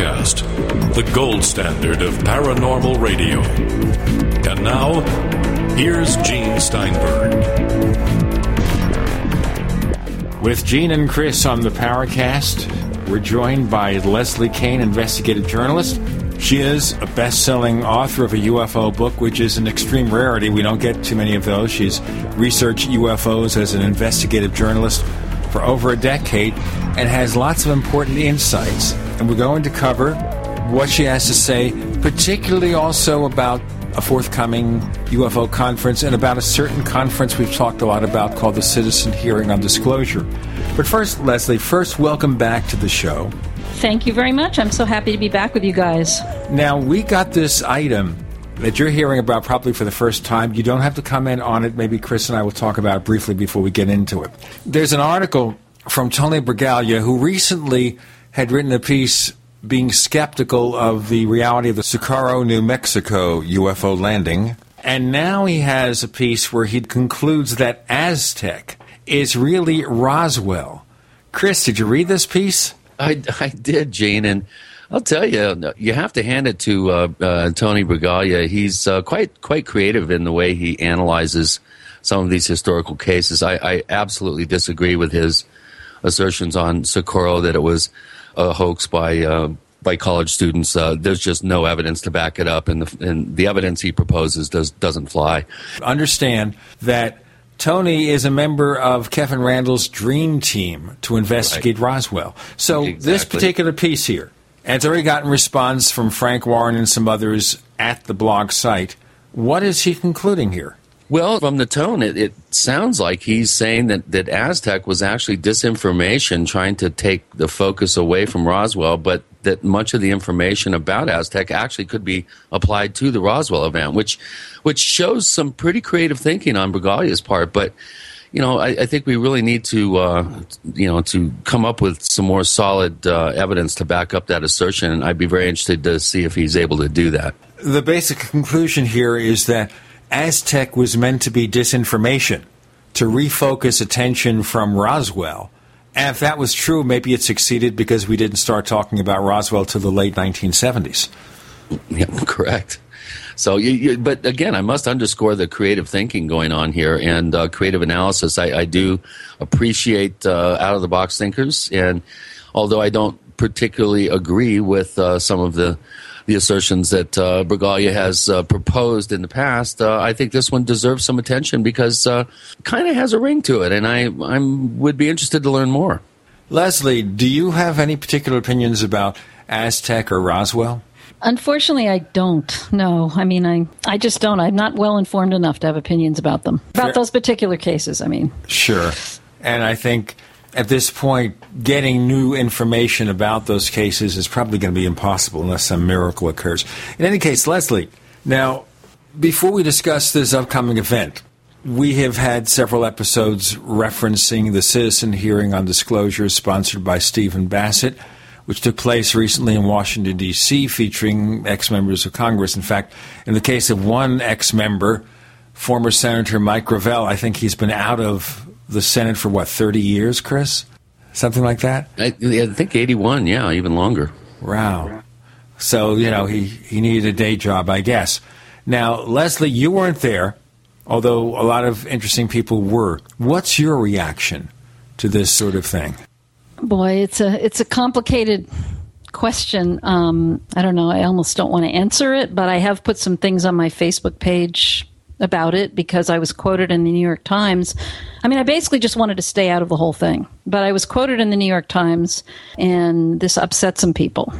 in the gold standard of paranormal radio. And now, here's Gene Steinberg. With Gene and Chris on the Paracast, we're joined by Leslie Kean, investigative journalist. She is a best selling author of a UFO book, which is an extreme rarity. We don't get too many of those. She's researched UFOs as an investigative journalist for over a decade and has lots of important insights. And we're going to cover what she has to say, particularly also about a forthcoming UFO conference and about a certain conference we've talked a lot about called the Citizen Hearing on Disclosure. But first, Leslie, first, welcome back to the show. Thank you very much. I'm so happy to be back with you guys. Now, we got this item that you're hearing about probably for the first time. You don't have to comment on it. Maybe Chris and I will talk about it briefly before we get into it. There's an article from Tony Bragalia, who recently had written a piece being skeptical of the reality of the Socorro, New Mexico UFO landing. And now he has a piece where he concludes that Aztec is really Roswell. Chris, did you read this piece? I, I did, Gene, and I'll tell you, you have to hand it to uh, uh, Tony Bragalia. He's uh, quite quite creative in the way he analyzes some of these historical cases. I, I absolutely disagree with his assertions on Socorro that it was a hoax by uh, by college students. Uh, there's just no evidence to back it up, and the, and the evidence he proposes does doesn't fly. Understand that. Tony is a member of Kevin Randle's dream team to investigate right. Roswell. So, exactly. this particular piece here, and it's already gotten response from Frank Warren and some others at the blog site. What is he concluding here? Well, from the tone, it, it, sounds like he's saying that, that Aztec was actually disinformation trying to take the focus away from Roswell, but that much of the information about Aztec actually could be applied to the Roswell event, which which shows some pretty creative thinking on Bragalia's part. But you know, I, I, think we really need to, uh, you know, to come up with some more solid uh, evidence to back up that assertion. And I'd be very interested to see if he's able to do that. The basic conclusion here is that Aztec was meant to be disinformation, to refocus attention from Roswell. And if that was true, maybe it succeeded because we didn't start talking about Roswell till the late 1970s. Yeah, correct. So, you, you, but again, I must underscore the creative thinking going on here and uh, creative analysis. I, I do appreciate uh, out of the box thinkers, and although I don't particularly agree with uh, some of the the assertions that uh, Bragalia has uh, proposed in the past, uh, I think this one deserves some attention because uh, kind of has a ring to it, and I I would be interested to learn more. Leslie, do you have any particular opinions about Aztec or Roswell? Unfortunately, I don't. No, I mean, I I just don't. I'm not well informed enough to have opinions about them about Fair. those particular cases. I mean, sure. And I think at this point, getting new information about those cases is probably going to be impossible unless some miracle occurs. In any case, Leslie, now, before we discuss this upcoming event, we have had several episodes referencing the citizen hearing on disclosure sponsored by Stephen Bassett, which took place recently in Washington, D.C., featuring ex members of Congress. In fact, in the case of one ex member, former Senator Mike Gravel, I think he's been out of the Senate for what, 30 years, Chris? Something like that? I, I think 81, yeah, even longer. Wow. So, you know, he, he needed a day job, I guess. Now, Leslie, you weren't there, although a lot of interesting people were. What's your reaction to this sort of thing? Boy, it's a it's a complicated question. Um, I don't know. I almost don't want to answer it, but I have put some things on my Facebook page about it because I was quoted in the New York Times. I mean, I basically just wanted to stay out of the whole thing, but I was quoted in the New York Times, and this upset some people.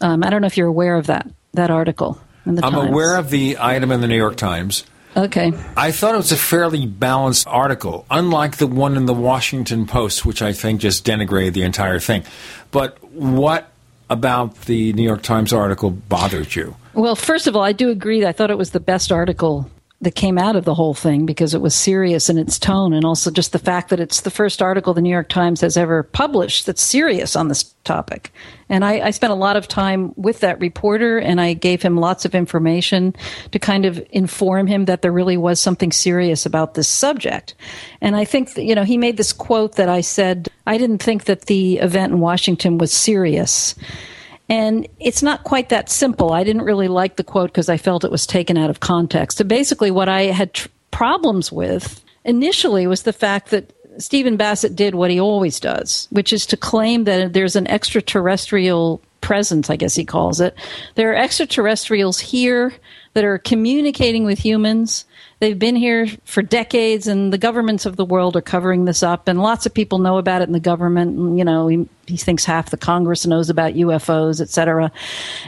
Um, I don't know if you're aware of that that article. In the I'm Times. aware of the item in the New York Times. Okay. I thought it was a fairly balanced article, unlike the one in the Washington Post, which I think just denigrated the entire thing. But what about the New York Times article bothered you? Well, first of all, I do agree. I thought it was the best article that came out of the whole thing because it was serious in its tone and also just the fact that it's the first article the New York Times has ever published that's serious on this topic. And I, I, spent a lot of time with that reporter and I gave him lots of information to kind of inform him that there really was something serious about this subject. And I think, that, you know, he made this quote that I said, I didn't think that the event in Washington was serious. And it's not quite that simple. I didn't really like the quote because I felt it was taken out of context. So basically, what I had tr- problems with initially was the fact that Stephen Bassett did what he always does, which is to claim that there's an extraterrestrial presence, I guess he calls it. There are extraterrestrials here that are communicating with humans. They've been here for decades, and the governments of the world are covering this up. And lots of people know about it in the government. You know, he, he thinks half the Congress knows about UFOs, et cetera.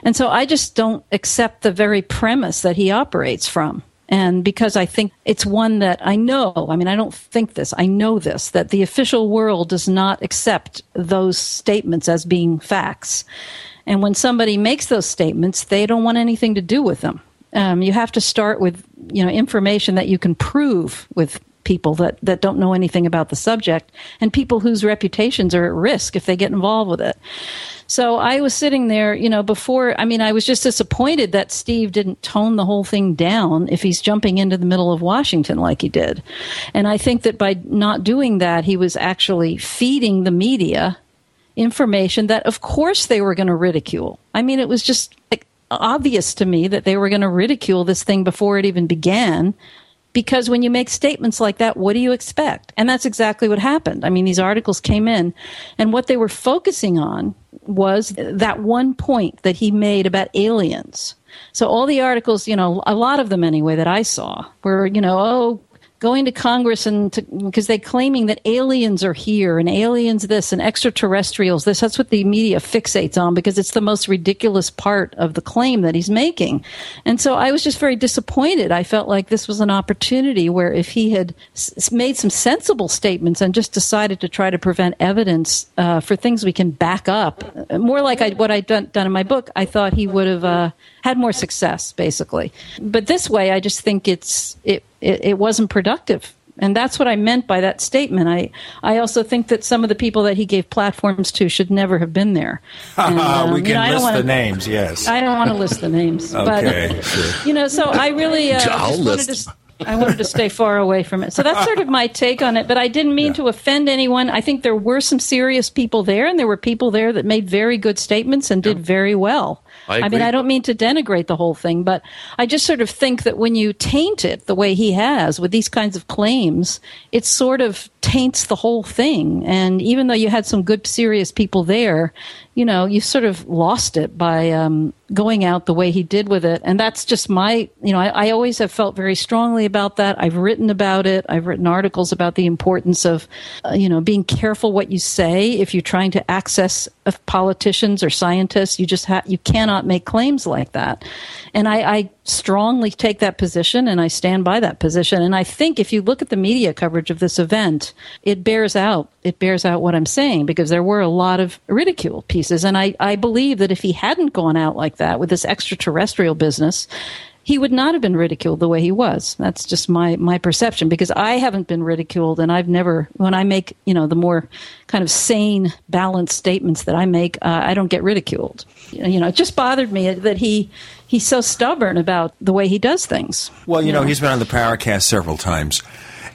And so I just don't accept the very premise that he operates from. And because I think it's one that I know, I mean, I don't think this, I know this, that the official world does not accept those statements as being facts. And when somebody makes those statements, they don't want anything to do with them. Um, you have to start with, you know, information that you can prove with people that, that don't know anything about the subject and people whose reputations are at risk if they get involved with it. So I was sitting there, you know, before, I mean, I was just disappointed that Steve didn't tone the whole thing down if he's jumping into the middle of Washington like he did. And I think that by not doing that, he was actually feeding the media information that, of course, they were going to ridicule. I mean, it was just obvious to me that they were going to ridicule this thing before it even began because when you make statements like that, what do you expect? And that's exactly what happened. I mean, these articles came in, and what they were focusing on was that one point that he made about aliens. So all the articles, you know, a lot of them anyway that I saw were, you know, oh, going to Congress and because they're claiming that aliens are here and aliens this and extraterrestrials this. That's what the media fixates on because it's the most ridiculous part of the claim that he's making. And so I was just very disappointed. I felt like this was an opportunity where if he had s- made some sensible statements and just decided to try to prevent evidence uh, for things we can back up, more like I, what I'd done, done, in my book, I thought he would have uh, had more success, basically. But this way, I just think it's it it, it wasn't productive. And that's what I meant by that statement. I, I also think that some of the people that he gave platforms to should never have been there. And, um, we can you know, list wanna, the names, yes. I don't want to list the names. okay, but, sure. You know, so I really uh, just wanted to. I wanted to stay far away from it. So that's sort of my take on it. But I didn't mean yeah. to offend anyone. I think there were some serious people there, and there were people there that made very good statements and did very well. I, I, mean, I don't mean to denigrate the whole thing, but I just sort of think that when you taint it the way he has with these kinds of claims, it sort of taints the whole thing. And even though you had some good, serious people there, you know, you sort of lost it by um, going out the way he did with it. And that's just my, you know, I, I, always have felt very strongly about that. I've written about it. I've written articles about the importance of, uh, you know, being careful what you say if you're trying to access politicians or scientists. You just have, you cannot make claims like that. And I, I strongly take that position and I stand by that position. And I think if you look at the media coverage of this event, it bears out it bears out what I'm saying because there were a lot of ridicule pieces. And I, I believe that if he hadn't gone out like that with this extraterrestrial business, he would not have been ridiculed the way he was. That's just my, my perception because I haven't been ridiculed and I've never, when I make, you know, the more kind of sane, balanced statements that I make, uh, I don't get ridiculed. You know, it just bothered me that he, he's so stubborn about the way he does things. Well, you, you know, know, he's been on the Paracast several times.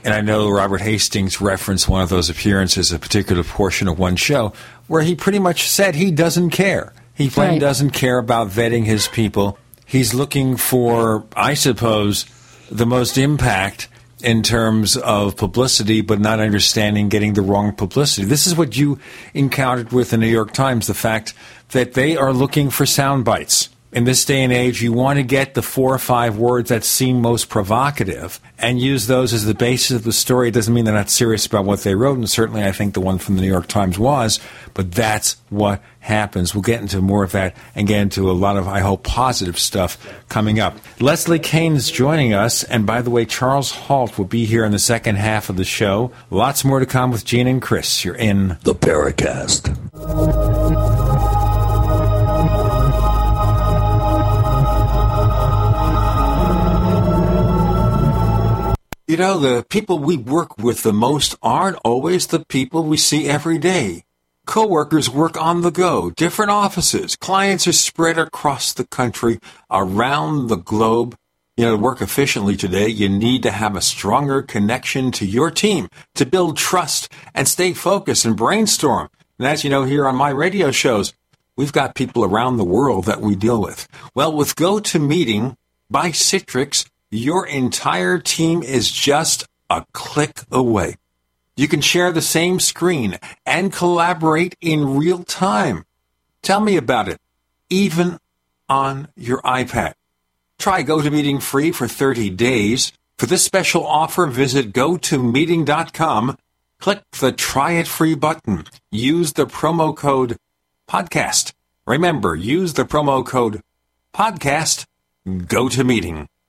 And I know Robert Hastings referenced one of those appearances, a particular portion of one show, where he pretty much said he doesn't care. He plain right. doesn't care about vetting his people. He's looking for, I suppose, the most impact in terms of publicity, but not understanding getting the wrong publicity. This is what you encountered with the New York Times the fact that they are looking for sound bites in this day and age, you want to get the four or five words that seem most provocative and use those as the basis of the story. It doesn't mean they're not serious about what they wrote, and certainly I think the one from the New York Times was, but that's what happens. We'll get into more of that and get into a lot of, I hope, positive stuff coming up. Leslie Kean is joining us, and by the way, Charles Halt will be here in the second half of the show. Lots more to come with Gene and Chris. You're in the Paracast. You know, the people we work with the most aren't always the people we see every day. Coworkers work on the go, different offices. Clients are spread across the country, around the globe. You know, to work efficiently today, you need to have a stronger connection to your team to build trust and stay focused and brainstorm. And as you know, here on my radio shows, We've got people around the world that we deal with. Well, with GoToMeeting by Citrix, your entire team is just a click away. You can share the same screen and collaborate in real time. Tell me about it, even on your iPad. Try GoToMeeting free for 30 days. For this special offer, visit gotomeeting.com. Click the try it free button. Use the promo code podcast. Remember, use the promo code podcast. GoToMeeting.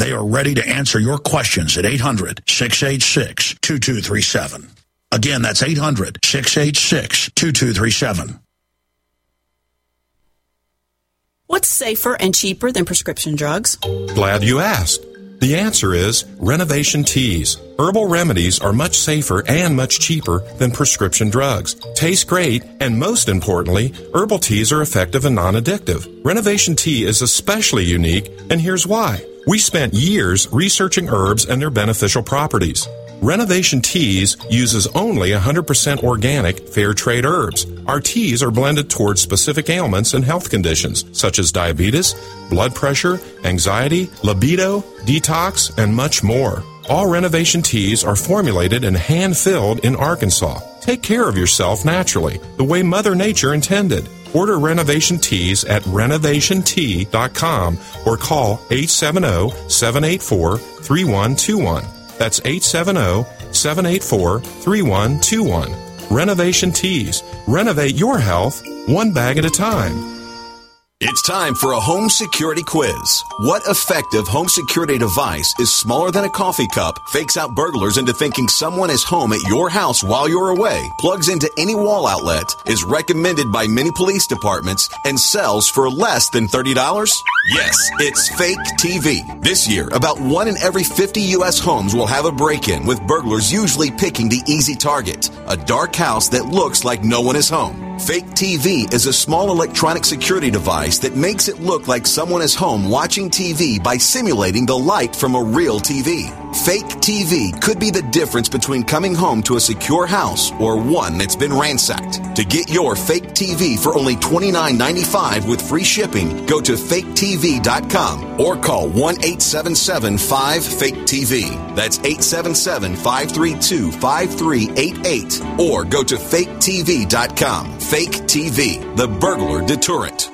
They are ready to answer your questions at 800 686 2237. Again, that's 800 686 2237. What's safer and cheaper than prescription drugs? Glad you asked. The answer is Renovation Teas. Herbal remedies are much safer and much cheaper than prescription drugs. Taste great, and most importantly, herbal teas are effective and non addictive. Renovation Tea is especially unique, and here's why. We spent years researching herbs and their beneficial properties. Renovation Teas uses only 100% organic, fair trade herbs. Our teas are blended towards specific ailments and health conditions such as diabetes, blood pressure, anxiety, libido, detox, and much more. All renovation teas are formulated and hand filled in Arkansas. Take care of yourself naturally, the way Mother Nature intended. Order renovation teas at renovationtea.com or call 870 784 3121. That's 870 784 3121. Renovation Teas. Renovate your health one bag at a time. It's time for a home security quiz. What effective home security device is smaller than a coffee cup, fakes out burglars into thinking someone is home at your house while you're away, plugs into any wall outlet, is recommended by many police departments, and sells for less than $30? Yes, it's Fake TV. This year, about one in every 50 U.S. homes will have a break-in, with burglars usually picking the easy target, a dark house that looks like no one is home. Fake TV is a small electronic security device that makes it look like someone is home watching TV by simulating the light from a real TV. Fake TV could be the difference between coming home to a secure house or one that's been ransacked. To get your fake TV for only $29.95 with free shipping, go to faketv.com or call 1 877 5 Fake TV. That's 877 532 5388 or go to faketv.com. Fake TV, the burglar deterrent.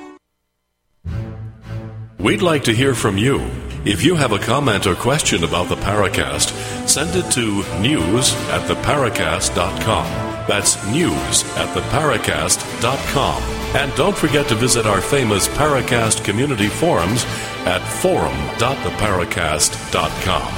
We'd like to hear from you. If you have a comment or question about the Paracast, send it to news at theparacast.com. That's news at theparacast.com. And don't forget to visit our famous Paracast community forums at forum.theparacast.com.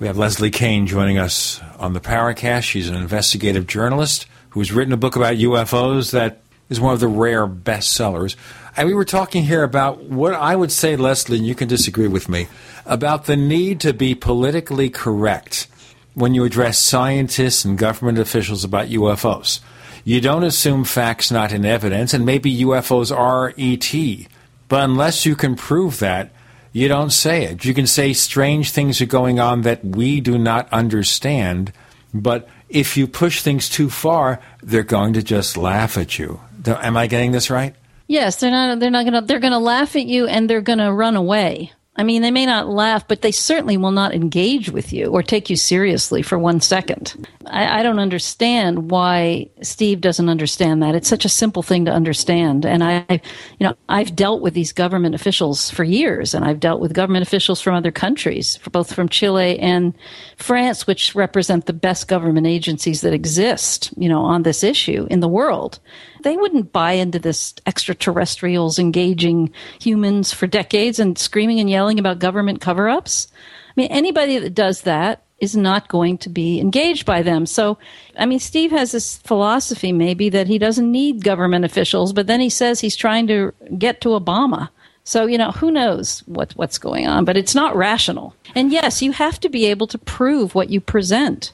We have Leslie Kean joining us on the Paracast. She's an investigative journalist who's written a book about UFOs that is one of the rare bestsellers. And we were talking here about what I would say, Leslie, and you can disagree with me, about the need to be politically correct when you address scientists and government officials about UFOs. You don't assume facts not in evidence, and maybe UFOs are ET. But unless you can prove that, you don't say it. You can say strange things are going on that we do not understand, but if you push things too far, they're going to just laugh at you. Am I getting this right? Yes, they're not. They're not to. They're going to laugh at you, and they're going to run away. I mean, they may not laugh, but they certainly will not engage with you or take you seriously for one second. I, I, don't understand why Steve doesn't understand that. It's such a simple thing to understand. And I, you know, I've dealt with these government officials for years, and I've dealt with government officials from other countries, both from Chile and France, which represent the best government agencies that exist, you know, on this issue in the world. They wouldn't buy into this extraterrestrials engaging humans for decades and screaming and yelling about government cover ups. I mean, anybody that does that is not going to be engaged by them. So, I mean, Steve has this philosophy maybe that he doesn't need government officials, but then he says he's trying to get to Obama. So, you know, who knows what, what's going on, but it's not rational. And yes, you have to be able to prove what you present.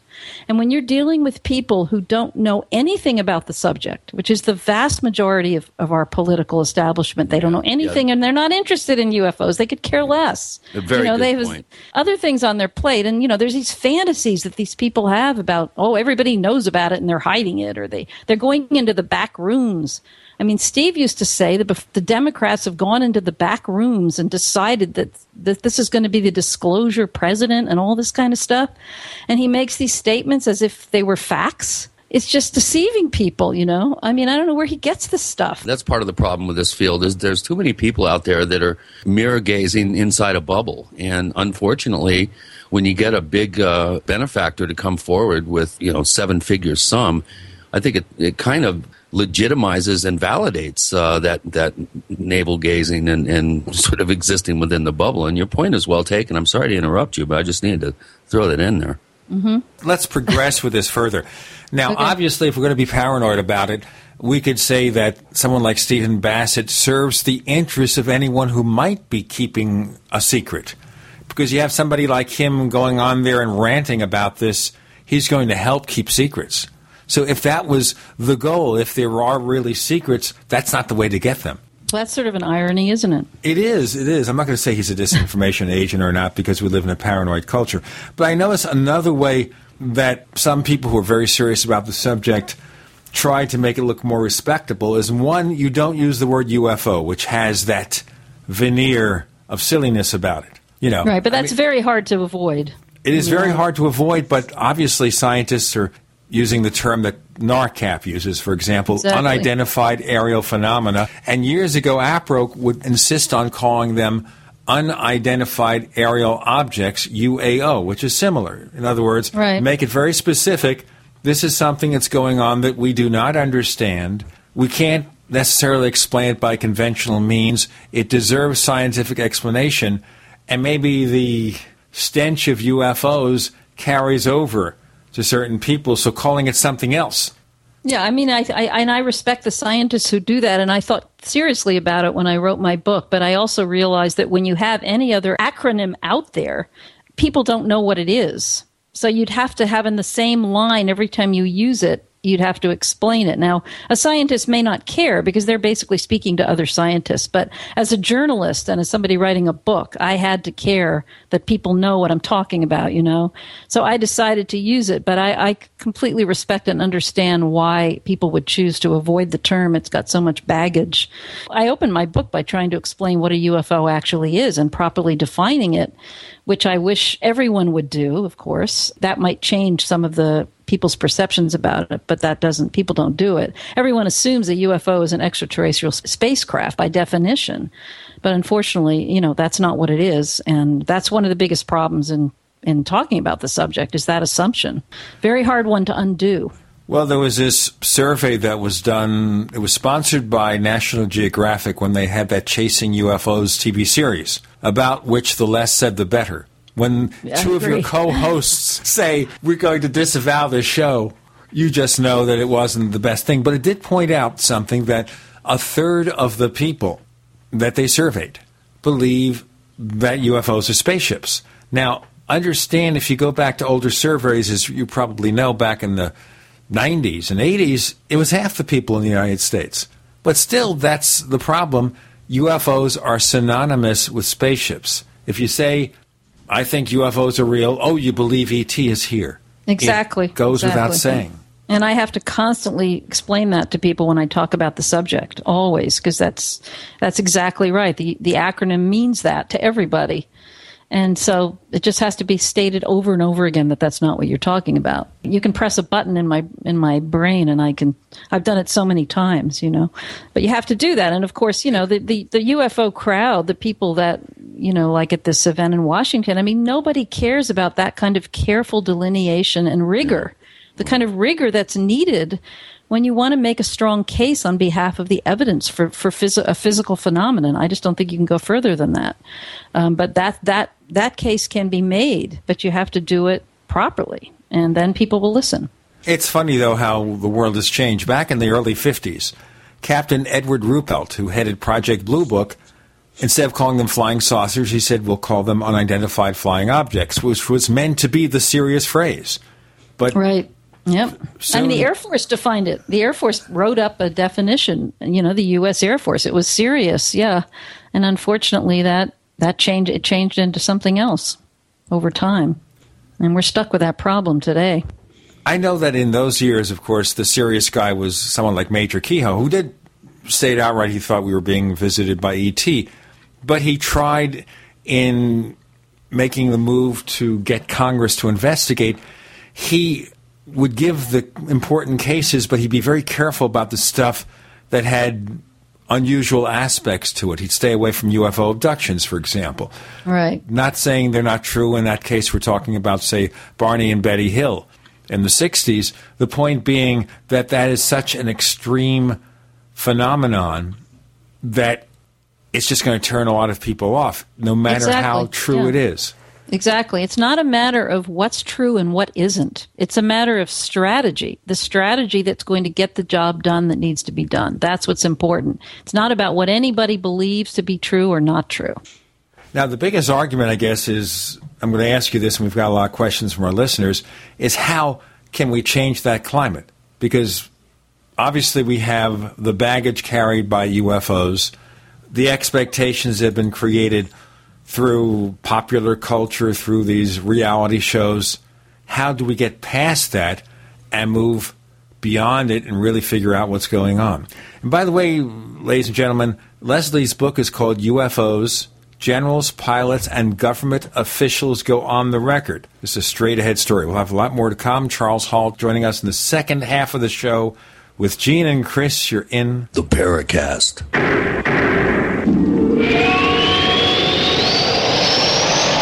And when you're dealing with people who don't know anything about the subject, which is the vast majority of, of our political establishment, they don't know anything yeah. and they're not interested in UFOs. They could care less. A very you know, good they have other things on their plate. And, you know, there's these fantasies that these people have about, oh, everybody knows about it and they're hiding it or they, they're going into the back rooms I mean, Steve used to say that the Democrats have gone into the back rooms and decided that, that this is going to be the disclosure president and all this kind of stuff. And he makes these statements as if they were facts. It's just deceiving people, you know? I mean, I don't know where he gets this stuff. That's part of the problem with this field is there's too many people out there that are mirror gazing inside a bubble. And unfortunately, when you get a big uh, benefactor to come forward with, you know, seven figure sum, I think it, it kind of legitimizes and validates uh, that that navel gazing and, and sort of existing within the bubble. And your point is well taken. I'm sorry to interrupt you, but I just needed to throw that in there. Mm-hmm. Let's progress with this further. Now, okay. obviously, if we're going to be paranoid about it, we could say that someone like Stephen Bassett serves the interests of anyone who might be keeping a secret. Because you have somebody like him going on there and ranting about this, he's going to help keep secrets. So if that was the goal, if there are really secrets, that's not the way to get them. Well, that's sort of an irony, isn't it? It is. It is. I'm not going to say he's a disinformation agent or not because we live in a paranoid culture. But I notice another way that some people who are very serious about the subject try to make it look more respectable is one, you don't use the word UFO, which has that veneer of silliness about it. You know, right? But that's I mean, very hard to avoid. It is very hard to avoid, but obviously scientists are using the term that NARCAP uses, for example, exactly. unidentified aerial phenomena. And years ago, APRO would insist on calling them unidentified aerial objects, UAO, which is similar. In other words, right. make it very specific. This is something that's going on that we do not understand. We can't necessarily explain it by conventional means. It deserves scientific explanation. And maybe the stench of UFOs carries over to certain people, so calling it something else. Yeah, I mean, I, I, and I respect the scientists who do that, and I thought seriously about it when I wrote my book. But I also realized that when you have any other acronym out there, people don't know what it is. So you'd have to have in the same line every time you use it you'd have to explain it. Now, a scientist may not care because they're basically speaking to other scientists, but as a journalist and as somebody writing a book, I had to care that people know what I'm talking about, you know? So I decided to use it, but I, I completely respect and understand why people would choose to avoid the term. It's got so much baggage. I opened my book by trying to explain what a UFO actually is and properly defining it which I wish everyone would do, of course. That might change some of the people's perceptions about it, but that doesn't, people don't do it. Everyone assumes a UFO is an extraterrestrial spacecraft by definition. But unfortunately, you know, that's not what it is. And that's one of the biggest problems in, in talking about the subject is that assumption. Very hard one to undo. Well, there was this survey that was done. It was sponsored by National Geographic when they had that Chasing UFOs TV series, about which the less said, the better. When two of your co hosts say, We're going to disavow this show, you just know that it wasn't the best thing. But it did point out something that a third of the people that they surveyed believe that UFOs are spaceships. Now, understand if you go back to older surveys, as you probably know, back in the 90s and 80s, it was half the people in the United States. But still, that's the problem. UFOs are synonymous with spaceships. If you say I think UFOs are real. Oh, you believe ET is here. Exactly. It goes exactly. without saying. And I have to constantly explain that to people when I talk about the subject, always, because that's that's exactly right. The the acronym means that to everybody. And so it just has to be stated over and over again that that's not what you're talking about. You can press a button in my in my brain and I can I've done it so many times, you know. But you have to do that. And of course, you know, the the, the UFO crowd, the people that you know, like at this event in Washington, I mean, nobody cares about that kind of careful delineation and rigor, the kind of rigor that's needed when you want to make a strong case on behalf of the evidence for, for phys- a physical phenomenon. I just don't think you can go further than that. Um, but that, that, that case can be made, but you have to do it properly, and then people will listen. It's funny, though, how the world has changed. Back in the early 50s, Captain Edward Ruppelt, who headed Project Blue Book, instead of calling them flying saucers, he said, we'll call them unidentified flying objects, which was meant to be the serious phrase. But right. Yep. Soon- I mean, the Air Force defined it. The Air Force wrote up a definition. You know, the U.S. Air Force. It was serious, yeah. And unfortunately, that that changed. It changed into something else over time, and we're stuck with that problem today. I know that in those years, of course, the serious guy was someone like Major Keyhoe, who did state outright he thought we were being visited by ET, but he tried in making the move to get Congress to investigate. He would give the important cases, but he'd be very careful about the stuff that had unusual aspects to it. He'd stay away from UFO abductions, for example. Right. Not saying they're not true. In that case, we're talking about, say, Barney and Betty Hill in the 60s. The point being that that is such an extreme phenomenon that it's just going to turn a lot of people off, no matter how true yeah. it is. Exactly. It's not a matter of what's true and what isn't. It's a matter of strategy. The strategy that's going to get the job done that needs to be done. That's what's important. It's not about what anybody believes to be true or not true. Now, the biggest argument, I guess, is I'm going to ask you this, and we've got a lot of questions from our listeners, is how can we change that climate? Because obviously we have the baggage carried by UFOs, the expectations that have been created through popular culture, through these reality shows. How do we get past that and move beyond it and really figure out what's going on? And by the way, ladies and gentlemen, Leslie's book is called UFOs Generals, Pilots, and Government Officials Go on the Record. This is a straight ahead story. We'll have a lot more to come. Charles Halt joining us in the second half of the show with Gene and Chris. You're in The Paracast.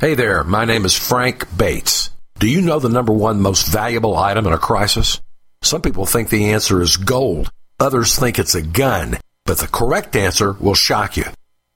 Hey there, my name is Frank Bates. Do you know the number one most valuable item in a crisis? Some people think the answer is gold. Others think it's a gun. But the correct answer will shock you.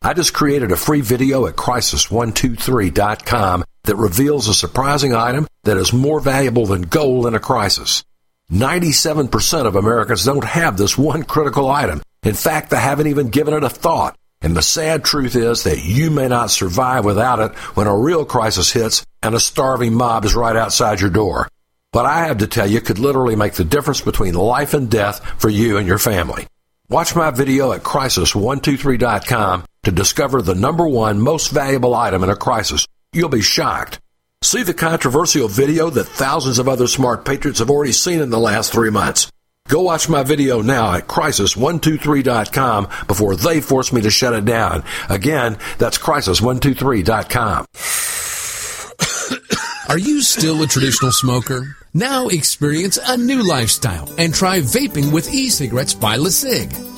I just created a free video at crisis123.com that reveals a surprising item that is more valuable than gold in a crisis. 97% of Americans don't have this one critical item. In fact, they haven't even given it a thought. And the sad truth is that you may not survive without it when a real crisis hits and a starving mob is right outside your door. What I have to tell you could literally make the difference between life and death for you and your family. Watch my video at crisis123.com to discover the number one most valuable item in a crisis. You'll be shocked. See the controversial video that thousands of other smart patriots have already seen in the last three months. Go watch my video now at crisis123.com before they force me to shut it down. Again, that's crisis123.com. Are you still a traditional smoker? Now experience a new lifestyle and try vaping with e-cigarettes by LeCig.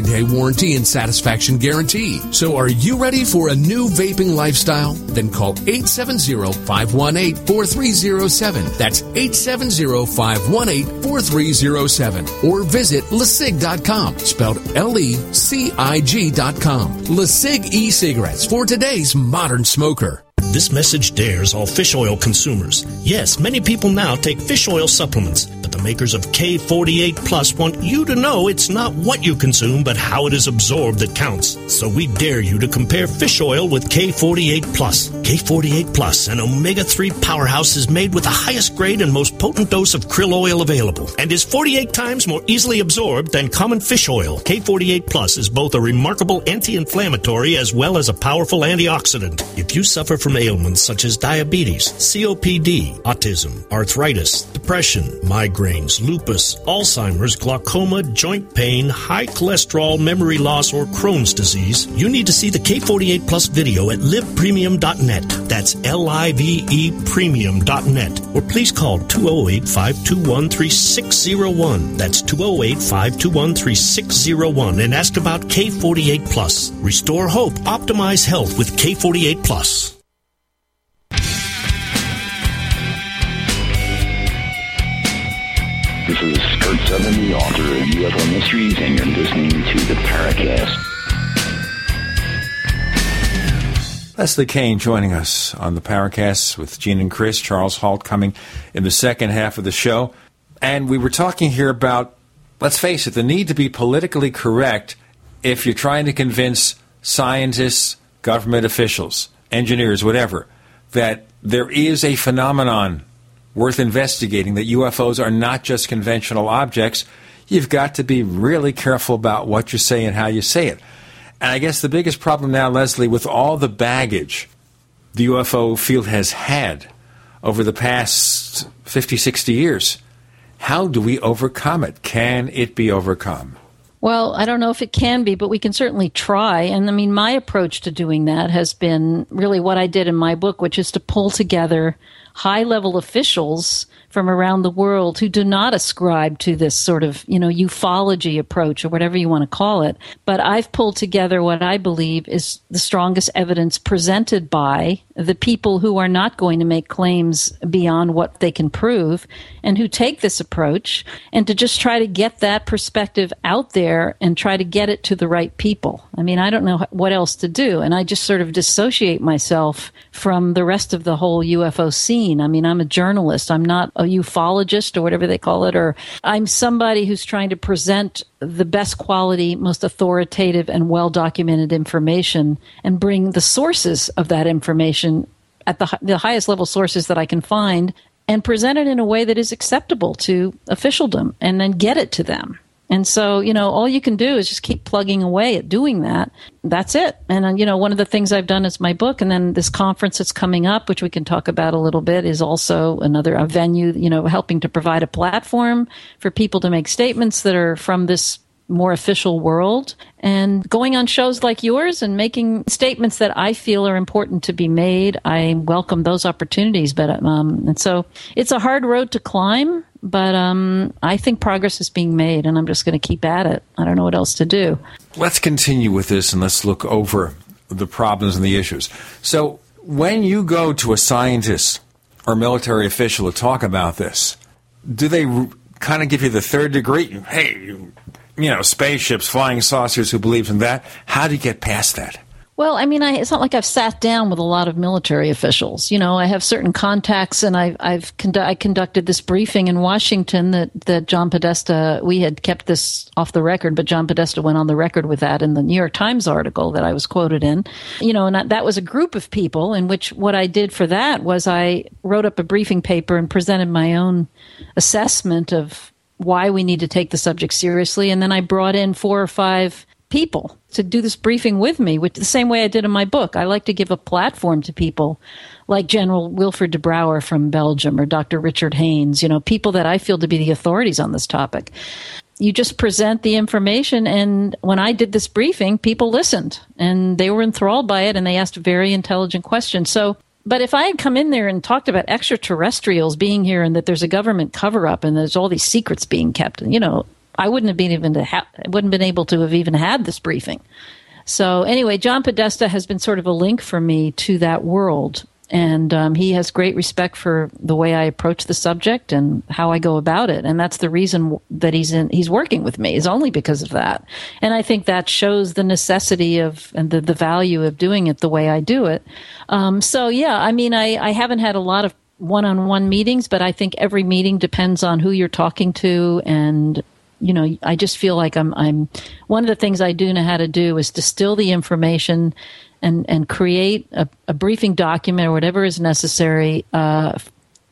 day warranty and satisfaction guarantee. So are you ready for a new vaping lifestyle? Then call 870-518-4307. That's 870-518-4307. Or visit LeCig.com, spelled L-E-C-I-G dot com. LeCig e-cigarettes for today's modern smoker. This message dares all fish oil consumers. Yes, many people now take fish oil supplements, makers of K48 Plus want you to know it's not what you consume, but how it is absorbed that counts. So we dare you to compare fish oil with K48 Plus. K48 Plus, an omega 3 powerhouse, is made with the highest grade and most potent dose of krill oil available and is 48 times more easily absorbed than common fish oil. K48 Plus is both a remarkable anti inflammatory as well as a powerful antioxidant. If you suffer from ailments such as diabetes, COPD, autism, arthritis, depression, migraines, lupus, Alzheimer's, glaucoma, joint pain, high cholesterol, memory loss, or Crohn's disease, you need to see the K48 Plus video at livepremium.net. That's L I V E premium.net. Or please call 208 521 3601. That's 208 521 3601 and ask about K48 Plus. Restore hope, optimize health with K48 Plus. This is Kurt Sutherland, the author of UFO Mysteries, and you're listening to the Paracast. Leslie Kean joining us on the Paracast with Gene and Chris. Charles Halt coming in the second half of the show. And we were talking here about, let's face it, the need to be politically correct if you're trying to convince scientists, government officials, engineers, whatever, that there is a phenomenon worth investigating that UFOs are not just conventional objects. You've got to be really careful about what you say and how you say it. And I guess the biggest problem now, Leslie, with all the baggage the UFO field has had over the past 50, 60 years, how do we overcome it? Can it be overcome? Well, I don't know if it can be, but we can certainly try. And I mean, my approach to doing that has been really what I did in my book, which is to pull together high level officials from around the world who do not ascribe to this sort of, you know, ufology approach or whatever you want to call it. But I've pulled together what I believe is the strongest evidence presented by the people who are not going to make claims beyond what they can prove and who take this approach and to just try to get that perspective out there and try to get it to the right people. I mean, I don't know what else to do. And I just sort of dissociate myself from the rest of the whole UFO scene. I mean, I'm a journalist. I'm not a ufologist or whatever they call it, or I'm somebody who's trying to present the best quality, most authoritative, and well documented information and bring the sources of that information at the, the highest level sources that I can find and present it in a way that is acceptable to officialdom and then get it to them. And so, you know, all you can do is just keep plugging away at doing that. That's it. And, uh, you know, one of the things I've done is my book. And then this conference that's coming up, which we can talk about a little bit, is also another venue, you know, helping to provide a platform for people to make statements that are from this more official world and going on shows like yours and making statements that I feel are important to be made. I welcome those opportunities, but um, and so it's a hard road to climb, but um, I think progress is being made, and I'm just going to keep at it. I don't know what else to do. Let's continue with this and let's look over the problems and the issues. So, when you go to a scientist or military official to talk about this, do they kind of give you the third degree? Hey, you know, spaceships, flying saucers, who believes in that? How do you get past that? Well, I mean, I, it's not like I've sat down with a lot of military officials. You know, I have certain contacts, and I've, I've I conducted this briefing in Washington that, that John Podesta, we had kept this off the record, but John Podesta went on the record with that in the New York Times article that I was quoted in. You know, and that, that was a group of people in which what I did for that was I wrote up a briefing paper and presented my own assessment of why we need to take the subject seriously. And then I brought in four or five people to do this briefing with me, which the same way I did in my book. I like to give a platform to people like General Wilfred de Brouwer from Belgium or Dr. Richard Haines, you know, people that I feel to be the authorities on this topic. You just present the information, and when I did this briefing, people listened and they were enthralled by it and they asked very intelligent questions. So, but if I had come in there and talked about extraterrestrials being here and that there's a government cover up and there's all these secrets being kept, you know, I wouldn't have been even to ha- wouldn't been able to have even had this briefing. So anyway, John Podesta has been sort of a link for me to that world, and um, he has great respect for the way I approach the subject and how I go about it, and that's the reason that he's in he's working with me is only because of that, and I think that shows the necessity of and the the value of doing it the way I do it. Um, so yeah, I mean, I I haven't had a lot of one-on-one meetings, but I think every meeting depends on who you're talking to. And you know, I just feel like I'm, I'm, one of the things I do know how to do is distill the information and, and create a, a briefing document or whatever is necessary, uh,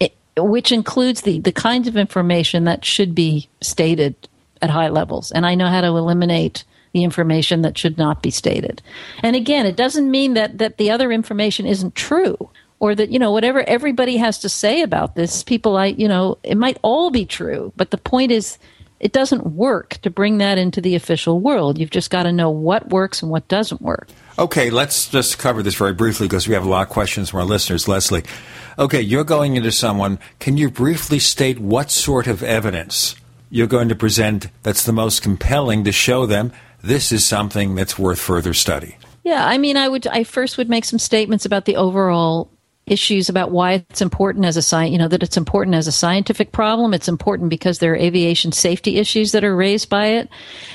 it, which includes the, the kinds of information that should be stated at high levels. And I know how to eliminate the information that should not be stated. And again, it doesn't mean that, that the other information isn't true or that you know whatever everybody has to say about this people i you know it might all be true but the point is it doesn't work to bring that into the official world. You've just got to know what works and what doesn't work. Okay, let's just cover this very briefly because we have a lot of questions from our listeners. Leslie, okay, you're going into someone. Can you briefly state what sort of evidence you're going to present that's the most compelling to show them this is something that's worth further study? Yeah, I mean, I would. I first would make some statements about the overall issues about why it's important as a science, you know, that it's important as a scientific problem. It's important because there are aviation safety issues that are raised by it.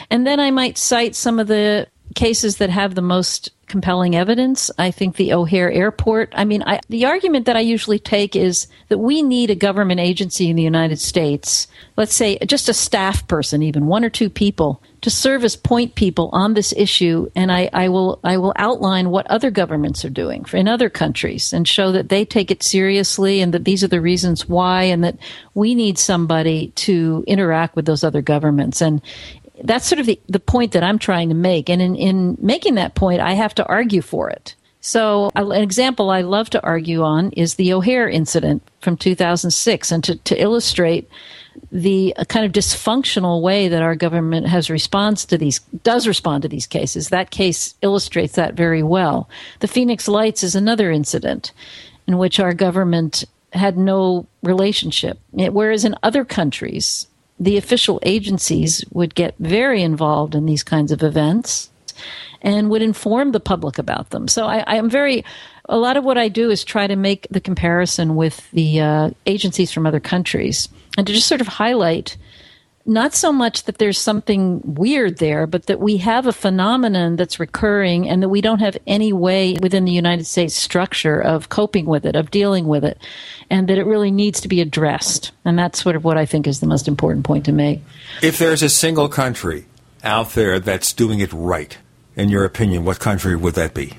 And then I might cite some of the cases that have the most compelling evidence. I think the O'Hare Airport. I mean, I, the argument that I usually take is that we need a government agency in the United States, let's say just a staff person, even one or two people, to serve as point people on this issue. And I, I will I will outline what other governments are doing in other countries and show that they take it seriously and that these are the reasons why, and that we need somebody to interact with those other governments. And that's sort of the, the point that I'm trying to make. And in, in making that point, I have to argue for it. So, uh, an example I love to argue on is the O'Hare incident from 2006, and to, to illustrate the kind of dysfunctional way that our government has responds to these does respond to these cases. That case illustrates that very well. The Phoenix Lights is another incident in which our government had no relationship, whereas in other countries the official agencies would get very involved in these kinds of events and would inform the public about them. So I, I am very, a lot of what I do is try to make the comparison with the uh, agencies from other countries and to just sort of highlight not so much that there's something weird there, but that we have a phenomenon that's recurring and that we don't have any way within the United States structure of coping with it, of dealing with it, and that it really needs to be addressed. And that's sort of what I think is the most important point to make. If there's a single country out there that's doing it right, in your opinion, what country would that be?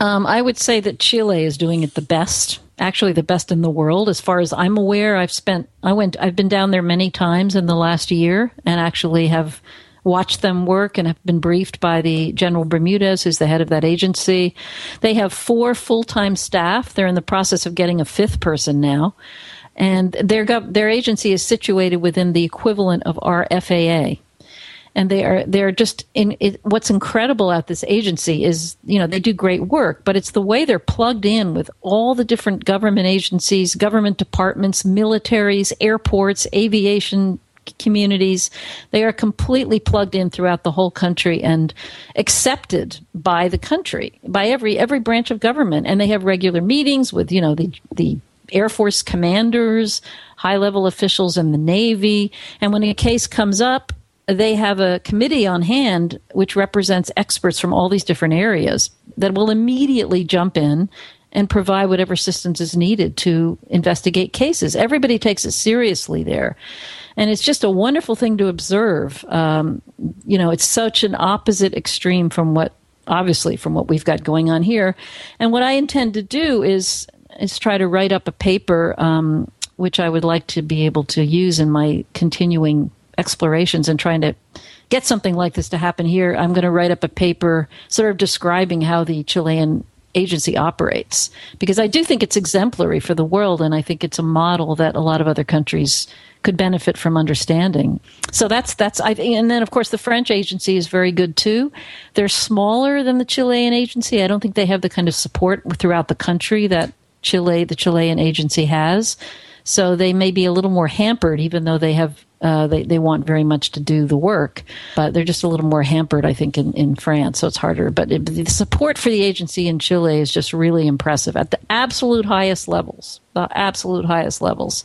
Um, I would say that Chile is doing it the best actually the best in the world as far as I'm aware. I've spent I went I've been down there many times in the last year and actually have watched them work and have been briefed by the General Bermudez, who's the head of that agency. They have four full time staff. They're in the process of getting a fifth person now. And their, their agency is situated within the equivalent of our FAA and they are they're just in it, what's incredible at this agency is you know they do great work but it's the way they're plugged in with all the different government agencies government departments militaries airports aviation communities. They are completely plugged in throughout the whole country and accepted by the country by every every branch of government. And they have regular meetings with you know the the air force commanders high level officials in the navy. And when a case comes up they have a committee on hand which represents experts from all these different areas that will immediately jump in and provide whatever assistance is needed to investigate cases. Everybody takes it seriously there. And it's just a wonderful thing to observe. Um, you know, it's such an opposite extreme from what, obviously, from what we've got going on here. And what I intend to do is is try to write up a paper, um, which I would like to be able to use in my continuing explorations and trying to get something like this to happen here. I'm going to write up a paper sort of describing how the Chilean agency operates because I do think it's exemplary for the world and I think it's a model that a lot of other countries could benefit from understanding. So that's that's I and then of course the French agency is very good too. They're smaller than the Chilean agency. I don't think they have the kind of support throughout the country that Chile the Chilean agency has. So they may be a little more hampered even though they have uh, they, they want very much to do the work, but they're just a little more hampered, I think, in, in France, so it's harder. But it, the support for the agency in Chile is just really impressive at the absolute highest levels, the absolute highest levels.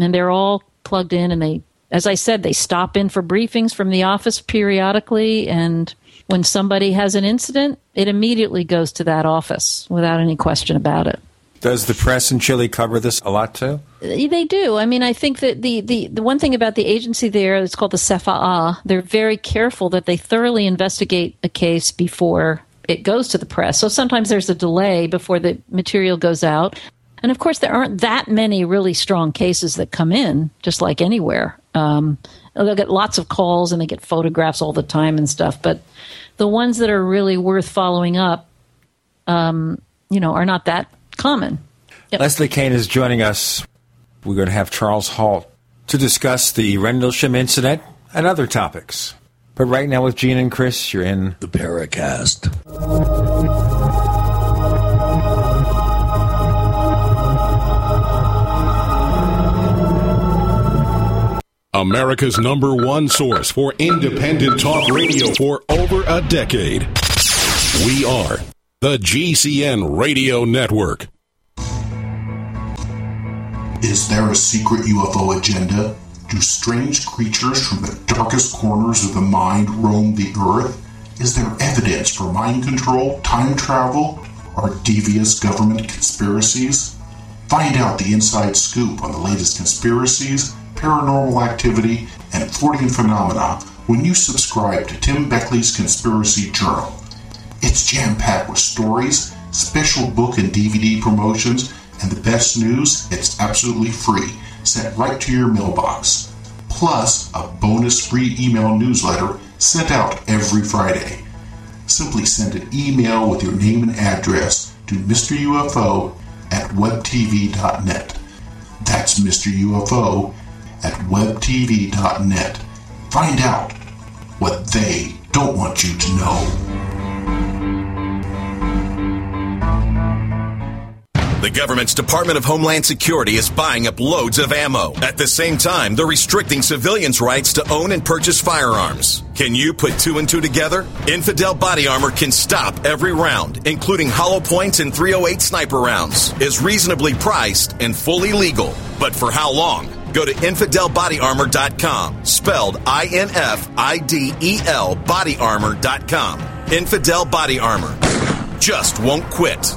And they're all plugged in, and they, as I said, they stop in for briefings from the office periodically. And when somebody has an incident, it immediately goes to that office without any question about it. Does the press in Chile cover this a lot too? They do. I mean, I think that the, the, the one thing about the agency there is called the CFAA. They're very careful that they thoroughly investigate a case before it goes to the press. So sometimes there's a delay before the material goes out. And of course, there aren't that many really strong cases that come in, just like anywhere. Um, they'll get lots of calls and they get photographs all the time and stuff. But the ones that are really worth following up, um, you know, are not that common. Yep. Leslie Kean is joining us. We're going to have Charles Halt to discuss the Rendlesham incident and other topics. But right now, with Gene and Chris, you're in the Paracast. America's number one source for independent talk radio for over a decade. We are the GCN Radio Network. Is there a secret UFO agenda? Do strange creatures from the darkest corners of the mind roam the earth? Is there evidence for mind control, time travel, or devious government conspiracies? Find out the inside scoop on the latest conspiracies, paranormal activity, and Fortean phenomena when you subscribe to Tim Beckley's Conspiracy Journal. It's jam packed with stories, special book and DVD promotions, and the best news, it's absolutely free, sent right to your mailbox. Plus, a bonus free email newsletter sent out every Friday. Simply send an email with your name and address to Mr. UFO at webtv.net. That's Mr. UFO at webtv.net. Find out what they don't want you to know. The government's Department of Homeland Security is buying up loads of ammo. At the same time, they're restricting civilians' rights to own and purchase firearms. Can you put two and two together? Infidel Body Armor can stop every round, including hollow points and 308 sniper rounds, is reasonably priced and fully legal. But for how long? Go to infidelbodyarmor.com, spelled I N F I D E L bodyarmor.com. Infidel Body Armor. Just won't quit.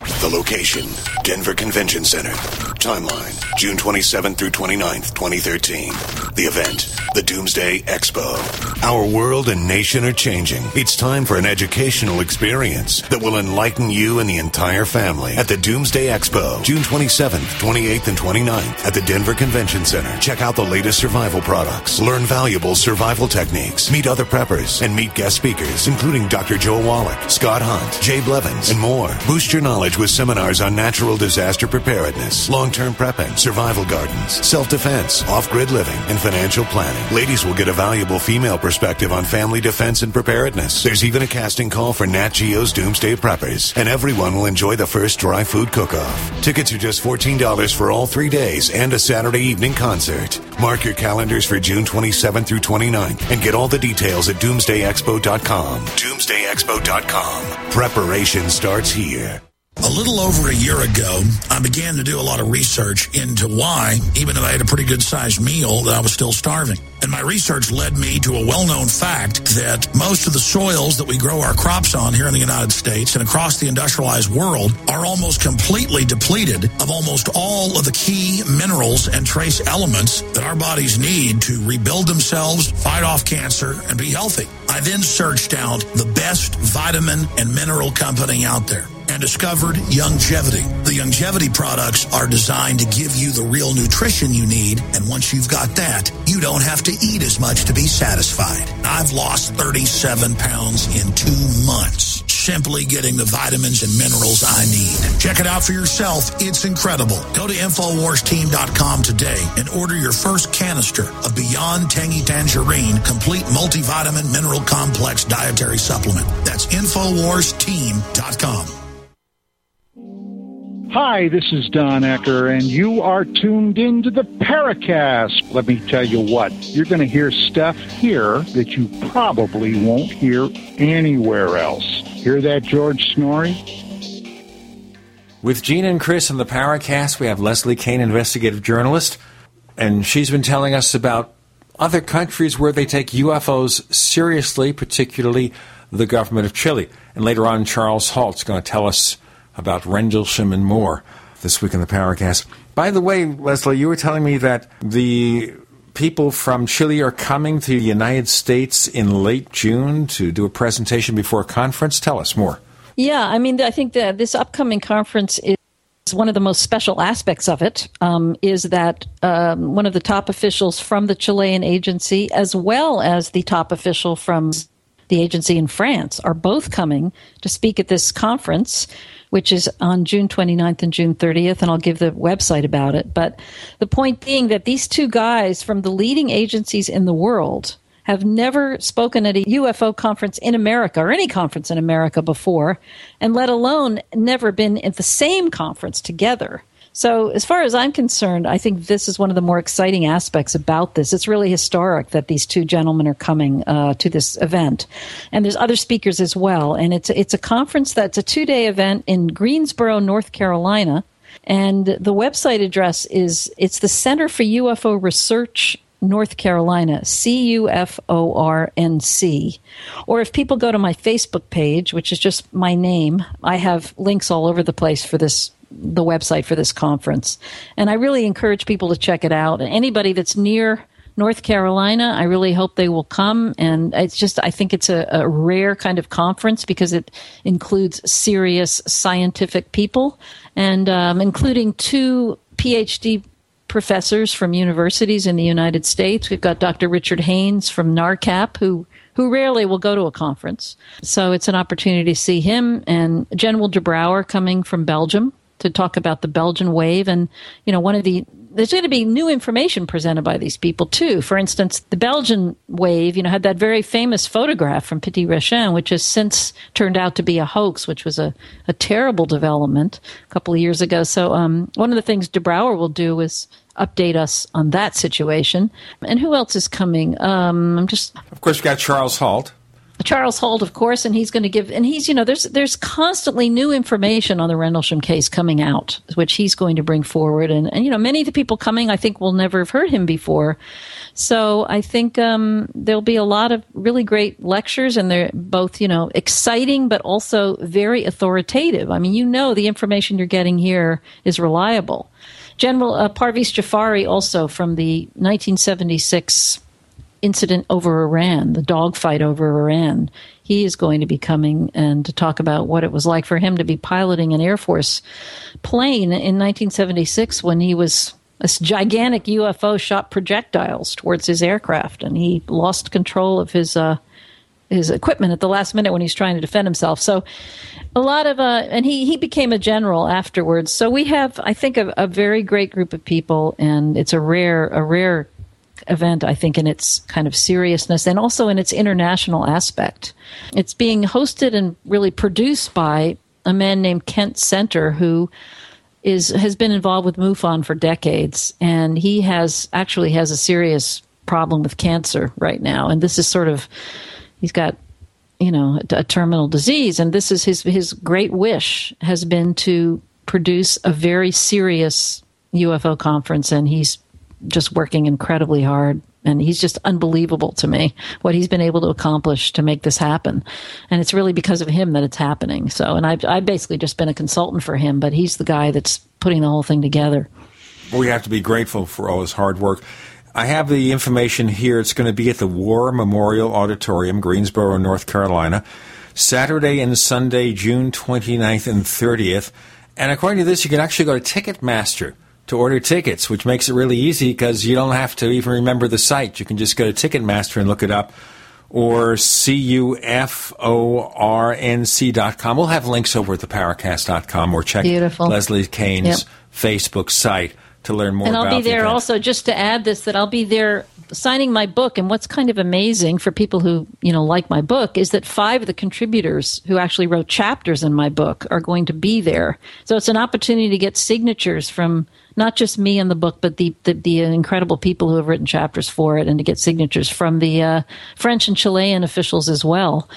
The location, Denver Convention Center. Timeline, June 27th through 29th, 2013. The event, the Doomsday Expo. Our world and nation are changing. It's time for an educational experience that will enlighten you and the entire family at the Doomsday Expo, June 27th, 28th, and 29th at the Denver Convention Center. Check out the latest survival products, learn valuable survival techniques, meet other preppers, and meet guest speakers, including Dr. Joe Wallach, Scott Hunt, Jay Blevins, and more. Boost your knowledge with with seminars on natural disaster preparedness, long-term prepping, survival gardens, self-defense, off-grid living, and financial planning. Ladies will get a valuable female perspective on family defense and preparedness. There's even a casting call for Nat Geo's Doomsday Preppers, and everyone will enjoy the first dry food cook-off. Tickets are just $14 for all three days and a Saturday evening concert. Mark your calendars for June 27th through 29th and get all the details at doomsdayexpo.com. Doomsdayexpo.com. Preparation starts here. A little over a year ago, I began to do a lot of research into why, even though I had a pretty good sized meal, that I was still starving. And my research led me to a well known fact that most of the soils that we grow our crops on here in the United States and across the industrialized world are almost completely depleted of almost all of the key minerals and trace elements that our bodies need to rebuild themselves, fight off cancer, and be healthy. I then searched out the best vitamin and mineral company out there and discovered Youngevity. The Youngevity products are designed to give you the real nutrition you need, and once you've got that, you don't have to eat as much to be satisfied. I've lost 37 pounds in two months simply getting the vitamins and minerals I need. Check it out for yourself. It's incredible. Go to InfoWarsTeam.com today and order your first canister of Beyond Tangy Tangerine Complete Multivitamin Mineral Complex Dietary Supplement. That's InfoWarsTeam.com. Hi, this is Don Ecker, and you are tuned in to the Paracast. Let me tell you what, you're going to hear stuff here that you probably won't hear anywhere else. Hear that, George Noory? With Gene and Chris on the Paracast, we have Leslie Kean, investigative journalist, and she's been telling us about other countries where they take UFOs seriously, particularly the government of Chile. And later on, Charles Halt's going to tell us about Rendlesham and more this week in the Paracast. By the way, Leslie, you were telling me that the people from Chile are coming to the United States in late June to do a presentation before a conference. Tell us more. Yeah, I mean, I think that this upcoming conference is one of the most special aspects of it um, is that um, one of the top officials from the Chilean agency, as well as the top official from the agency in France, are both coming to speak at this conference which is on June 29th and June 30th, and I'll give the website about it. But the point being that these two guys from the leading agencies in the world have never spoken at a UFO conference in America or any conference in America before, and let alone never been at the same conference together. So, as far as I'm concerned, I think this is one of the more exciting aspects about this. It's really historic that these two gentlemen are coming uh, to this event, and there's other speakers as well. And it's it's a conference that's a two day event in Greensboro, North Carolina, and the website address is it's the Center for UFO Research North Carolina, C U F O R N C. Or if people go to my Facebook page, which is just my name, I have links all over the place for this the website for this conference. And I really encourage people to check it out. Anybody that's near North Carolina, I really hope they will come. And it's just, I think it's a, a rare kind of conference because it includes serious scientific people and um, including two PhD professors from universities in the United States. We've got Dr. Richard Haines from NARCAP, who who rarely will go to a conference. So it's an opportunity to see him and General de Brouwer coming from Belgium to talk about the Belgian wave. And, you know, one of the, there's going to be new information presented by these people too. For instance, the Belgian wave, you know, had that very famous photograph from Petit Rechain, which has since turned out to be a hoax, which was a, a terrible development a couple of years ago. So, um, one of the things de Brouwer will do is update us on that situation. And who else is coming? Um, I'm just. Of course, we've got Charles Halt. Charles Halt, of course, and he's going to give, and he's, you know, there's there's constantly new information on the Rendlesham case coming out, which he's going to bring forward, and and you know, many of the people coming, I think, will never have heard him before, so I think um, there'll be a lot of really great lectures, and they're both, you know, exciting but also very authoritative. I mean, you know, the information you're getting here is reliable. General uh, Parviz Jafari, also from the 1976 incident over Iran, the dogfight over Iran. He is going to be coming and to talk about what it was like for him to be piloting an Air Force plane in 1976 when he was a gigantic UFO shot projectiles towards his aircraft, and he lost control of his uh, his equipment at the last minute when he's trying to defend himself. So a lot of uh, and he he became a general afterwards. So we have, I think, a, a very great group of people, and it's a rare a rare event, I think, in its kind of seriousness and also in its international aspect. It's being hosted and really produced by a man named Kent Senter, who is has been involved with MUFON for decades, and he has actually has a serious problem with cancer right now, and this is sort of he's got you know a, a terminal disease, and this is his his great wish has been to produce a very serious UFO conference, and he's just working incredibly hard. And he's just unbelievable to me what he's been able to accomplish to make this happen. And it's really because of him that it's happening. So and i've, I've basically just been a consultant for him but he's the guy that's putting the whole thing together. We have to be grateful for all his hard work. I have the information here. It's going to be at the War Memorial Auditorium, Greensboro, North Carolina, Saturday and Sunday, June 29th and 30th. And according to this, you can actually go to Ticketmaster to order tickets, which makes it really easy because you don't have to even remember the site. You can just go to Ticketmaster and look it up or cufornc.com. We'll have links over at theparacast.com or check Beautiful. Leslie Kean's Yep. Facebook site to learn more about it. and I'll be there event. also just to add this that I'll be there signing my book and what's kind of amazing for people who you know like my book is that five of the contributors who actually wrote chapters in my book are going to be there so it's an opportunity to get signatures from not just me in the book but the the, the incredible people who have written chapters for it and to get signatures from the uh, French and Chilean officials as well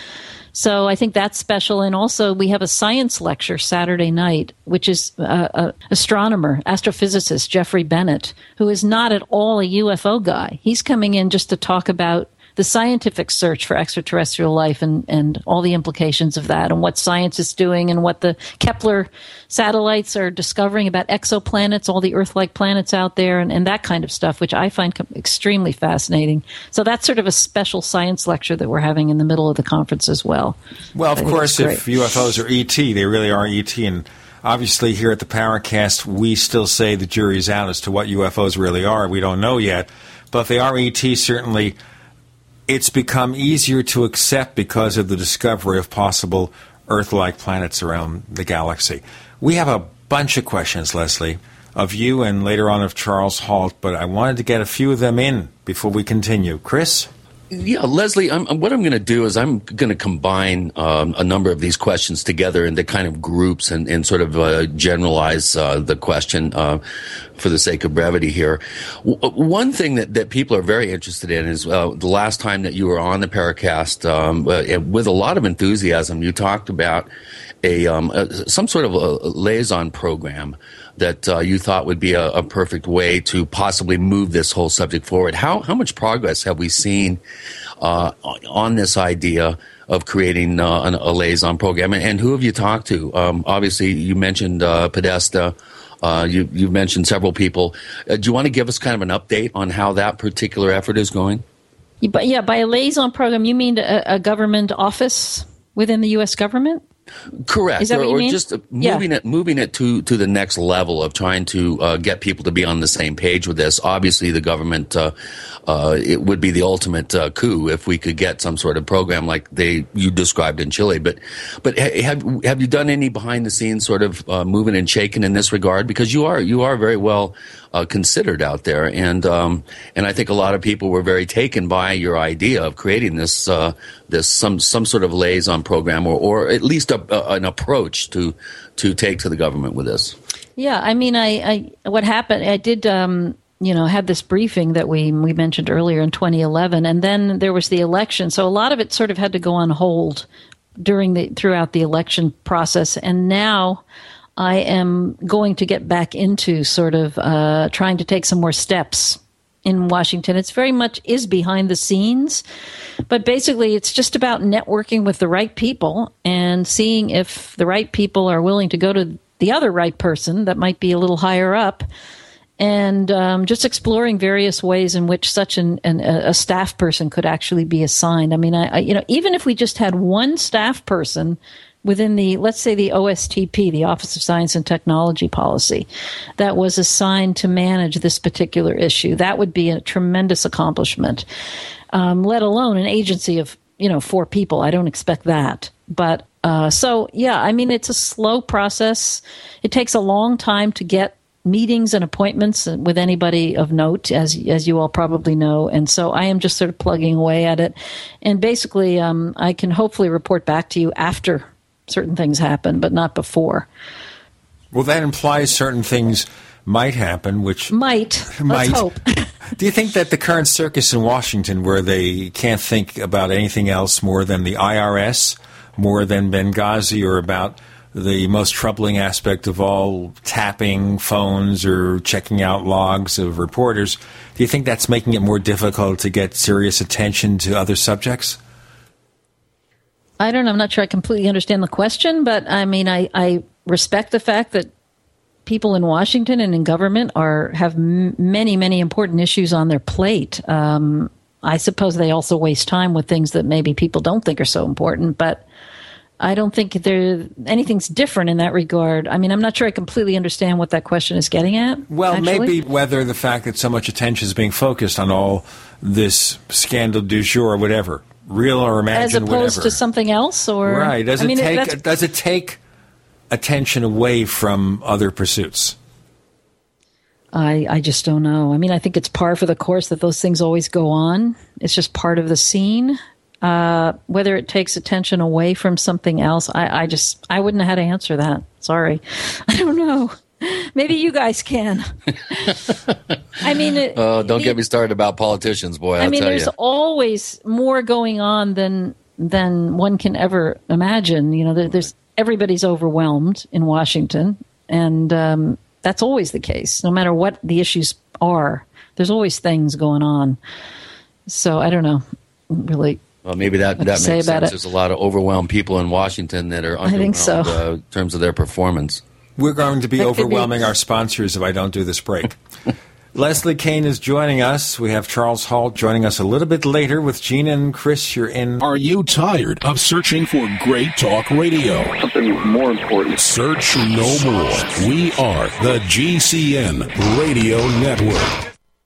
so I think that's special. And also, we have a science lecture Saturday night, which is uh, astronomer, astrophysicist Jeffrey Bennett, who is not at all a UFO guy. He's coming in just to talk about the scientific search for extraterrestrial life and, and all the implications of that and what science is doing and what the Kepler satellites are discovering about exoplanets, all the Earth like planets out there, and, and that kind of stuff, which I find com- extremely fascinating. So that's sort of a special science lecture that we're having in the middle of the conference as well. Well, of course, if UFOs are ET, they really are ET. And obviously, here at the Paracast, we still say the jury's out as to what UFOs really are. We don't know yet. But if they are ET, certainly it's become easier to accept because of the discovery of possible Earth like planets around the galaxy. We have a bunch of questions, Leslie, of you and later on of Charles Halt, but I wanted to get a few of them in before we continue. Chris? Yeah, Leslie, I'm, what I'm going to do is I'm going to combine um, a number of these questions together into kind of groups and, and sort of uh, generalize uh, the question uh, for the sake of brevity here. W- one thing that, that people are very interested in is uh, the last time that you were on the Paracast um, uh, with a lot of enthusiasm, you talked about a, um, a some sort of a liaison program that uh, you thought would be a, a, perfect way to possibly move this whole subject forward. How how much progress have we seen uh, on this idea of creating uh, an, a liaison program? And, and, who have you talked to? Um, obviously, you mentioned uh, Podesta. Uh, you you mentioned several people. Uh, do you want to give us kind of an update on how that particular effort is going? But yeah, by a liaison program, you mean a, a government office within the U.S. government? Correct. Is that or, what you or just moving Yeah. it moving it to to the next level of trying to uh, get people to be on the same page with this. Obviously, the government uh, uh, it would be the ultimate uh, coup if we could get some sort of program like they you described in Chile. But but have have you done any behind the scenes sort of uh, moving and shaking in this regard? Because you are you are very well uh, considered out there, and um, and I think a lot of people were very taken by your idea of creating this uh, this some some sort of liaison program or or at least a, a, an approach to to take to the government with this. Yeah, I mean, I, I what happened? I did, um, you know, had this briefing that we we mentioned earlier in 2011, and then there was the election. So a lot of it sort of had to go on hold during the throughout the election process, and now. I am going to get back into sort of uh, trying to take some more steps in Washington. It's very much is behind the scenes, but basically it's just about networking with the right people and seeing if the right people are willing to go to the other right person that might be a little higher up. And um, just exploring various ways in which such an, an, a staff person could actually be assigned. I mean, I, I, you know, even if we just had one staff person within the, let's say, the OSTP, the Office of Science and Technology Policy, that was assigned to manage this particular issue, that would be a tremendous accomplishment. Um, let alone an agency of you know, four people. I don't expect that. But uh, so, yeah, I mean, it's a slow process. It takes a long time to get meetings and appointments with anybody of note, as as you all probably know. And so I am just sort of plugging away at it. And basically, um, I can hopefully report back to you after certain things happen, but not before. Well, that implies certain things might happen, which might. might. Let's hope. Do you think that the current circus in Washington, where they can't think about anything else more than the IRS, more than Benghazi, or about the most troubling aspect of all, tapping phones or checking out logs of reporters, do you think that's making it more difficult to get serious attention to other subjects? I don't know. I'm not sure I completely understand the question, but I mean, I, I respect the fact that people in Washington and in government are have m- many, many important issues on their plate. Um, I suppose they also waste time with things that maybe people don't think are so important, but I don't think there anything's different in that regard. I mean, I'm not sure I completely understand what that question is getting at. Well, actually. maybe whether the fact that so much attention is being focused on all this scandal du jour or whatever, real or imagined, as opposed whatever. to something else, or right? Does I it mean, take that's- does it take attention away from other pursuits? I, I just don't know. I mean, I think it's par for the course that those things always go on. It's just part of the scene. Uh, whether it takes attention away from something else, I, I just I wouldn't know how to answer that. Sorry, I don't know. Maybe you guys can. I mean, Oh, don't get me started about politicians, boy. I'll I mean, there's you. always more going on than than one can ever imagine. You know, there, there's everybody's overwhelmed in Washington, and um, that's always the case. No matter what the issues are, there's always things going on. So I don't know, really. Well, maybe that, that makes about sense. it. There's a lot of overwhelmed people in Washington that are I think so. uh, in terms of their performance. We're going to be That could be- overwhelming our sponsors if I don't do this break. Leslie Kean is joining us. We have Charles Halt joining us a little bit later with Gene and Chris. You're in. Are you tired of searching for great talk radio? Something more important. Search no more. We are the GCN Radio Network.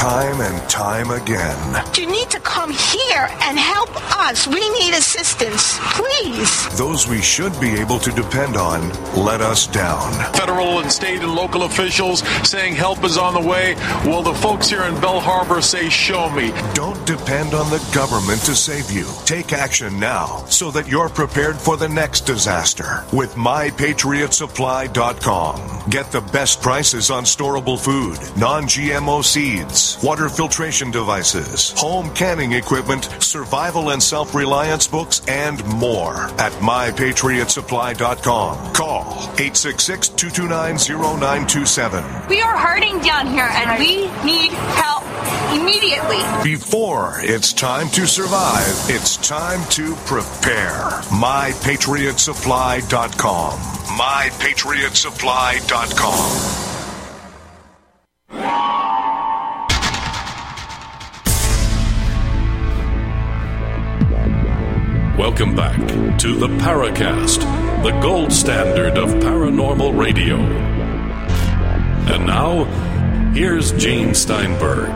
Time and time again. You need to come here and help us. We need assistance. Please. Those we should be able to depend on let us down. Federal and state and local officials saying help is on the way. Well, the folks here in Belle Harbor say, show me. Don't depend on the government to save you. Take action now so that you're prepared for the next disaster with mypatriotsupply.com. Get the best prices on storable food, non GMO seeds, water filtration devices, home canning equipment, survival and self reliance books, and more at mypatriotsupply.com. Call 866 229 0927. We are hurting down here and we need help immediately. Before it's time to survive, it's time to prepare. MyPatriotSupply.com. MyPatriotSupply.com. Welcome back to the Paracast, the gold standard of paranormal radio. And now, here's Gene Steinberg.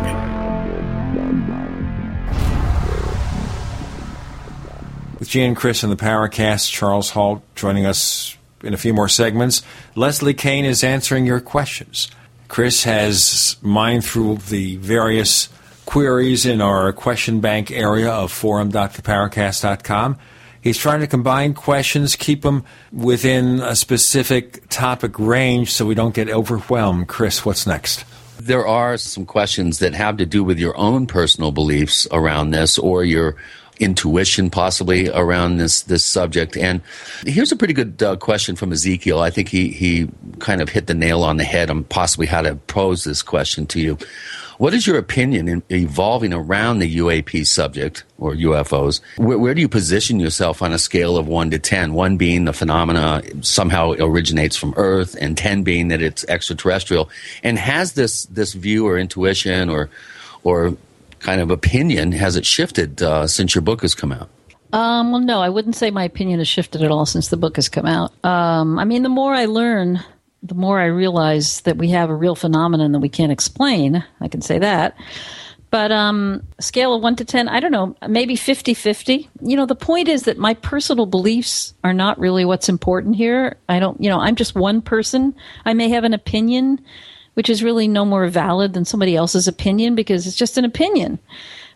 With Gene and Chris in the Paracast, Charles Halt joining us in a few more segments. Leslie Kean is answering your questions. Chris has mined through the various queries in our question bank area of forum.theparacast.com. He's trying to combine questions, keep them within a specific topic range so we don't get overwhelmed. Chris, what's next? There are some questions that have to do with your own personal beliefs around this or your intuition possibly around this this subject and here's a pretty good uh, question from Ezekiel I think he he kind of hit the nail on the head on possibly how to pose this question to you what is your opinion in evolving around the UAP subject or UFOs? Where, where, do you position yourself on a scale of 1 to 10? 1 being the phenomena somehow originates from Earth, and 10 being that it's extraterrestrial. And has this, this view or intuition or, or kind of opinion, has it shifted uh, since your book has come out? Um, well, no, I wouldn't say my opinion has shifted at all since the book has come out. Um, I mean, the more I learn, the more I realize that we have a real phenomenon that we can't explain. I can say that. But um, scale of 1 to 10, I don't know, maybe 50 50. You know, the point is that my personal beliefs are not really what's important here. I don't, you know, I'm just one person. I may have an opinion, which is really no more valid than somebody else's opinion because it's just an opinion.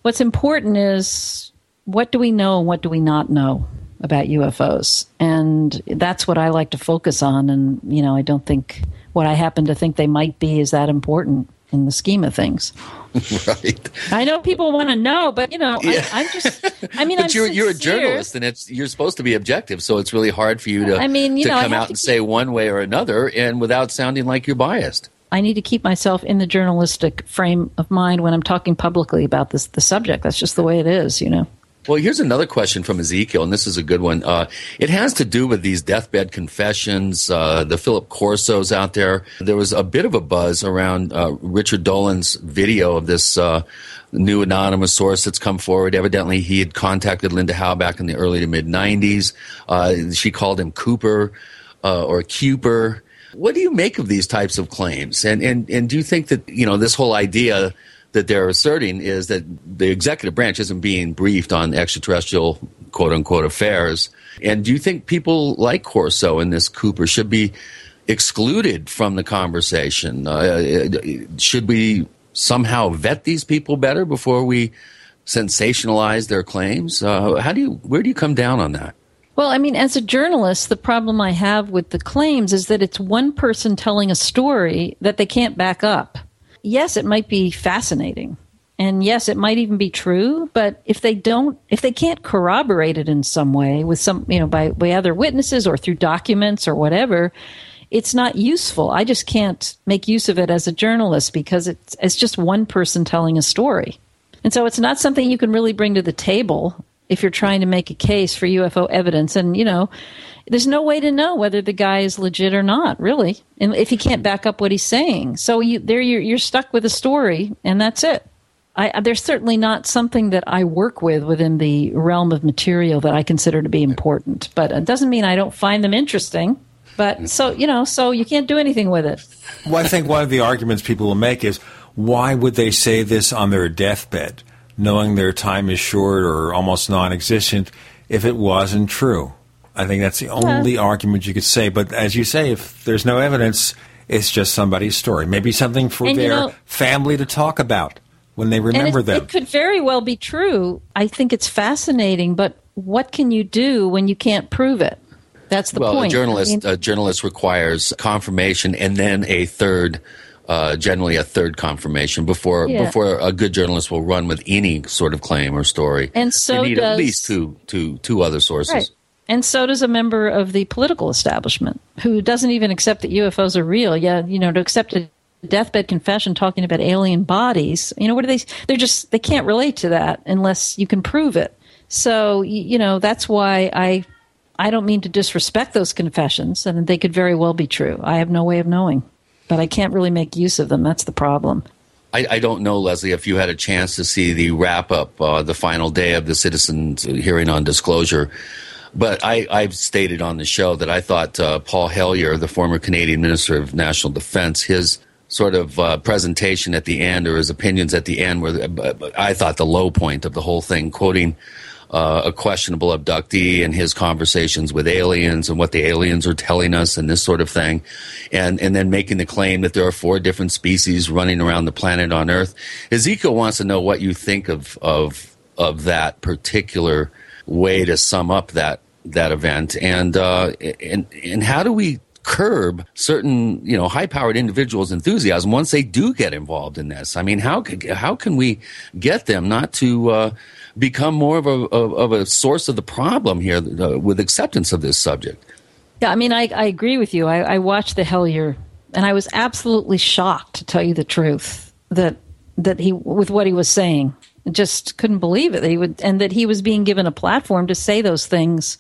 What's important is what do we know and what do we not know? About UFOs. And that's what I like to focus on. And, you know, I don't think what I happen to think they might be is that important in the scheme of things. right. I know people want to know, but you know, yeah. I, am just. I mean, but I'm you're sincere. you're a journalist, and it's you're supposed to be objective, so it's really hard for you to. I mean, you to know, come out and keep, say one way or another, and without sounding like you're biased. I need to keep myself in the journalistic frame of mind when I'm talking publicly about this the subject. That's just the way it is, you know. Well, here's another question from Ezekiel, and this is a good one. Uh, it has to do with these deathbed confessions, uh, the Philip Corsos out there. There was a bit of a buzz around uh, Richard Dolan's video of this uh, new anonymous source that's come forward. Evidently, he had contacted Linda Howe back in the early to mid 90s. Uh, she called him Cooper uh, or Cooper. What do you make of these types of claims? And, and, and do you think that, you know, this whole idea – that they're asserting is that the executive branch isn't being briefed on extraterrestrial quote unquote affairs. And do you think people like Corso and this Cooper should be excluded from the conversation? Uh, should we somehow vet these people better before we sensationalize their claims? Uh, how do you, where do you come down on that? Well, I mean, as a journalist, the problem I have with the claims is that it's one person telling a story that they can't back up yes, it might be fascinating. And yes, it might even be true, but if they don't, if they can't corroborate it in some way with some, you know, by, by other witnesses or through documents or whatever, it's not useful. I just can't make use of it as a journalist because it's, it's just one person telling a story. And so it's not something you can really bring to the table if you're trying to make a case for UFO evidence. And, you know, there's no way to know whether the guy is legit or not, really, and if he can't back up what he's saying. So you, there, you're, you're stuck with a story, and that's it. I, there's certainly not something that I work with within the realm of material that I consider to be important, but it doesn't mean I don't find them interesting. But mm-hmm. so you know, so you can't do anything with it. Well, I think one of the arguments people will make is why would they say this on their deathbed, knowing their time is short or almost non-existent, if it wasn't true? I think that's the only yeah. argument you could say. But as you say, if there's no evidence, it's just somebody's story. Maybe something for and their you know, family to talk about when they remember it, them. It could very well be true. I think it's fascinating, but what can you do when you can't prove it? That's the well, point. a journalist, I mean, a journalist requires confirmation and then a third. Uh, generally, a third confirmation before yeah. before a good journalist will run with any sort of claim or story. And so they need does, at least two, two, two other sources. Right. And so does a member of the political establishment who doesn't even accept that UFOs are real. Yeah, you know, to accept a deathbed confession talking about alien bodies, you know, what are they? They're just, they can't relate to that unless you can prove it. So, you know, that's why I, I don't mean to disrespect those confessions, and they could very well be true. I have no way of knowing, but I can't really make use of them. That's the problem. I, I, don't know, Leslie, if you had a chance to see the wrap up, uh, the final day of the citizens' hearing on disclosure. But I, I've stated on the show that I thought uh, Paul Hellyer, the former Canadian Minister of National Defense, his sort of uh, presentation at the end or his opinions at the end were, uh, I thought, the low point of the whole thing, quoting uh, a questionable abductee and his conversations with aliens and what the aliens are telling us and this sort of thing, and and then making the claim that there are four different species running around the planet on Earth. Ezekiel wants to know what you think of of of that particular way to sum up that that event, and uh, and and how do we curb certain you know high powered individuals enthusiasm once they do get involved in this? I mean how how can we get them not to uh, become more of a of, a source of the problem here uh, with acceptance of this subject? Yeah i mean i, I agree with you. I, I watched the Hellyer and i was absolutely shocked to tell you the truth that that he with what he was saying just couldn't believe it that he would and that he was being given a platform to say those things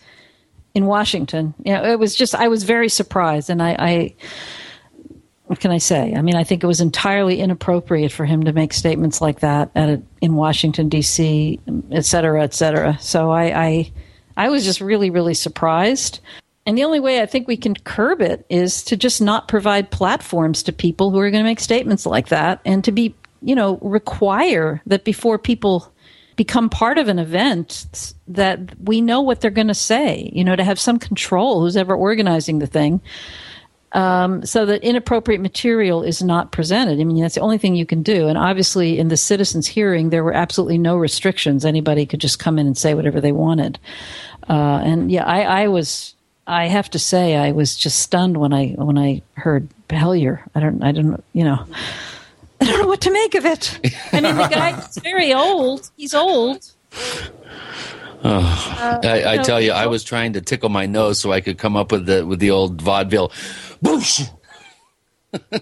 in Washington. You know, it was just I was very surprised, and I, I what can I say? I mean, I think it was entirely inappropriate for him to make statements like that at a, in Washington D.C., et cetera, et cetera. So I, I, I was just really, really surprised. And the only way I think we can curb it is to just not provide platforms to people who are going to make statements like that, and to be, you know, require that before people become part of an event that we know what they're going to say, you know, to have some control who's ever organizing the thing. Um, so that inappropriate material is not presented. I mean, that's the only thing you can do. And obviously, in the citizens' hearing, there were absolutely no restrictions. Anybody could just come in and say whatever they wanted. Uh, and yeah, I, I, was. I have to say, I was just stunned when I when I heard Hellyer. I don't. I don't. You know. I don't know what to make of it. I mean, the guy's very old. He's old. Oh, uh, I, I tell you, I was trying to tickle my nose so I could come up with the with the old vaudeville. Boosh.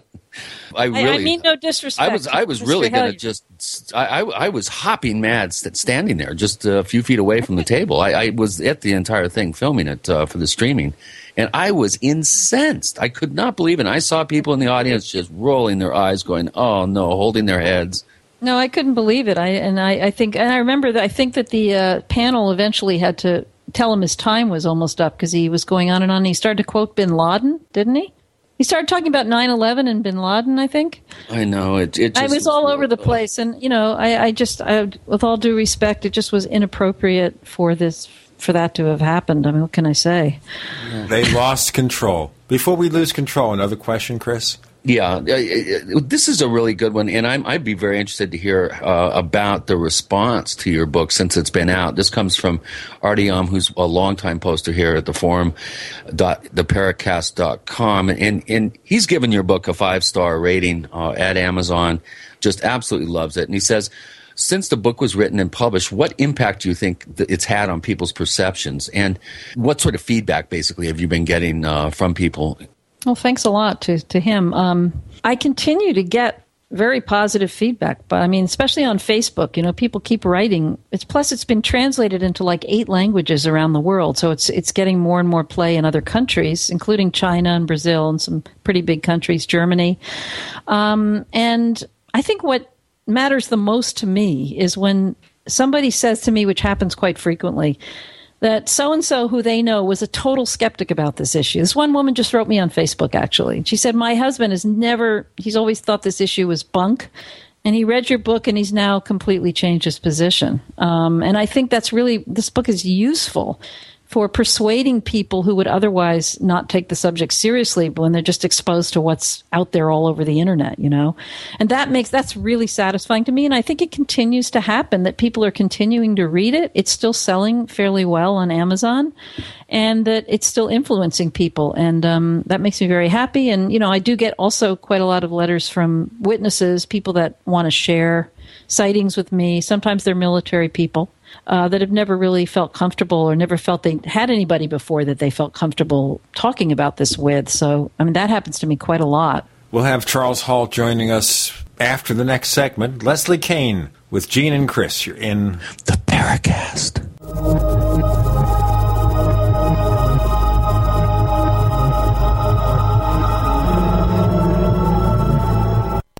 I really, I, I, mean no disrespect. I was, I was really going to just, I, I, I, was hopping mad, standing there, just a few feet away from the table. I, I was at the entire thing, filming it uh, for the streaming, and I was incensed. I could not believe it. And I saw people in the audience just rolling their eyes, going, "Oh no," holding their heads. No, I couldn't believe it. I and I, I think and I remember that I think that the uh, panel eventually had to tell him his time was almost up because he was going on and on. And He started to quote Bin Laden, didn't he? He started talking about 9-11 and Bin Laden. I think. I know it. it I was all over the place, and you know, I, I just, I, with all due respect, it just was inappropriate for this for that to have happened. I mean, what can I say? They lost control. Before we lose control, another question, Chris? Yeah, uh, uh, this is a really good one, and i would be very interested to hear uh, about the response to your book since it's been out. This comes from Artyom, who's a longtime poster here at the forum, theparacast.com, and, and he's given your book a five star rating uh, at Amazon, just absolutely loves it. And he says, since the book was written and published, what impact do you think it's had on people's perceptions? And what sort of feedback, basically, have you been getting uh, from people? Well, thanks a lot to, to him. Um, I continue to get very positive feedback, but I mean, especially on Facebook, you know, people keep writing. It's plus it's been translated into like eight languages around the world, so it's it's getting more and more play in other countries, including China and Brazil and some pretty big countries, Germany. Um, and I think what matters the most to me is when somebody says to me, which happens quite frequently, that so and so who they know was a total skeptic about this issue. This one woman just wrote me on Facebook actually. She said, My husband has never, he's always thought this issue was bunk. And he read your book and he's now completely changed his position. Um, and I think that's really, this book is useful for persuading people who would otherwise not take the subject seriously when they're just exposed to what's out there all over the internet, you know? And that makes, that's really satisfying to me. And I think it continues to happen that people are continuing to read it. It's still selling fairly well on Amazon and that it's still influencing people. And um, that makes me very happy. And, you know, I do get also quite a lot of letters from witnesses, people that want to share sightings with me. Sometimes they're military people uh, that have never really felt comfortable or never felt they had anybody before that they felt comfortable talking about this with. So, I mean, that happens to me quite a lot. We'll have Charles Halt joining us after the next segment. Leslie Kean with Gene and Chris. You're in the Paracast.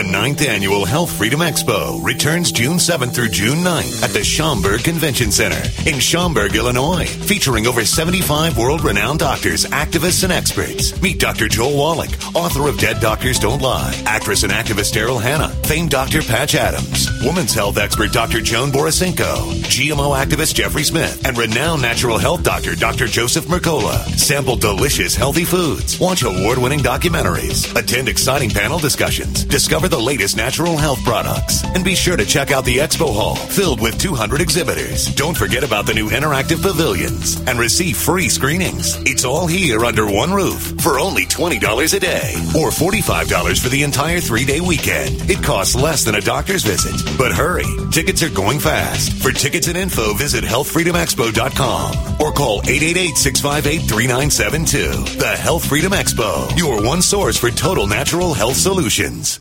The ninth annual Health Freedom Expo returns June 7th through June 9th at the Schaumburg Convention Center in Schaumburg, Illinois, featuring over 75 world-renowned doctors, activists, and experts. Meet Dr. Joel Wallach, author of Dead Doctors Don't Lie, actress and activist Daryl Hannah, famed Dr. Patch Adams, women's health expert Dr. Joan Borysenko, GMO activist Jeffrey Smith, and renowned natural health doctor Dr. Joseph Mercola. Sample delicious healthy foods, watch award-winning documentaries, attend exciting panel discussions, discover the latest natural health products, and be sure to check out the expo hall filled with 200 exhibitors. Don't forget about the new interactive pavilions and receive free screenings. It's all here under one roof for only $20 a day or $45 for the entire three-day weekend. It costs less than a doctor's visit. But hurry, tickets are going fast. For tickets and info, visit healthfreedomexpo.com or call 888-658-3972. The Health Freedom Expo, your one source for total natural health solutions.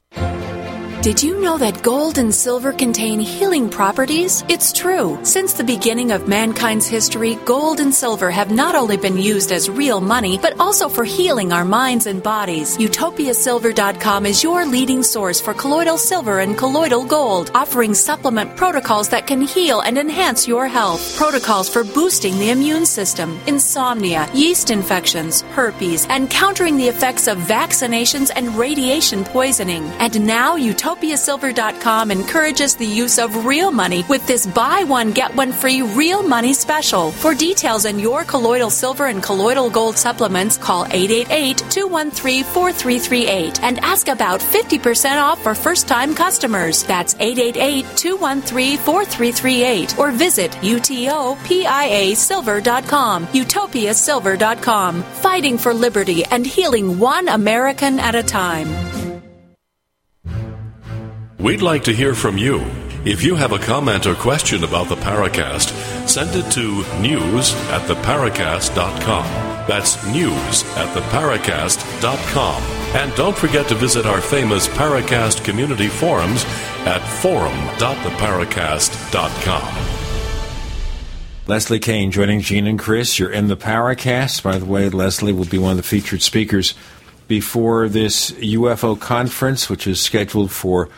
Did you know that gold and silver contain healing properties? It's true. Since the beginning of mankind's history, gold and silver have not only been used as real money, but also for healing our minds and bodies. UtopiaSilver.com is your leading source for colloidal silver and colloidal gold, offering supplement protocols that can heal and enhance your health. Protocols for boosting the immune system, insomnia, yeast infections, herpes, and countering the effects of vaccinations and radiation poisoning. And now, Utopia UtopiaSilver.com encourages the use of real money with this buy one, get one free real money special. For details on your colloidal silver and colloidal gold supplements, call 888-213-4338 and ask about 50% off for first-time customers. That's 888-213-4338 or visit utopiasilver.com. UtopiaSilver.com. Fighting for liberty and healing one American at a time. We'd like to hear from you. If you have a comment or question about the Paracast, send it to news at theparacast.com. That's news at theparacast.com. And don't forget to visit our famous Paracast community forums at forum.theparacast.com. Leslie Kean joining Gene and Chris. You're in the Paracast. By the way, Leslie will be one of the featured speakers before this UFO conference, which is scheduled for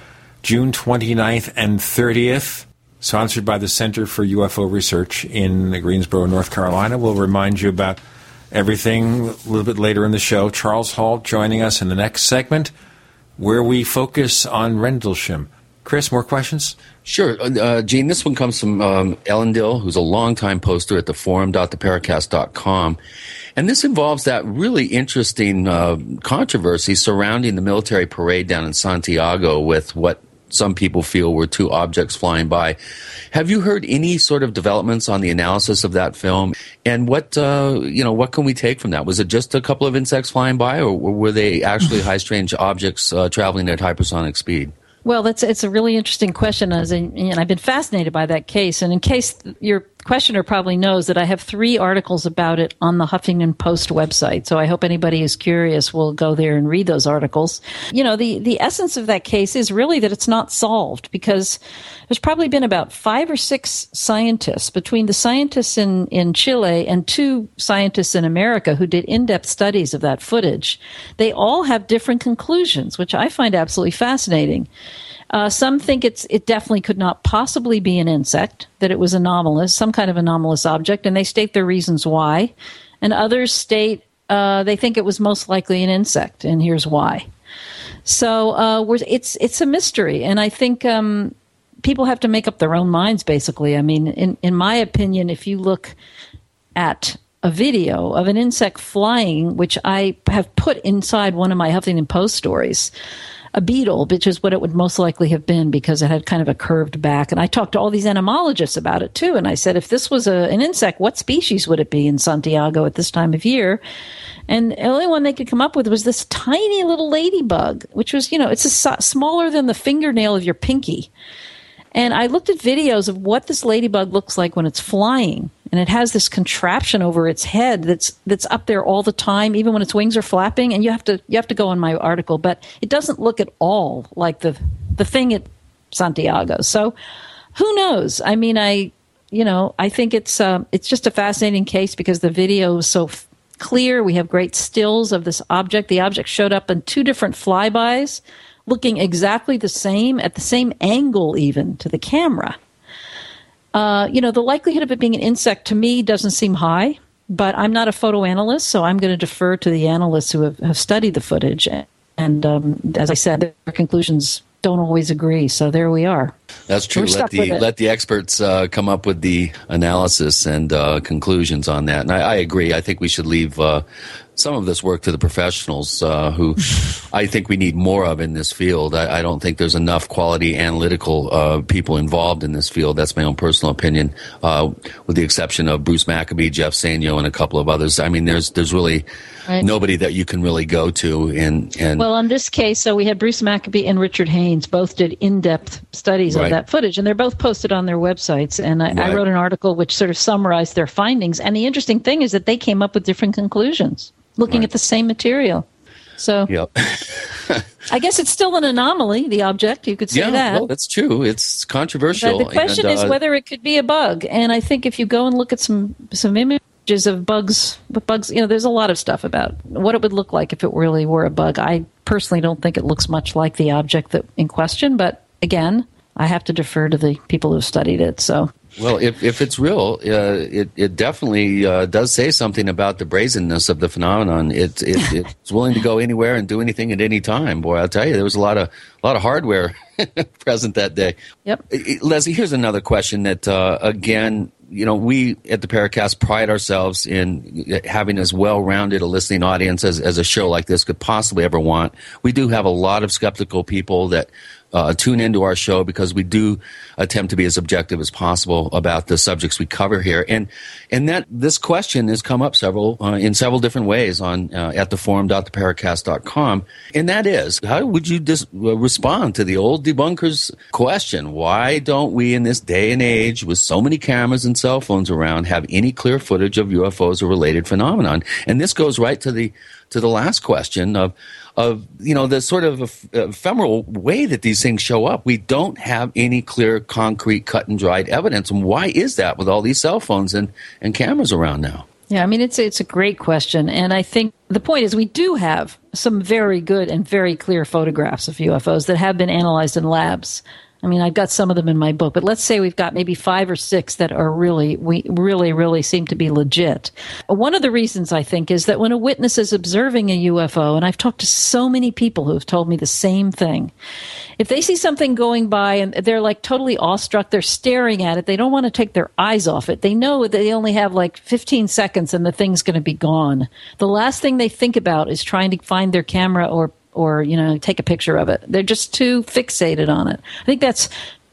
June 29th and 30th, sponsored by the Center for UFO Research in Greensboro, North Carolina. We'll remind you about everything a little bit later in the show. Charles Halt joining us in the next segment, where we focus on Rendlesham. Chris, more questions? Sure. Uh, Gene, this one comes from um, Ellen Dill, who's a longtime poster at the forum.theparacast.com. And this involves that really interesting uh, controversy surrounding the military parade down in Santiago with what some people feel were two objects flying by. Have you heard any sort of developments on the analysis of that film? And what uh, you know, what can we take from that? Was it just a couple of insects flying by, or were they actually high strange objects uh, traveling at hypersonic speed? Well, that's it's a really interesting question, as in, and I've been fascinated by that case. And in case your questioner probably knows that I have three articles about it on the Huffington Post website. So I hope anybody who's curious will go there and read those articles. You know, the the essence of that case is really that it's not solved because there's probably been about five or six scientists between the scientists in in Chile and two scientists in America who did in-depth studies of that footage. They all have different conclusions, which I find absolutely fascinating. Uh, some think it's it definitely could not possibly be an insect, that it was anomalous, some kind of anomalous object, and they state their reasons why. And others state uh, they think it was most likely an insect, and here's why. So uh, it's it's a mystery, and I think um, people have to make up their own minds. Basically, I mean, in in my opinion, if you look at a video of an insect flying, which I have put inside one of my Huffington Post stories, a beetle, which is what it would most likely have been because it had kind of a curved back. And I talked to all these entomologists about it too. And I said, if this was a, an insect, what species would it be in Santiago at this time of year? And the only one they could come up with was this tiny little ladybug, which was, you know, it's a, smaller than the fingernail of your pinky. And I looked at videos of what this ladybug looks like when it's flying and it has this contraption over its head that's that's up there all the time even when its wings are flapping. And you have to you have to go on my article but it doesn't look at all like the the thing at Santiago. So who knows? I mean i you know i think it's uh, it's just a fascinating case because the video is so f- clear. We have great stills of this object. The object showed up in two different flybys looking exactly the same at the same angle even to the camera uh, you know, the likelihood of it being an insect to me doesn't seem high, but I'm not a photo analyst, so I'm going to defer to the analysts who have, have studied the footage. And um, as I said, their conclusions don't always agree. So there we are. That's true. let the let the experts uh, come up with the analysis and uh, conclusions on that. And I, I, agree. I think we should leave uh, some of this work to the professionals uh, who I think we need more of in this field. I, I don't think there's enough quality analytical uh, people involved in this field. That's my own personal opinion, uh, with the exception of Bruce Maccabee, Jeff Sainio, and a couple of others. I mean, there's there's really right. nobody that you can really go to. And, and well, on this case, so we had Bruce Maccabee and Richard Haines both did in-depth studies right. of that footage, and they're both posted on their websites. And I, right. I wrote an article which sort of summarized their findings. And the interesting thing is that they came up with different conclusions looking right. at the same material. So, yep. I guess it's still an anomaly. The object, you could say yeah, that. Well, that's true. It's controversial. But the question and, uh, is whether it could be a bug. And I think if you go and look at some some images of bugs, bugs, you know, there's a lot of stuff about what it would look like if it really were a bug. I personally don't think it looks much like the object that in question. But again, I have to defer to the people who've studied it. So well, if, if it's real, uh, it, it definitely uh, does say something about the brazenness of the phenomenon. It, it, it's willing to go anywhere and do anything at any time. Boy, I'll tell you, there was a lot of a lot of hardware present that day. Yep. Leslie, here's another question that, uh, again, you know, we at the Paracast pride ourselves in having as well-rounded a listening audience as, as a show like this could possibly ever want. We do have a lot of skeptical people that uh, tune into our show because we do attempt to be as objective as possible about the subjects we cover here. And and that this question has come up several uh, in several different ways on uh, at the forum.theparacast.com. And that is, how would you dis- uh, respond to the old debunkers question? Why don't we in this day and age with so many cameras and cell phones around have any clear footage of UFOs or related phenomenon? And this goes right to the to the last question of of you know the sort of ephemeral way that these things show up. We don't have any clear, concrete, cut and dried evidence. And why is that with all these cell phones and, and cameras around now? Yeah, I mean it's it's a great question, and I think the point is we do have some very good and very clear photographs of UFOs that have been analyzed in labs. I mean, I've got some of them in my book, but let's say we've got maybe five or six that are really, we really, really seem to be legit. One of the reasons I think is that when a witness is observing a UFO, and I've talked to so many people who have told me the same thing, if they see something going by and they're like totally awestruck, they're staring at it, they don't want to take their eyes off it. They know that they only have like 15 seconds and the thing's going to be gone. The last thing they think about is trying to find their camera or or you know take a picture of it they're just too fixated on it i think that's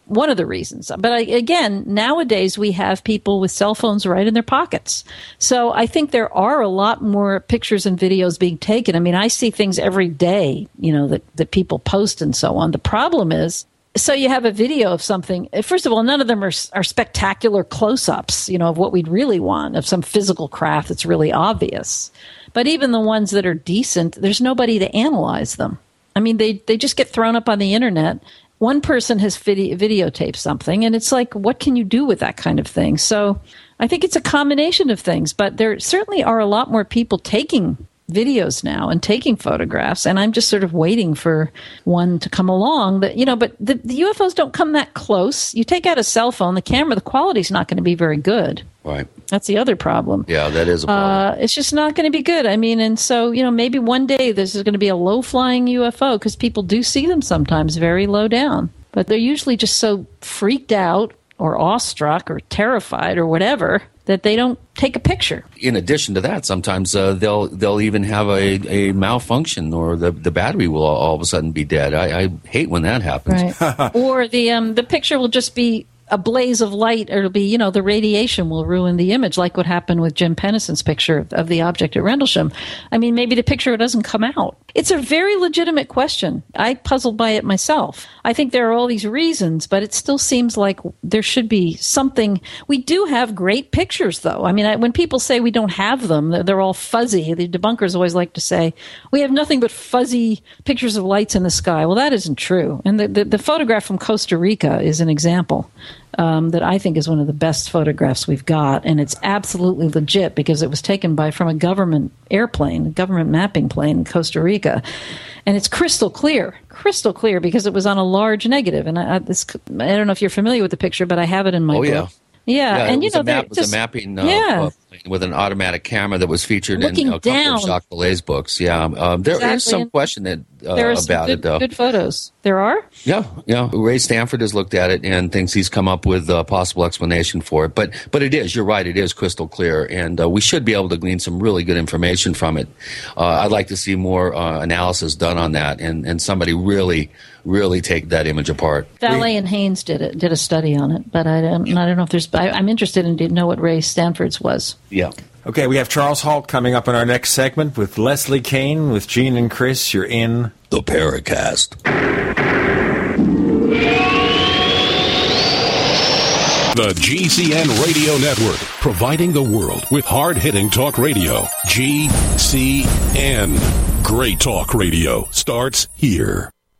one of the reasons. But I, again, nowadays we have people with cell phones right in their pockets. So I think there are a lot more pictures and videos being taken. I mean, I see things every day, you know, that, that people post and so on. The problem is, so you have a video of something. Eh, first of all, none of them are, are spectacular close ups, you know, of what we'd really want, of some physical craft that's really obvious. But even the ones that are decent, there's nobody to analyze them. I mean, they, they just get thrown up on the internet. One person has video, videotaped something, and it's like, what can you do with that kind of thing? So I think it's a combination of things, but there certainly are a lot more people taking videos now and taking photographs and i'm just sort of waiting for one to come along that you know but the, the ufos don't come that close you take out a cell phone the camera the quality's not going to be very good Right. that's the other problem Yeah, that is a problem. uh, it's just not going to be good. I mean, and so, you know, maybe one day this is going to be a low flying UFO because people do see them sometimes very low down. But they're usually just so freaked out or awestruck or terrified or whatever that they don't take a picture. in addition to that, sometimes uh, they'll they'll even have a, a malfunction or the, the battery will all, all of a sudden be dead. I, I hate when that happens. Right. or the um, the picture will just be a blaze of light, or it'll be, you know, the radiation will ruin the image, like what happened with Jim Penniston's picture of, the object at Rendlesham. I mean, maybe the picture doesn't come out. It's a very legitimate question. I puzzled by it myself. I think there are all these reasons, but it still seems like there should be something. We do have great pictures, though. I mean, I, when people say we don't have them, they're, they're all fuzzy. The debunkers always like to say we have nothing but fuzzy pictures of lights in the sky. Well, that isn't true. And the, the, the photograph from Costa Rica is an example um, that I think is one of the best photographs we've got, and it's absolutely legit because it was taken by from a government airplane, a government mapping plane in Costa Rica, and it's crystal clear, crystal clear because it was on a large negative. And I, I, this, I don't know if you're familiar with the picture, but I have it in my Oh, book. yeah. Yeah, it and you know, a map, they're was just- a mapping uh, yeah. uh, with an automatic camera that was featured Looking in down. of Jacques Vallée's books. Yeah, um, there is Exactly, some and question that, uh, there are some about good, it though. good photos. There are. Yeah, yeah. Ray Stanford has looked at it and thinks he's come up with a possible explanation for it. But but it is. You're right. It is crystal clear, and uh, we should be able to glean some really good information from it. Uh, I'd like to see more uh, analysis done on that, and and somebody really really take that image apart. Vallée and Haines did it, did a study on it, but I don't, I don't know if there's. I, I'm interested in to know what Ray Stanford's was. Yeah. Okay, we have Charles Halt coming up in our next segment with Leslie Kean, with Gene and Chris. You're in the Paracast. The GCN Radio Network, providing the world with hard hitting talk radio. GCN. Great talk radio starts here.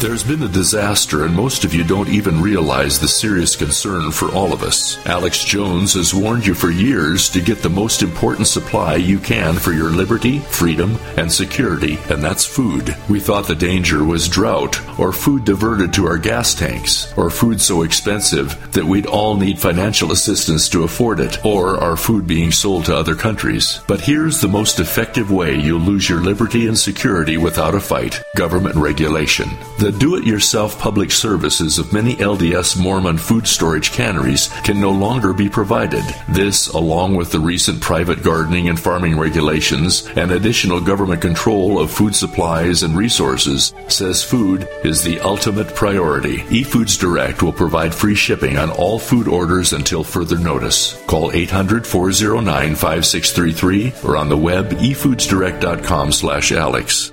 There's been a disaster, and most of you don't even realize the serious concern for all of us. Alex Jones has warned you for years to get the most important supply you can for your liberty, freedom, and security, and that's food. We thought the danger was drought, or food diverted to our gas tanks, or food so expensive that we'd all need financial assistance to afford it, or our food being sold to other countries. But here's the most effective way you'll lose your liberty and security without a fight government regulation. The do it yourself public services of many LDS Mormon food storage canneries can no longer be provided. This, along with the recent private gardening and farming regulations and additional government control of food supplies and resources, says food is the ultimate priority. eFoods Direct will provide free shipping on all food orders until further notice. Call 800 409 5633 or on the web efoodsdirect.com slash Alex.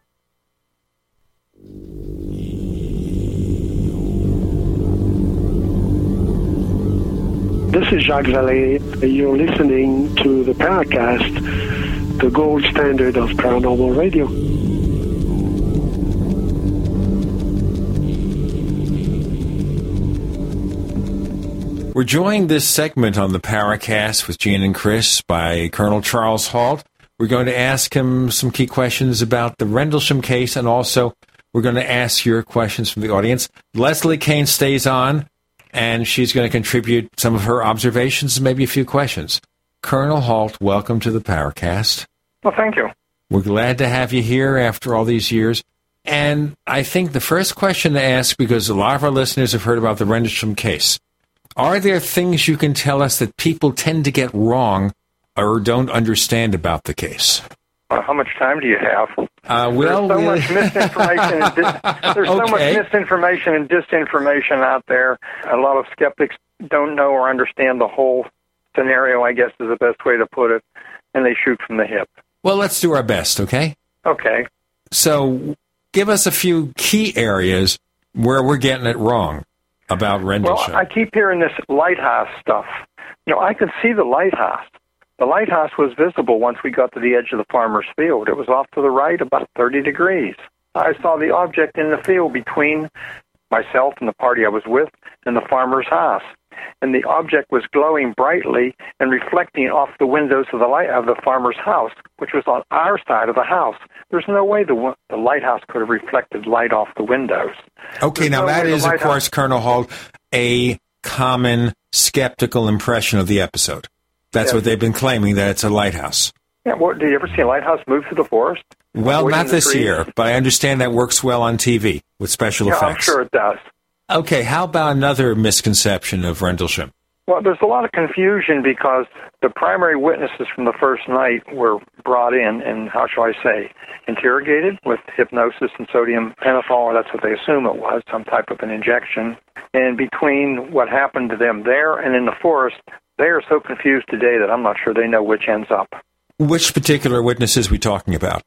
This is Jacques Vallée. You're listening to the Paracast, the gold standard of paranormal radio. We're joined this segment on the Paracast with Gene and Chris by Colonel Charles Halt. We're going to ask him some key questions about the Rendlesham case, and also we're going to ask your questions from the audience. Leslie Kean stays on, and she's going to contribute some of her observations and maybe a few questions. Colonel Halt, welcome to the Paracast. Well, thank you. We're glad to have you here after all these years. And I think the first question to ask, because a lot of our listeners have heard about the Rendlesham case, are there things you can tell us that people tend to get wrong or don't understand about the case? Uh, how much time do you have? Uh, well, there's so much misinformation. and dis- there's so much misinformation and disinformation out there. A lot of skeptics don't know or understand the whole scenario. I guess is the best way to put it, and they shoot from the hip. Well, let's do our best, okay? Okay. So, give us a few key areas where we're getting it wrong about Well, I keep hearing this lighthouse stuff. You know, I can see the lighthouse. The lighthouse was visible once we got to the edge of the farmer's field. It was off to the right about 30 degrees. I saw the object in the field between myself and the party I was with and the farmer's house. And the object was glowing brightly and reflecting off the windows of the light of the farmer's house, which was on our side of the house. There's no way the the lighthouse could have reflected light off the windows. okay, now no that is, of course, Colonel Halt, a common skeptical impression of the episode. That's Yes. what they've been claiming, that it's a lighthouse. Yeah, what, did you ever see a lighthouse move through the forest? Well, not this trees? year, but I understand that works well on TV with special Yeah, I'm effects. sure it does. Okay, how about another misconception of Rendlesham? Well, there's a lot of confusion because the primary witnesses from the first night were brought in and, how shall I say, interrogated with hypnosis and sodium pentothal, or that's what they assume it was, some type of an injection. And between what happened to them there and in the forest, they are so confused today that I'm not sure they know which ends up. Which particular witnesses we talking about?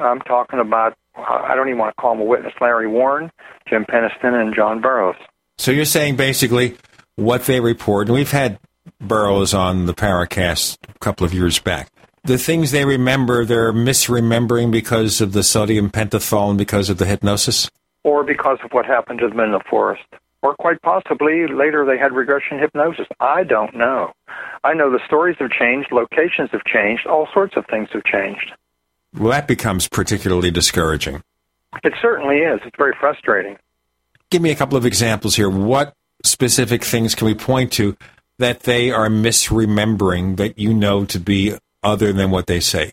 I'm talking about, I don't even want to call him a witness, Larry Warren, Jim Penniston, and John Burroughs. So you're saying basically what they report, and we've had Burroughs on the Paracast a couple of years back. The things they remember, they're misremembering because of the sodium pentothal and because of the hypnosis? or because of what happened to them in the forest. Or quite possibly later they had regression hypnosis. I don't know. I know the stories have changed, locations have changed, all sorts of things have changed. Well, that becomes particularly discouraging. It certainly is. It's very frustrating. Give me a couple of examples here. What specific things can we point to that they are misremembering that you know to be other than what they say?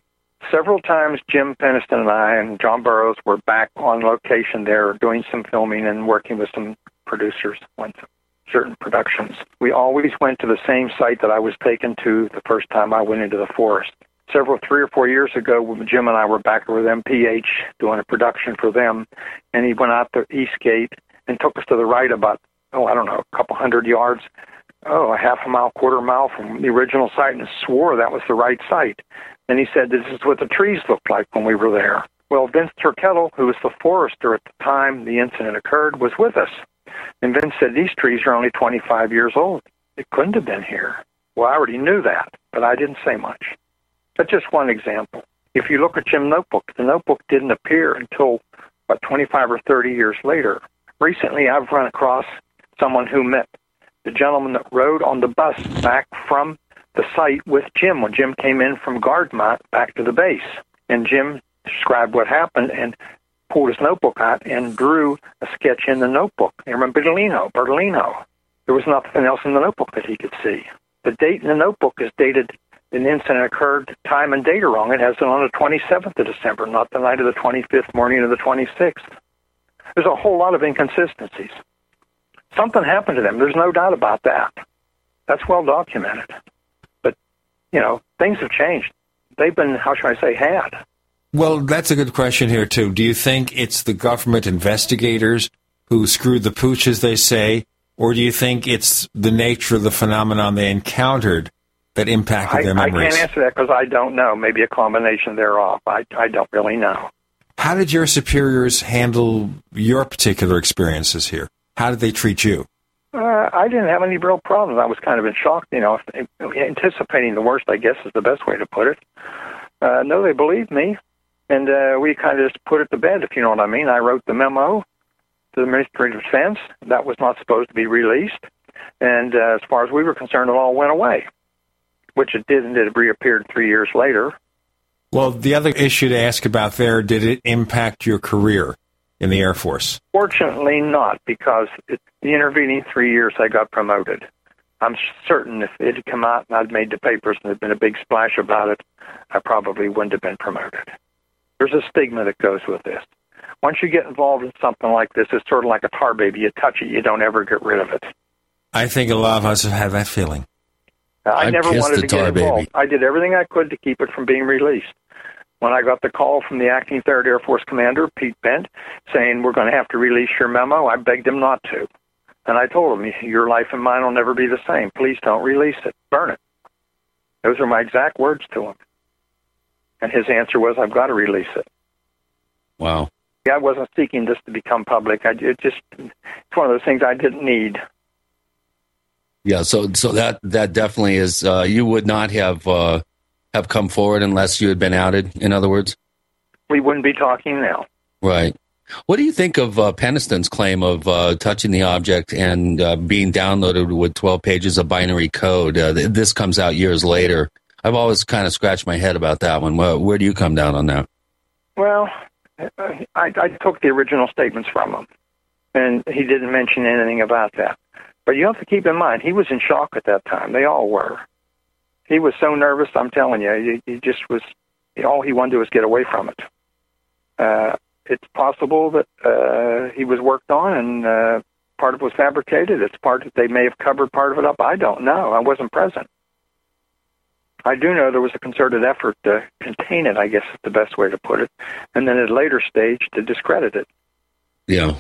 Several times, Jim Penniston and I and John Burroughs were back on location there doing some filming and working with some producers went to certain productions. We always went to the same site that I was taken to the first time I went into the forest. Several, three or four years ago, Jim and I were back with MPH doing a production for them, and he went out the east gate and took us to the right about, oh, I don't know, a couple hundred yards, oh, a half a mile, quarter mile from the original site, and swore that was the right site. And he said, This is what the trees looked like when we were there. Well, Vince Thurkettle, who was the forester at the time the incident occurred, was with us. And Vince said, These trees are only 25 years old. It couldn't have been here. Well, I already knew that, but I didn't say much. That's just one example. If you look at Jim Notebook, the notebook didn't appear until about 25 or 30 years later. Recently, I've run across someone who met the gentleman that rode on the bus back from the site with Jim when Jim came in from Guardmont back to the base. And Jim described what happened and pulled his notebook out and drew a sketch in the notebook. Remember Bertolino, Bertolino. There was nothing else in the notebook that he could see. The date in the notebook is dated, an incident occurred, time and date are wrong. It has it on the 27th of December, not the night of the 25th, morning of the 26th. There's a whole lot of inconsistencies. Something happened to them. There's no doubt about that. That's well documented But, you know, things have changed. They've been, how should I say, had. Well, that's a good question here, too. Do you think it's the government investigators who screwed the pooch, as they say, or do you think it's the nature of the phenomenon they encountered that impacted I, their memories? I can't answer that because I don't know. Maybe a combination thereof. I, I don't really know. How did your superiors handle your particular experiences here? How did they treat you? Uh, I didn't have any real problems. I was kind of in shock, you know, anticipating the worst. I guess is the best way to put it. Uh, no, they believed me, and uh, we kind of just put it to bed, if you know what I mean. I wrote the memo to the Ministry of Defense that was not supposed to be released, and uh, as far as we were concerned, it all went away, which it did, and it reappeared three years later. Well, the other issue to ask about there: did it impact your career? in the Air Force? Fortunately, not, because it, the intervening three years I got promoted. I'm certain if it had come out and I'd made the papers and there'd been a big splash about it, I probably wouldn't have been promoted. There's a stigma that goes with this. Once you get involved in something like this, it's sort of like a tar baby. You touch it, you don't ever get rid of it. I think a lot of us have had that feeling. I, I never wanted to get involved. Baby. I did everything I could to keep it from being released when I got the call from the acting third Air Force commander, Pete Bent, saying we're going to have to release your memo, I begged him not to. And I told him, your life and mine will never be the same. Please don't release it. Burn it. Those are my exact words to him. And his answer was, I've got to release it. Wow. Yeah, I wasn't seeking this to become public. I it just it's one of those things I didn't need. Yeah, so so that that definitely is. Uh, you would not have uh, have come forward unless you had been outed, in other words? We wouldn't be talking now. Right. What do you think of uh, Penniston's claim of uh, touching the object and uh, being downloaded with 12 pages of binary code? Uh, this comes out years later. I've always kind of scratched my head about that one. Where, where do you come down on that? Well, I, I took the original statements from him, and he didn't mention anything about that. But you have to keep in mind, he was in shock at that time. They all were he was so nervous. I'm telling you, he, he just was. All he wanted to do was get away from it. Uh, it's possible that uh, he was worked on and uh, part of it was fabricated. It's part that they may have covered part of it up. I don't know. I wasn't present. I do know there was a concerted effort to contain it. I guess is the best way to put it, and then at a later stage to discredit it. Yeah,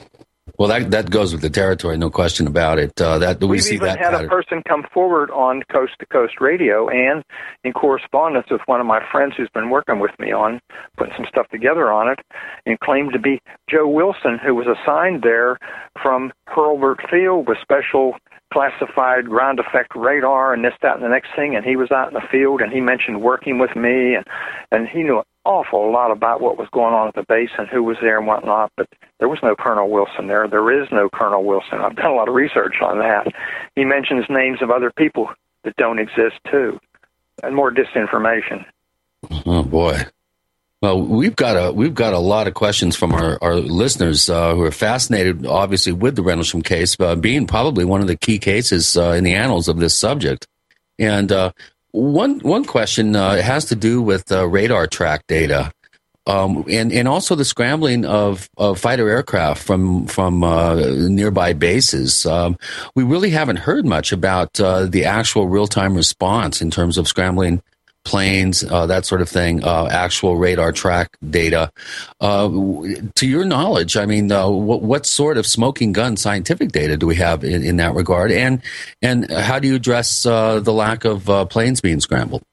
well, that that goes with the territory, no question about it. Uh, that we We've see even that had pattern. a person come forward on Coast to Coast Radio and in correspondence with one of my friends who's been working with me on putting some stuff together on it, and claimed to be Joe Wilson, who was assigned there from Hurlburt Field with special classified ground effect radar and this, that, and the next thing. And he was out in the field, and he mentioned working with me, and and he knew an awful lot about what was going on at the base and who was there and whatnot. But there was no Colonel Wilson there. There is no Colonel Wilson. I've done a lot of research on that. He mentions names of other people that don't exist too, and more disinformation. Oh boy. Well, we've got a we've got a lot of questions from our, our listeners uh, who are fascinated, obviously, with the Rendlesham case, uh, being probably one of the key cases uh, in the annals of this subject. And uh, one one question uh, has to do with uh, radar track data, um, and and also the scrambling of, of fighter aircraft from from nearby bases. Um, we really haven't heard much about the actual real time response in terms of scrambling planes, uh, that sort of thing, uh, actual radar track data. Uh, to your knowledge, I mean, uh, what, what, sort of smoking gun scientific data do we have in, in that regard? And, and how do you address uh, the lack of uh, planes being scrambled?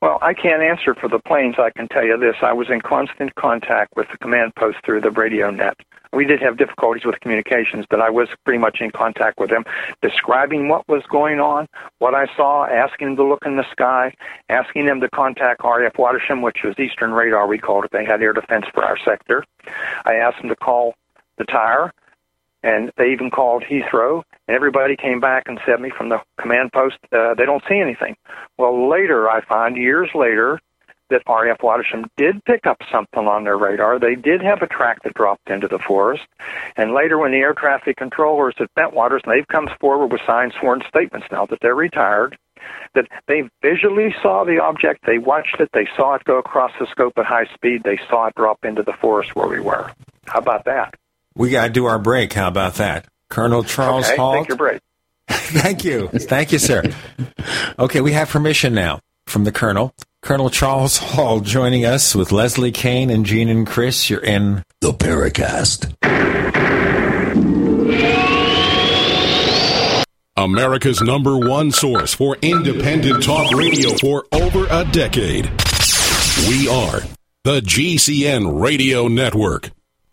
Well, I can't answer for the planes. I can tell you this. I was in constant contact with the command post through the radio net. We did have difficulties with communications, but I was pretty much in contact with them, describing what was going on, what I saw, asking them to look in the sky, asking them to contact RAF Wattisham, which was Eastern Radar, we called it. They had air defense for our sector. I asked them to call the tire, and they even called Heathrow, and everybody came back and said me from the command post, uh, they don't see anything. Well, later I find, years later, that RAF Wattisham did pick up something on their radar. They did have a track that dropped into the forest. And later, when the air traffic controllers at Bentwaters, and they've come forward with signed sworn statements now that they're retired, that they visually saw the object, they watched it, they saw it go across the scope at high speed, they saw it drop into the forest where we were. How about that? We got to do our break. How about that? Colonel Charles okay, Halt. Take your break. Thank you. Thank you, sir. Okay, we have permission now from the Colonel. Colonel Charles Halt joining us with Leslie Kean and Gene and Chris. You're in the Paracast. America's number one source for independent talk radio for over a decade. We are the GCN Radio Network.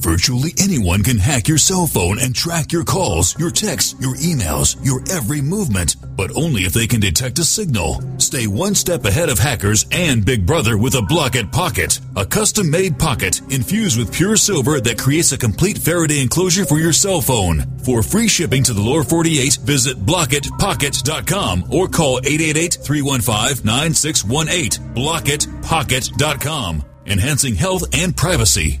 Virtually anyone can hack your cell phone and track your calls, your texts, your emails, your every movement, but only if they can detect a signal. Stay one step ahead of hackers and Big Brother with a Blockit Pocket, a custom made pocket infused with pure silver that creates a complete Faraday enclosure for your cell phone. For free shipping to the lower 48, visit blockitpocket.com or call 888 315 9618. Blockitpocket.com enhancing health and privacy.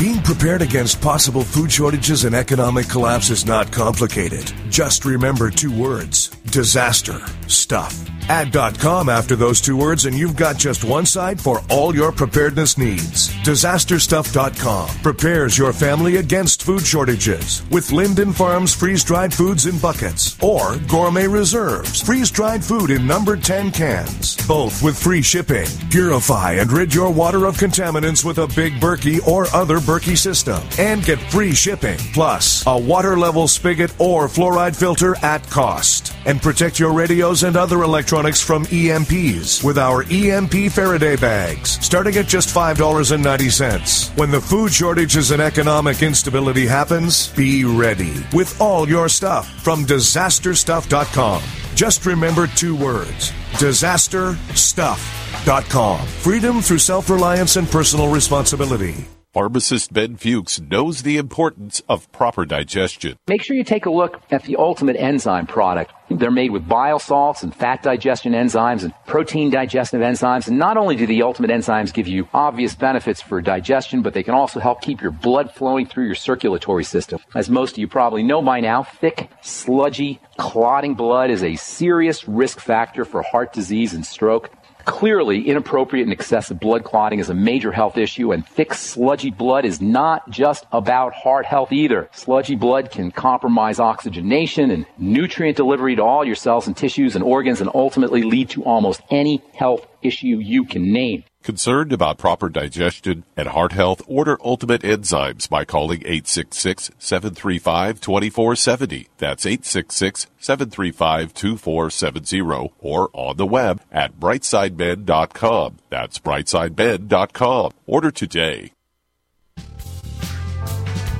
Being prepared against possible food shortages and economic collapse is not complicated. Just remember two words disaster stuff. Add .com after those two words and you've got just one site for all your preparedness needs. Disasterstuff.com prepares your family against food shortages with Lindon Farms freeze-dried foods in buckets or Gourmet Reserves freeze-dried food in number 10 cans, both with free shipping. Purify and rid your water of contaminants with a Big Berkey or other Berkey system and get free shipping plus a water level spigot or fluoride filter at cost. And protect your radios and other electronics from EMPs with our EMP Faraday bags, starting at just $5.90. When the food shortages and economic instability happens, be ready with all your stuff from disasterstuff.com. Just remember two words disasterstuff.com. Freedom through self reliance and personal responsibility. Pharmacist Ben Fuchs knows the importance of proper digestion. Make sure you take a look at the Ultimate Enzyme product. They're made with bile salts and fat digestion enzymes and protein digestive enzymes. And not only do the Ultimate Enzymes give you obvious benefits for digestion, but they can also help keep your blood flowing through your circulatory system. As most of you probably know by now, thick, sludgy, clotting blood is a serious risk factor for heart disease and stroke. Clearly, inappropriate and excessive blood clotting is a major health issue, and thick, sludgy blood is not just about heart health either. Sludgy blood can compromise oxygenation and nutrient delivery to all your cells and tissues and organs and ultimately lead to almost any health issue you can name. Concerned about proper digestion and heart health? Order Ultimate Enzymes by calling 866-735-2470. That's 866-735-2470 or on the web at brightsideben.com. That's brightsideben.com. Order today.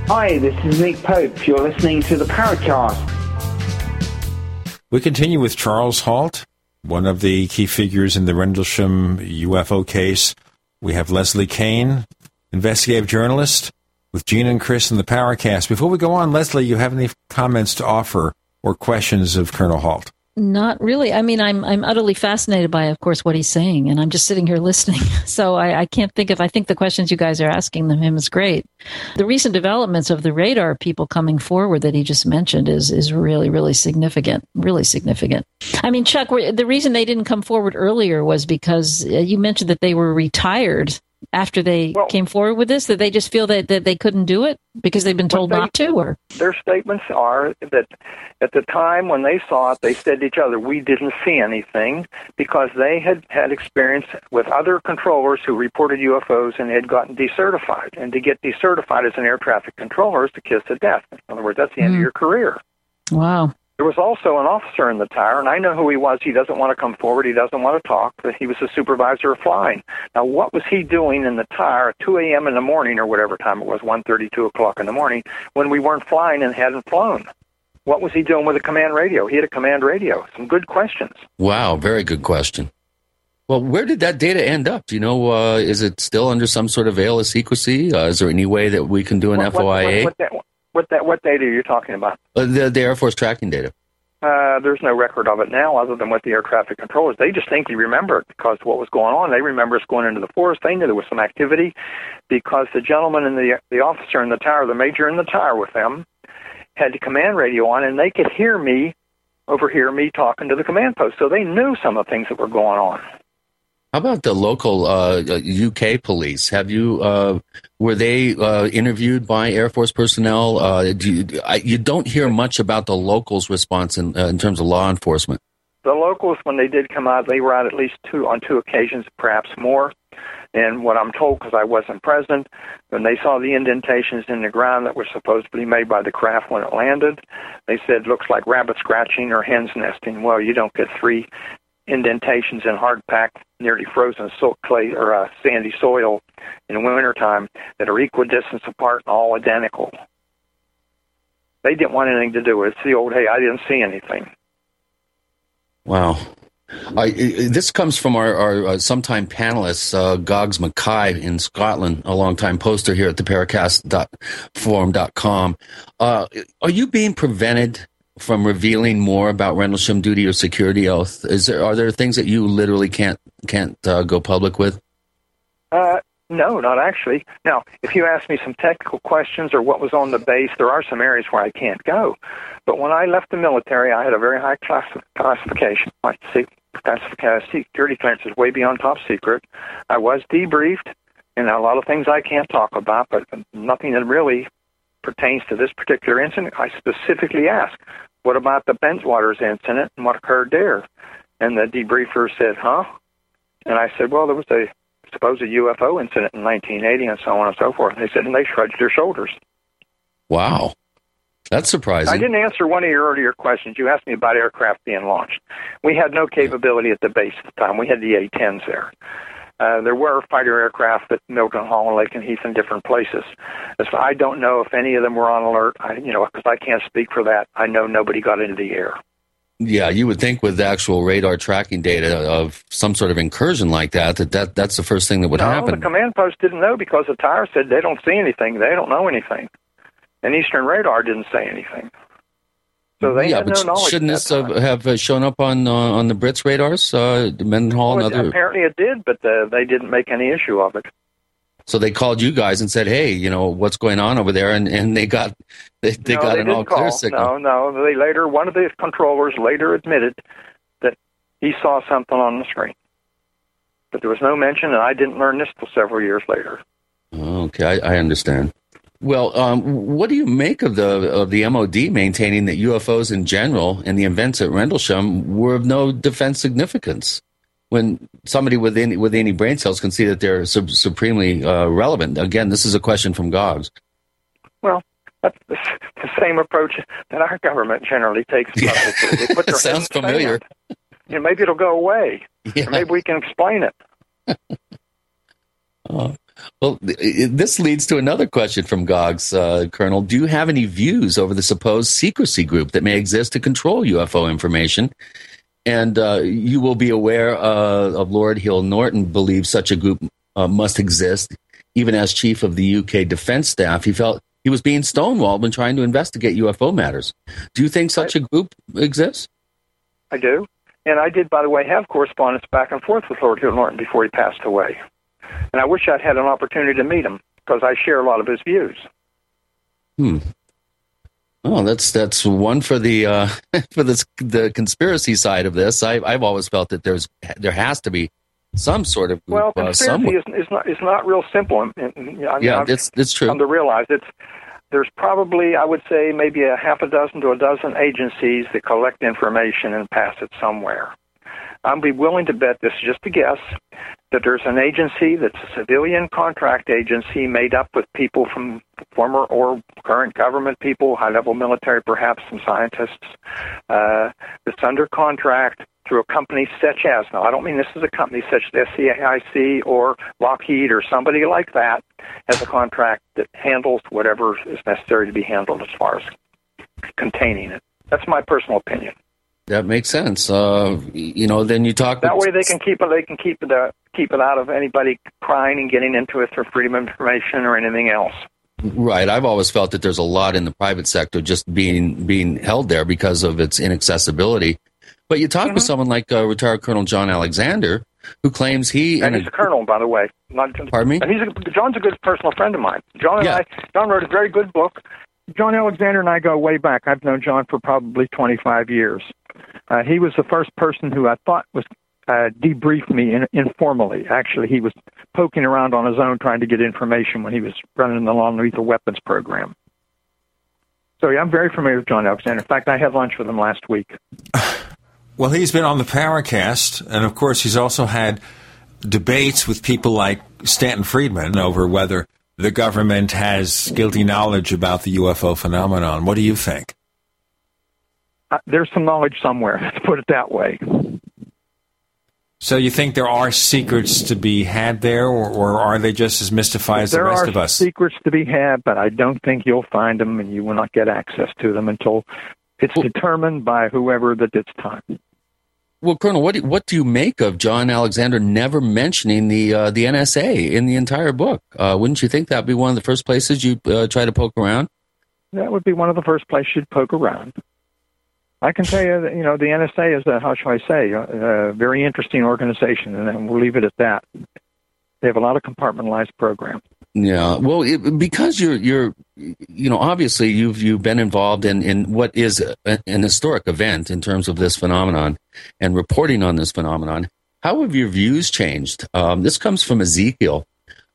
Hi, this is Nick Pope. You're listening to the Paracast. We continue with Charles Halt one of the key figures in the Rendlesham UFO case. We have Leslie Kean, investigative journalist, with Gene and Chris in the Paracast. Before we go on, Leslie, you have any comments to offer or questions of Colonel Halt? Not really. I mean, I'm I'm utterly fascinated by, of course, what he's saying, and I'm just sitting here listening. So I, I can't think of. I think the questions you guys are asking them him is great. The recent developments of the radar people coming forward that he just mentioned is is really really significant. Really significant. I mean, Chuck, the reason they didn't come forward earlier was because uh, you mentioned that they were retired after they well, came forward with this that they just feel that, that they couldn't do it because they've been told they, not to or? Their statements are that at the time when they saw it they said to each other we didn't see anything because they had had experience with other controllers who reported UFOs and had gotten decertified and to get decertified as an air traffic controller is to kiss of death. In other words that's the end mm. of your career. Wow there was also an officer in the tower, and I know who he was. He doesn't want to come forward. He doesn't want to talk. But he was the supervisor of flying. Now, what was he doing in the tower at 2 a.m. in the morning, or whatever time it was, 1:30, 2 o'clock in the morning, when we weren't flying and hadn't flown? What was he doing with a command radio? He had a command radio. Some good questions. Wow, very good question. Well, where did that data end up? Do you know? Uh, is it still under some sort of veil of secrecy? Uh, is there any way that we can do an what, FOIA? What, what, what that what data are you talking about? Uh, the, the Air Force tracking data. Uh, there's no record of it now, other than what the air traffic controllers. They just think you remember it because what was going on. They remember us going into the forest. They knew there was some activity because the gentleman and the the officer in the tower, the major in the tower with them, had the command radio on, and they could hear me overhear me talking to the command post. So they knew some of the things that were going on. How about the local uh, UK uh, police? Have you uh, were they uh, interviewed by Air Force personnel? Uh, do you, I, you, don't hear much about the locals' response in, uh, in terms of law enforcement. The locals, when they did come out, they were out at least two on two occasions, perhaps more. And what I'm told, because I wasn't present, when they saw the indentations in the ground that were supposedly made by the craft when it landed, they said looks like rabbit scratching or hens nesting. Well, you don't get three indentations in hard packed, nearly frozen so- clay or uh, sandy soil in wintertime that are equidistant apart and all identical. They didn't want anything to do with it. It's the old, hey, I didn't see anything. Wow. I, this comes from our, our uh, sometime panelist, uh, Gogs Mackay in Scotland, a longtime poster here at the paracast.forum.com. Uh, are you being prevented from revealing more about Rendlesham duty or security oath? Is there are there things that you literally can't can't uh, go public with? Uh, no, not actually. Now, if you ask me some technical questions or what was on the base, there are some areas where I can't go. But when I left the military, I had a very high class, classification. My security clearance is way beyond top secret. I was debriefed, and a lot of things I can't talk about, but nothing that really pertains to this particular incident. I specifically asked, what about the Bentwaters incident and what occurred there? And the debriefer said, huh? And I said, well, there was a supposed UFO incident in 1980 and so on and so forth. And they said, and they shrugged their shoulders. Wow. That's surprising. I didn't answer one of your earlier questions. You asked me about aircraft being launched. We had no capability at the base at the time. We had the A-10s there. Uh, there were fighter aircraft at Mildenhall and Lakenheath Heath in different places. So I don't know if any of them were on alert. I, you know, because I can't speak for that. I know nobody got into the air. Yeah, you would think with actual radar tracking data of some sort of incursion like that, that, that that's the first thing that would no, happen. the command post didn't know because the tower said they don't see anything. They don't know anything. And Eastern Radar didn't say anything. So they yeah, but no shouldn't this have, have uh, shown up on uh, on the Brits' radars, uh, Mildenhall Well, and other? apparently it did, but uh, they didn't make any issue of it. So they called you guys and said, "Hey, you know what's going on over there?" And and they got they, they no, got they an all clear signal. No, no. They later, one of the controllers later admitted that he saw something on the screen, but there was no mention, and I didn't learn this till several years later. Okay, I, I understand. Well, um, what do you make of the of the MOD maintaining that UFOs in general and the events at Rendlesham were of no defense significance? When somebody with any, with any brain cells can see that they're su- supremely uh, relevant. Again, this is a question from Gogs. Well, that's the, the same approach that our government generally takes. publicly. They put their Sounds head in the familiar. know, maybe it'll go away. Or maybe we can explain it. Uh, well, this leads to another question from Gogs, uh, Colonel. Do you have any views over the supposed secrecy group that may exist to control UFO information? And uh, you will be aware uh, of Lord Hill Norton believes such a group uh, must exist. Even as chief of the UK defense staff, he felt he was being stonewalled when trying to investigate UFO matters. Do you think such a group exists? I do. And I did, by the way, have correspondence back and forth with Lord Hill Norton before he passed away. And I wish I'd had an opportunity to meet him because I share a lot of his views. Hmm. Oh, that's that's one for the uh, for this the conspiracy side of this. I, I've always felt that there's there has to be some sort of Well, uh, conspiracy somewhere. is, is not is not real simple. And, and, you know, I mean, Yeah, I've it's it's true. come to realize it's there's probably I would say maybe a half a dozen to a dozen agencies that collect information and pass it somewhere. I'd be willing to bet this is just a guess that there's an agency that's a civilian contract agency made up with people from former or current government people, high level military, perhaps some scientists, uh, that's under contract through a company such as, now I don't mean this is a company such as SAIC or Lockheed or somebody like that has a contract that handles whatever is necessary to be handled as far as containing it. That's my personal opinion. That makes sense. Uh, you know, then you talk. That way they can keep it. They can keep it. Uh, keep it out of anybody prying and getting into it for freedom of information or anything else. Right. I've always felt that there's a lot in the private sector just being being held there because of its inaccessibility. But you talk Mm-hmm. with someone like uh, retired Colonel John Alexander, who claims he And and he's a colonel, by the way. Not, Pardon me? And he's a, John's a good personal friend of mine. John and Yeah. I. John wrote a very good book. John Alexander and I go way back. I've known John for probably 25 years. Uh, he was the first person who I thought was uh, debriefed me in, informally. Actually, he was poking around on his own trying to get information when he was running the non-lethal weapons program. So yeah, I'm very familiar with John Alexander. In fact, I had lunch with him last week. Well, he's been on the Paracast, and of course, he's also had debates with people like Stanton Friedman over whether the government has guilty knowledge about the UFO phenomenon. What do you think? Uh, there's some knowledge somewhere. Let's put it that way. So, you think there are secrets to be had there, or, or are they just as mystified as the rest of us? There are secrets to be had, but I don't think you'll find them, and you will not get access to them until it's determined by whoever that it's time. Well, Colonel, what do, what do you make of John Alexander never mentioning the uh, the NSA in the entire book? Uh, wouldn't you think that'd be one of the first places you uh, try to poke around? That would be one of the first places you'd poke around. I can tell you that you know the NSA is a how shall I say a, a very interesting organization, and we'll leave it at that. They have a lot of compartmentalized programs. Yeah, well, it, because you're you're you know obviously you've you've been involved in in what is a, an historic event in terms of this phenomenon and reporting on this phenomenon. How have your views changed? Um, this comes from Ezekiel.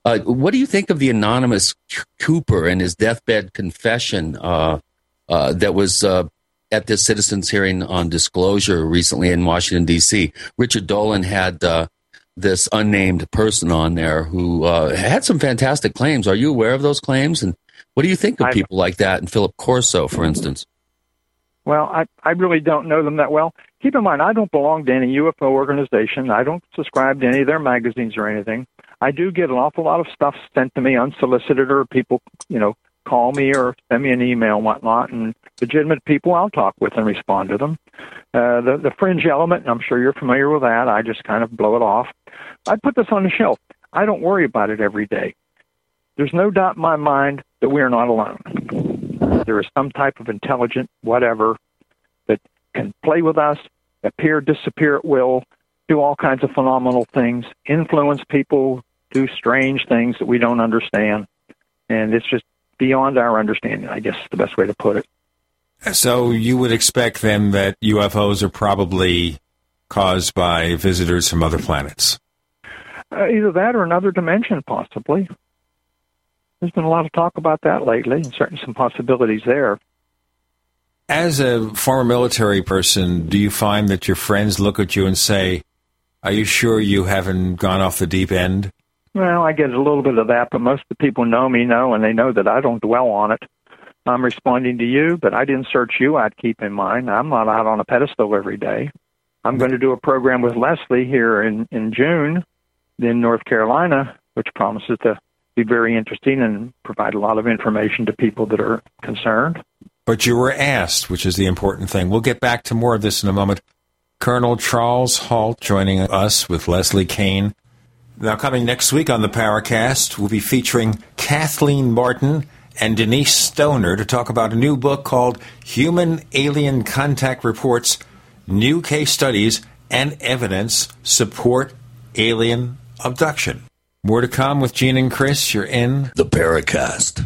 Uh, what do you think of the anonymous Cooper and his deathbed confession uh, uh, that was uh, at this citizens' hearing on disclosure recently in Washington D.C.? Richard Dolan had uh, this unnamed person on there who uh, had some fantastic claims. Are you aware of those claims? And what do you think of people like that and Philip Corso, for instance? Well, I I really don't know them that well. Keep in mind, I don't belong to any UFO organization. I don't subscribe to any of their magazines or anything. I do get an awful lot of stuff sent to me unsolicited or people, you know, call me or send me an email and whatnot. And legitimate people I'll talk with and respond to them. Uh, the, the fringe element, I'm sure you're familiar with that. I just kind of blow it off. I put this on the shelf. I don't worry about it every day. There's no doubt in my mind that we are not alone. There is some type of intelligent whatever that can play with us, appear, disappear at will, do all kinds of phenomenal things, influence people, do strange things that we don't understand. And it's just beyond our understanding, I guess is the best way to put it. So you would expect then that UFOs are probably caused by visitors from other planets? Uh, either that or another dimension, possibly. There's been a lot of talk about that lately, and certainly some possibilities there. As a former military person, do you find that your friends look at you and say, Are you sure you haven't gone off the deep end? Well, I get a little bit of that, but most of the people know me know, and they know that I don't dwell on it. I'm responding to you, but I didn't search you. I'd keep in mind. I'm not out on a pedestal every day. I'm going to do a program with Leslie here in, in June in North Carolina, which promises to be very interesting and provide a lot of information to people that are concerned. But you were asked, which is the important thing. We'll get back to more of this in a moment. Colonel Charles Halt joining us with Leslie Kean. Now, coming next week on the Paracast, we'll be featuring Kathleen Marden and Denise Stoner to talk about a new book called Human Alien Contact Reports New Case Studies and Evidence Support Alien Abduction. More to come with Gene and Chris. You're in the Paracast.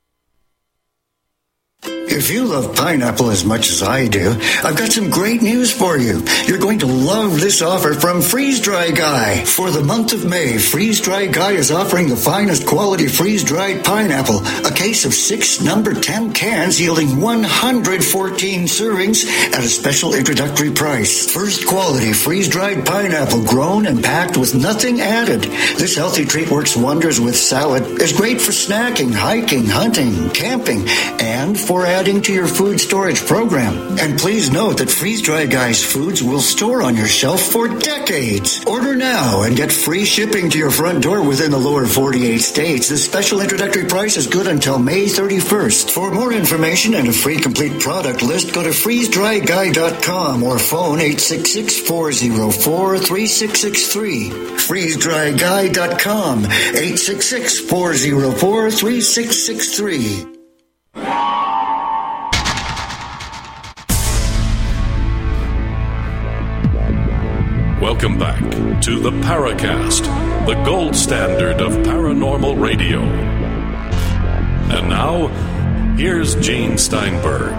If you love pineapple as much as I do, I've got some great news for you. You're going to love this offer from Freeze Dry Guy. For the month of May, Freeze Dry Guy is offering the finest quality freeze dried pineapple, a case of six number 10 cans yielding 114 servings at a special introductory price. First quality freeze dried pineapple grown and packed with nothing added. This healthy treat works wonders with salad, is great for snacking, hiking, hunting, camping, and for adding to your food storage program. And please note that Freeze Dry Guy's foods will store on your shelf for decades. Order now and get free shipping to your front door within the lower 48 states. This special introductory price is good until May 31st. For more information and a free complete product list, go to freezedryguy.com or phone 866-404-3663. Freezedryguy.com 866-404-3663. Welcome back to the Paracast, the gold standard of paranormal radio. And now, here's Gene Steinberg.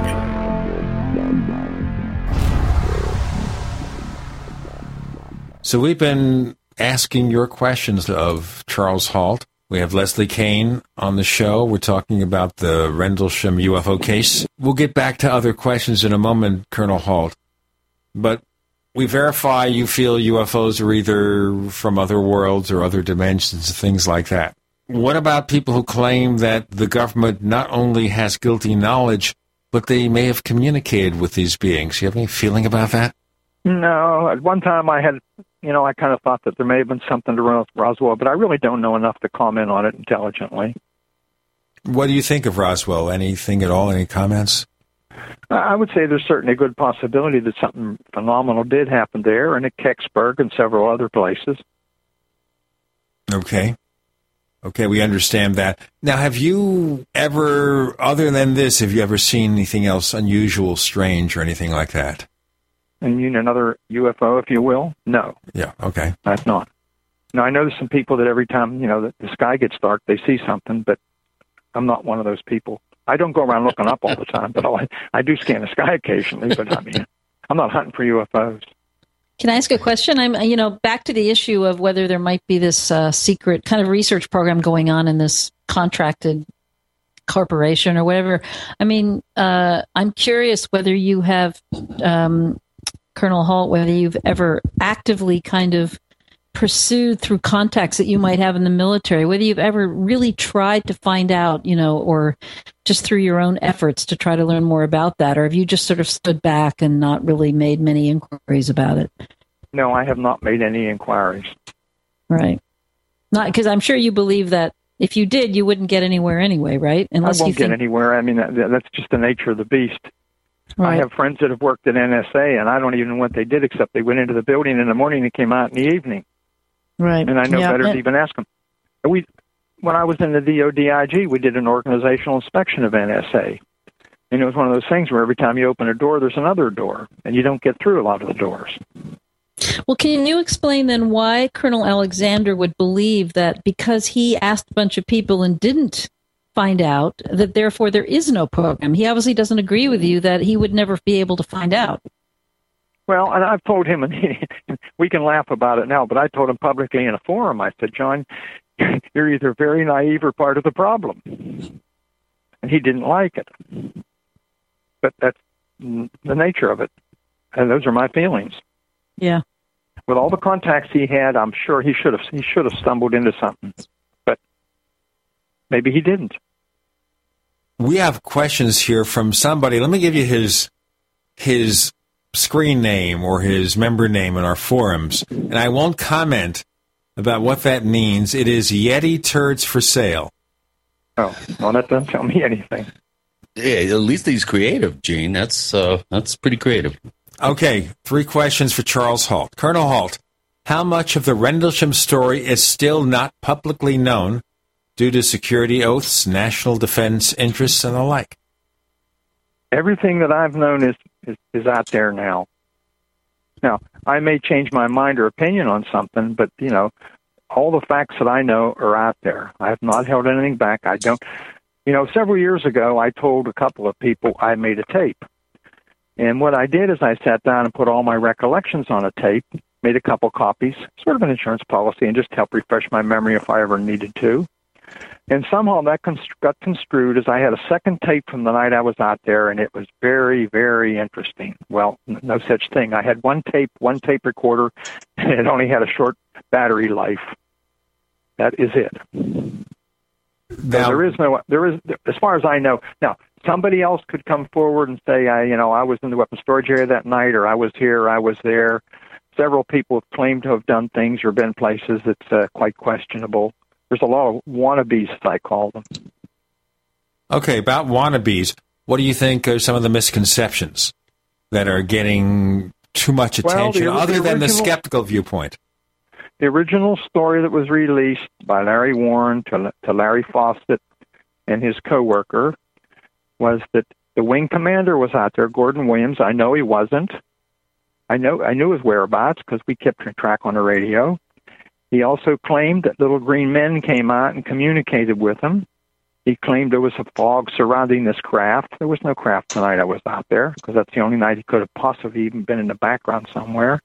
So we've been asking your questions of Charles Halt. We have Leslie Kean on the show. We're talking about the Rendlesham UFO case. We'll get back to other questions in a moment, Colonel Halt. But we verify you feel UFOs are either from other worlds or other dimensions, things like that. What about people who claim that the government not only has guilty knowledge, but they may have communicated with these beings? You have any feeling about that? No, at one time I had, you know, I kind of thought that there may have been something to Roswell, but I really don't know enough to comment on it intelligently. What do you think of Roswell? Anything at all? Any comments? I would say there's certainly a good possibility that something phenomenal did happen there and at Kecksburg and several other places. Okay. Okay, we understand that. Now, have you ever, other than this, have you ever seen anything else unusual, strange, or anything like that? And you know, another UFO, if you will? No, Yeah. Okay. I've not. Now, I know there's some people that every time, you know, the, the sky gets dark, they see something, but I'm not one of those people. I don't go around looking up all the time, but I, I do scan the sky occasionally, but I mean, I'm not hunting for UFOs. Can I ask a question? I'm, you know, back to the issue of whether there might be this uh, secret kind of research program going on in this contracted corporation or whatever. I mean, uh, I'm curious whether you have, um, Colonel Halt, whether you've ever actively kind of pursued through contacts that you might have in the military, whether you've ever really tried to find out, you know, or just through your own efforts to try to learn more about that, or have you just sort of stood back and not really made many inquiries about it? No, I have not made any inquiries. Right. Not because I'm sure you believe that if you did, you wouldn't get anywhere anyway, right? Unless I won't you think, get anywhere. I mean, that, that's just the nature of the beast. I have friends that have worked at NSA, and I don't even know what they did except they went into the building in the morning and came out in the evening. Right? And I know Yeah, better to even ask them. We, when I was in the DODIG, we did an organizational inspection of NSA. And it was one of those things where every time you open a door, there's another door, and you don't get through a lot of the doors. Well, can you explain then why Colonel Alexander would believe that because he asked a bunch of people and didn't find out, that therefore there is no program? He obviously doesn't agree with you that he would never be able to find out. Well, and I've told him, and he, we can laugh about it now, but I told him publicly in a forum, I said, John, you're either very naive or part of the problem. And he didn't like it. But that's the nature of it. And those are my feelings. Yeah. With all the contacts he had, I'm sure he should have he should have stumbled into something. But maybe he didn't. We have questions here from somebody. Let me give you his his screen name or his member name in our forums, and I won't comment about what that means. It is Yeti Turds for Sale. Oh, well, that doesn't tell me anything. Yeah, at least he's creative, Gene. That's uh, that's pretty creative. Okay, three questions for Charles Halt. Colonel Halt, how much of the Rendlesham story is still not publicly known due to security oaths, national defense interests, and the like? everything that I've known is, is is out there now. Now, I may change my mind or opinion on something, but you know, all the facts that I know are out there. I have not held anything back. I don't. You know, several years ago, I told a couple of people I made a tape, and what I did is I sat down and put all my recollections on a tape, made a couple copies, sort of an insurance policy, and just help refresh my memory if I ever needed to. And somehow that const- got construed as I had a second tape from the night I was out there, and it was very, very interesting. Well, n- no such thing. I had one tape, one tape recorder, and it only had a short battery life. That is it. So there is no, there is, as far as I know. Now, somebody else could come forward and say, I, you know, I was in the weapons storage area that night, or I was here, or I was there. Several people have claimed to have done things or been places that's uh, quite questionable. There's a lot of wannabes, as I call them. Okay, about wannabes, what do you think are some of the misconceptions that are getting too much Well, the- attention, the other than the skeptical viewpoint? the original story that was released by Larry Warren to, to Larry Fawcett and his coworker was that the wing commander was out there, Gordon Williams. I know he wasn't. I know I knew his whereabouts because we kept track on the radio. He also claimed that little green men came out and communicated with him. He claimed there was a fog surrounding this craft. There was no craft the night I was out there because that's the only night he could have possibly even been in the background somewhere.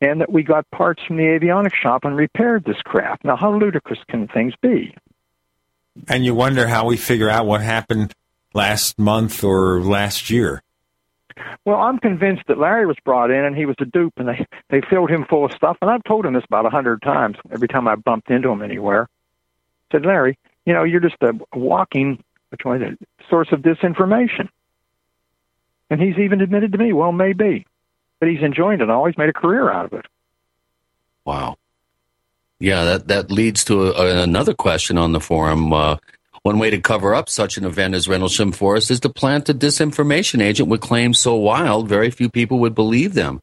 And that we got parts from the avionics shop and repaired this craft. Now, how ludicrous can things be? And you wonder how we figure out what happened last month or last year. Well, I'm convinced that Larry was brought in and he was a dupe, and they they filled him full of stuff. And I've told him this about a hundred times every time I bumped into him anywhere. I said, Larry, you know, you're just a walking which is it, source of disinformation. And he's even admitted to me, well, maybe. but he's enjoying it and always made a career out of it. Wow. Yeah, that, that leads to a, another question on the forum. Uh, one way to cover up such an event as Rendlesham Forest is to plant a disinformation agent with claims so wild, very few people would believe them.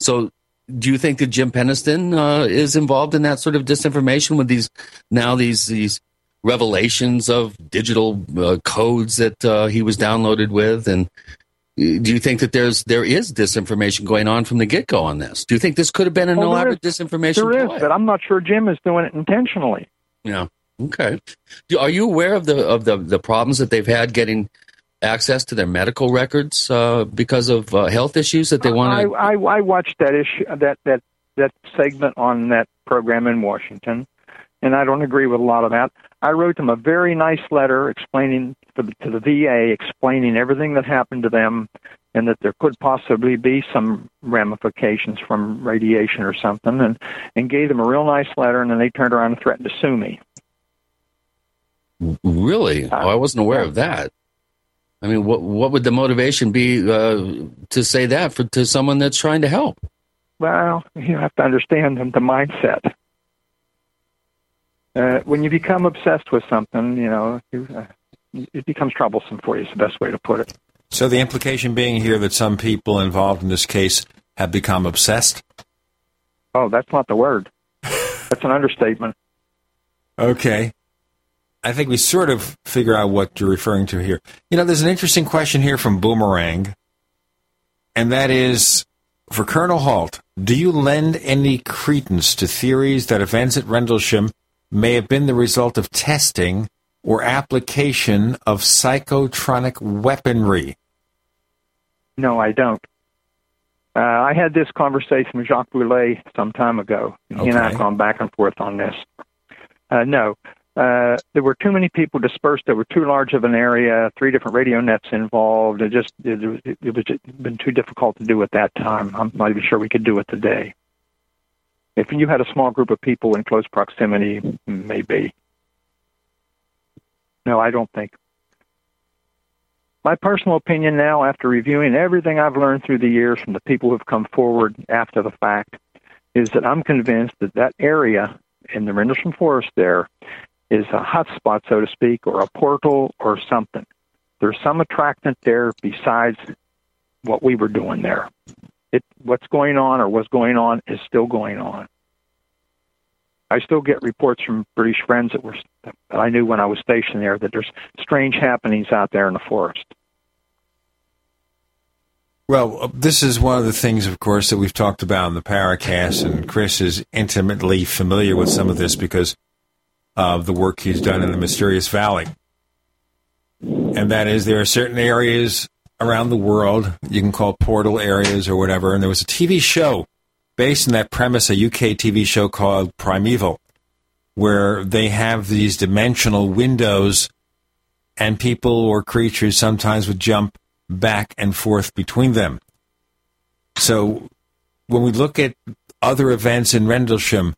So, do you think that Jim Penniston uh, is involved in that sort of disinformation with these now these these revelations of digital uh, codes that uh, he was downloaded with and do you think that there's there is disinformation going on from the get go on this? Do you think this could have been an Well, elaborate is- disinformation? There ploy? is, but I'm not sure Jim is doing it intentionally. Yeah. Okay. Do- Are you aware of the of the the problems that they've had getting access to their medical records uh, because of uh, health issues that they want I. I I watched that issue that that that segment on that program in Washington, and I don't agree with a lot of that. I wrote them a very nice letter explaining to the, to the VA, explaining everything that happened to them, and that there could possibly be some ramifications from radiation or something, and and gave them a real nice letter, and then they turned around and threatened to sue me. Really? Oh, I wasn't aware of that. I mean, what what would the motivation be uh, to say that for to someone that's trying to help? Well, you have to understand the the mindset. Uh, when you become obsessed with something, you know, you, uh, it becomes troublesome for you. Is the best way to put it. So the implication being here that some people involved in this case have become obsessed. Oh, that's not the word. That's an understatement. Okay. I think we sort of figure out what you're referring to here. You know, there's an interesting question here from Boomerang, and that is for Colonel Halt, do you lend any credence to theories that events at Rendlesham may have been the result of testing or application of psychotronic weaponry? No, I don't. Uh, I had this conversation with Jacques Vallée some time ago. He and I have gone back and forth on this. Uh, no, uh, there were too many people dispersed. There were too large of an area. Three different radio nets involved. It just it, was- it was been too difficult to do at that time. I'm not even sure we could do it today. If you had a small group of people in close proximity, maybe. No, I don't think. My personal opinion now, after reviewing everything I've learned through the years from the people who've come forward after the fact, is that I'm convinced that that area in the Rendlesham Forest there is a hotspot, so to speak, or a portal or something. There's some attractant there besides what we were doing there. It, what's going on or what's going on is still going on. I still get reports from British friends that were that I knew when I was stationed there that there's strange happenings out there in the forest. Well, uh, this is one of the things, of course, that we've talked about in the Paracast, and Chris is intimately familiar with some of this because of the work he's done in the Mysterious Valley. And that is, there are certain areas around the world you can call portal areas or whatever. And there was a TV show based on that premise, a UK TV show called Primeval, where they have these dimensional windows and people or creatures sometimes would jump back and forth between them. So when we look at other events in Rendlesham,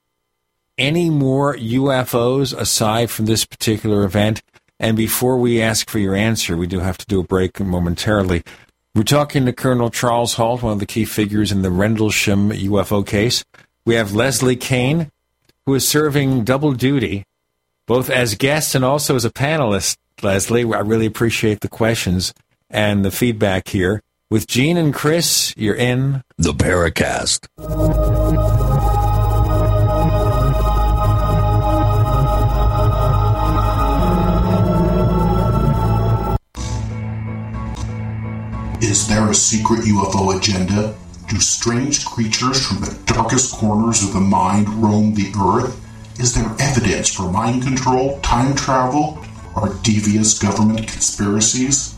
any more UFOs aside from this particular event? And before we ask for your answer, we do have to do a break momentarily. We're talking to Colonel Charles Halt, one of the key figures in the Rendlesham UFO case. We have Leslie Kean, who is serving double duty, both as guest and also as a panelist. Leslie, I really appreciate the questions and the feedback here. With Gene and Chris, you're in the Paracast. Is there a secret UFO agenda? Do strange creatures from the darkest corners of the mind roam the earth? Is there evidence for mind control, time travel, or devious government conspiracies?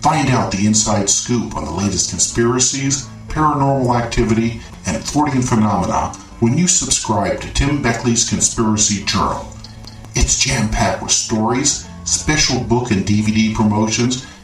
Find out the inside scoop on the latest conspiracies, paranormal activity, and Fortean phenomena when you subscribe to Tim Beckley's Conspiracy Journal. It's jam packed with stories, special book and DVD promotions,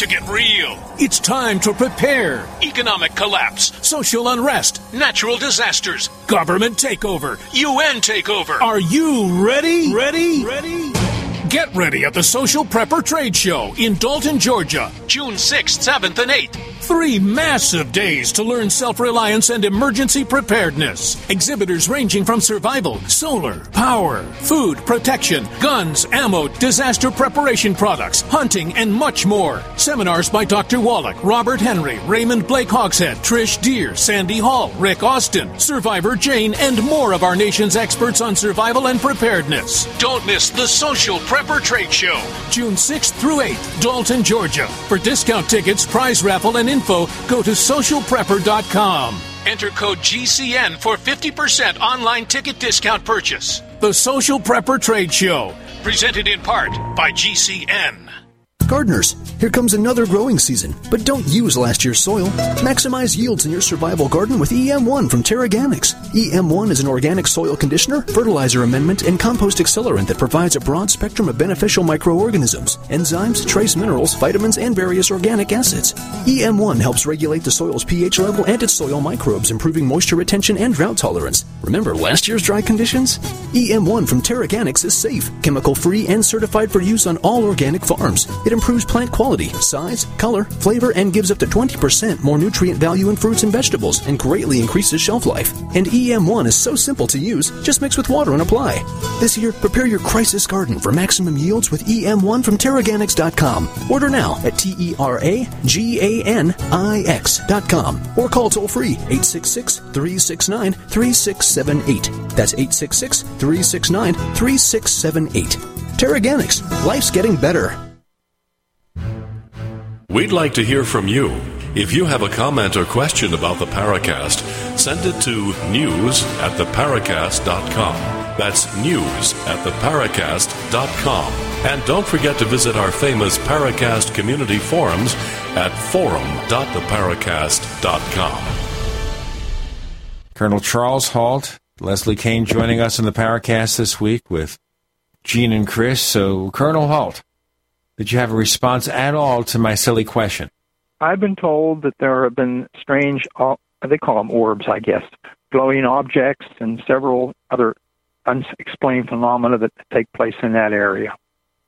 To get real. It's time to prepare. Economic collapse, social unrest, natural disasters, government takeover, UN takeover. Are you ready? Ready? Ready? Get ready at the Social Prepper Trade Show in Dalton, Georgia, June 6th, 7th, and 8th. Three massive days to learn self reliance and emergency preparedness. Exhibitors ranging from survival, solar, power, food, protection, guns, ammo, disaster preparation products, hunting, and much more. Seminars by Dr. Wallach, Robert Henry, Raymond Blake Hogshead, Trish Deer, Sandy Hall, Rick Austin, Survivor Jane, and more of our nation's experts on survival and preparedness. Don't miss the Social Prepper Trade Show, June 6th through 8th, Dalton, Georgia. For discount tickets, prize raffle, and info, go to socialprepper.com. Enter code GCN for 50% online ticket discount purchase. The Social Prepper Trade Show, presented in part by GCN. Gardeners, here comes another growing season, but don't use last year's soil. Maximize yields in your survival garden with EM1 from TeraGanix. EM1 is an organic soil conditioner, fertilizer amendment, and compost accelerant that provides a broad spectrum of beneficial microorganisms, enzymes, trace minerals, vitamins, and various organic acids. EM1 helps regulate the soil's pH level and its soil microbes, improving moisture retention and drought tolerance. Remember last year's dry conditions? EM1 from TeraGanix is safe, chemical free, and certified for use on all organic farms. It improves plant quality, size, color, flavor, and gives up to 20% more nutrient value in fruits and vegetables and greatly increases shelf life. And EM1 is so simple to use, just mix with water and apply. This year, prepare your crisis garden for maximum yields with EM1 from TeraGanix.com. Order now at T E R A G A N I X.com or call toll free 866 369 3678. That's 866 369 3678. TeraGanix, life's getting better. We'd like to hear from you. If you have a comment or question about the Paracast, send it to news at theparacast.com. That's news at theparacast.com. And don't forget to visit our famous Paracast community forums at forum.theparacast.com. Colonel Charles Halt, Leslie Kean joining us in the Paracast this week with Gene and Chris. So, Colonel Halt, did you have a response at all to my silly question? I've been told that there have been strange, uh, they call them orbs, I guess, glowing objects and several other unexplained phenomena that take place in that area.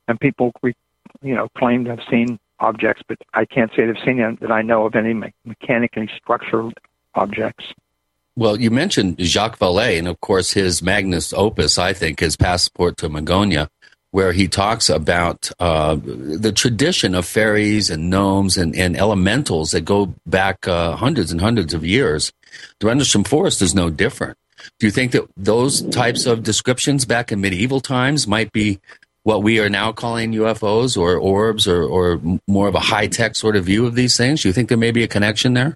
And people, you know, claim to have seen objects, but I can't say they've seen them that I know of any me- mechanically structured objects. Well, you mentioned Jacques Vallée, and of course, his magnus opus, I think, is Passport to Magonia, where he talks about uh, the tradition of fairies and gnomes and, and elementals that go back uh, hundreds and hundreds of years. The Rendlesham Forest is no different. Do you think that those types of descriptions back in medieval times might be what we are now calling UFOs or orbs or, or more of a high tech sort of view of these things? Do you think there may be a connection there?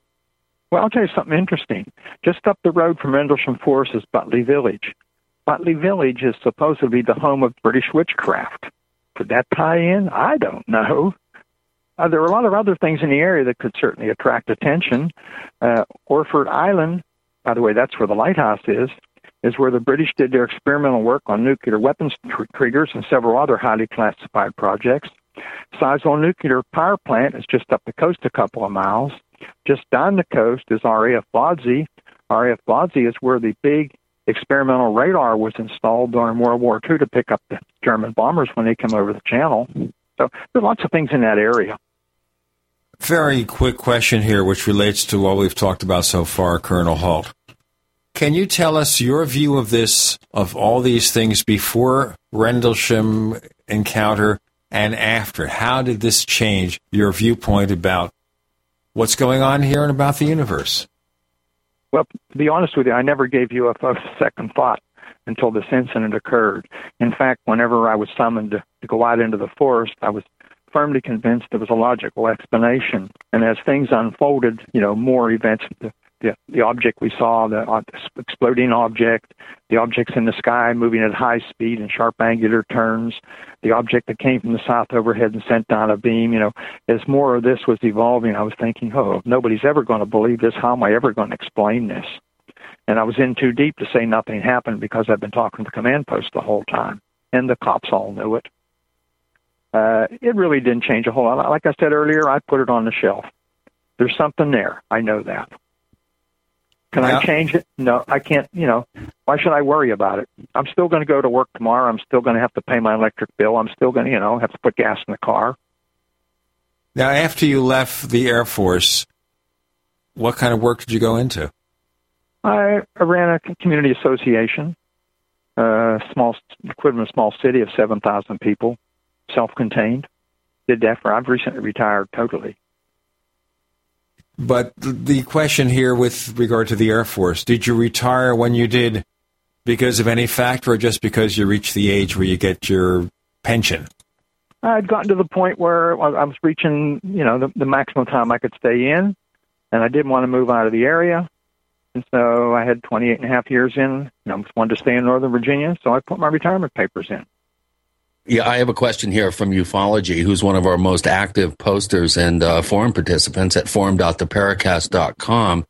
Well, I'll tell you something interesting. Just up the road from Rendlesham Forest is Butley Village. Butley Village is supposed to be the home of British witchcraft. Could that tie in? I don't know. Uh, there are a lot of other things in the area that could certainly attract attention. Uh, Orford Island, by the way, that's where the lighthouse is, is where the British did their experimental work on nuclear weapons tr- triggers and several other highly classified projects. Sizewell Nuclear Power Plant is just up the coast a couple of miles. Just down the coast is RAF Bawdsey. RAF Bawdsey is where the big experimental radar was installed during World War II to pick up the German bombers when they come over the channel. So there's lots of things in that area. Very quick question here, which relates to what we've talked about so far, Colonel Halt. Can you tell us your view of this, of all these things before Rendlesham encounter and after? How did this change your viewpoint about what's going on here and about the universe? Well, to be honest with you, I never gave UFOs a second thought until this incident occurred. In fact, whenever I was summoned to, to go out into the forest, I was firmly convinced there was a logical explanation. And as things unfolded, you know, more events, the, the, object we saw, the uh, exploding object, the objects in the sky moving at high speed and sharp angular turns, the object that came from the south overhead and sent down a beam, you know, as more of this was evolving, I was thinking, oh, nobody's ever going to believe this. How am I ever going to explain this? And I was in too deep to say nothing happened because I've been talking to the command post the whole time. And the cops all knew it. Uh, it really didn't change a whole lot. Like I said earlier, I put it on the shelf. There's something there. I know that. Can yeah. I change it? No, I can't. You know, why should I worry about it? I'm still going to go to work tomorrow. I'm still going to have to pay my electric bill. I'm still going to, you know, have to put gas in the car. Now, after you left the Air Force, what kind of work did you go into? I, I ran a community association, a small equivalent small city of seven thousand people, self-contained. Did that for. I've recently retired totally. But the question here with regard to the Air Force, did you retire when you did because of any factor or just because you reached the age where you get your pension? I'd gotten to the point where I was reaching, you know, the, the maximum time I could stay in, and I didn't want to move out of the area. And so I had 28 and a half years in, and I just wanted to stay in Northern Virginia, so I put my retirement papers in. Yeah, I have a question here from Ufology, who's one of our most active posters and uh, forum participants at forum.theparacast.com.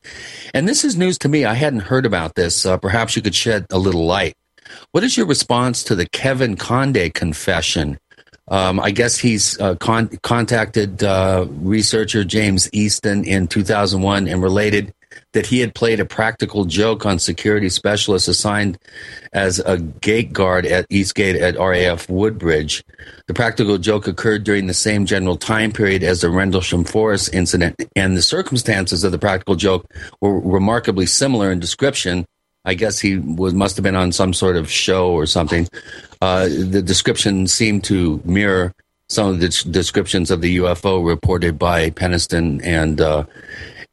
And this is news to me. I hadn't heard about this. Uh, perhaps you could shed a little light. What is your response to the Kevin Conde confession? Um, I guess he's uh, con- contacted uh, researcher James Easton in 2001 and related that he had played a practical joke on security specialists assigned as a gate guard at Eastgate at RAF Woodbridge. The practical joke occurred during the same general time period as the Rendlesham Forest incident, and the circumstances of the practical joke were remarkably similar in description. I guess he was must have been on some sort of show or something. Uh, the description seemed to mirror some of the descriptions of the UFO reported by Penniston and uh,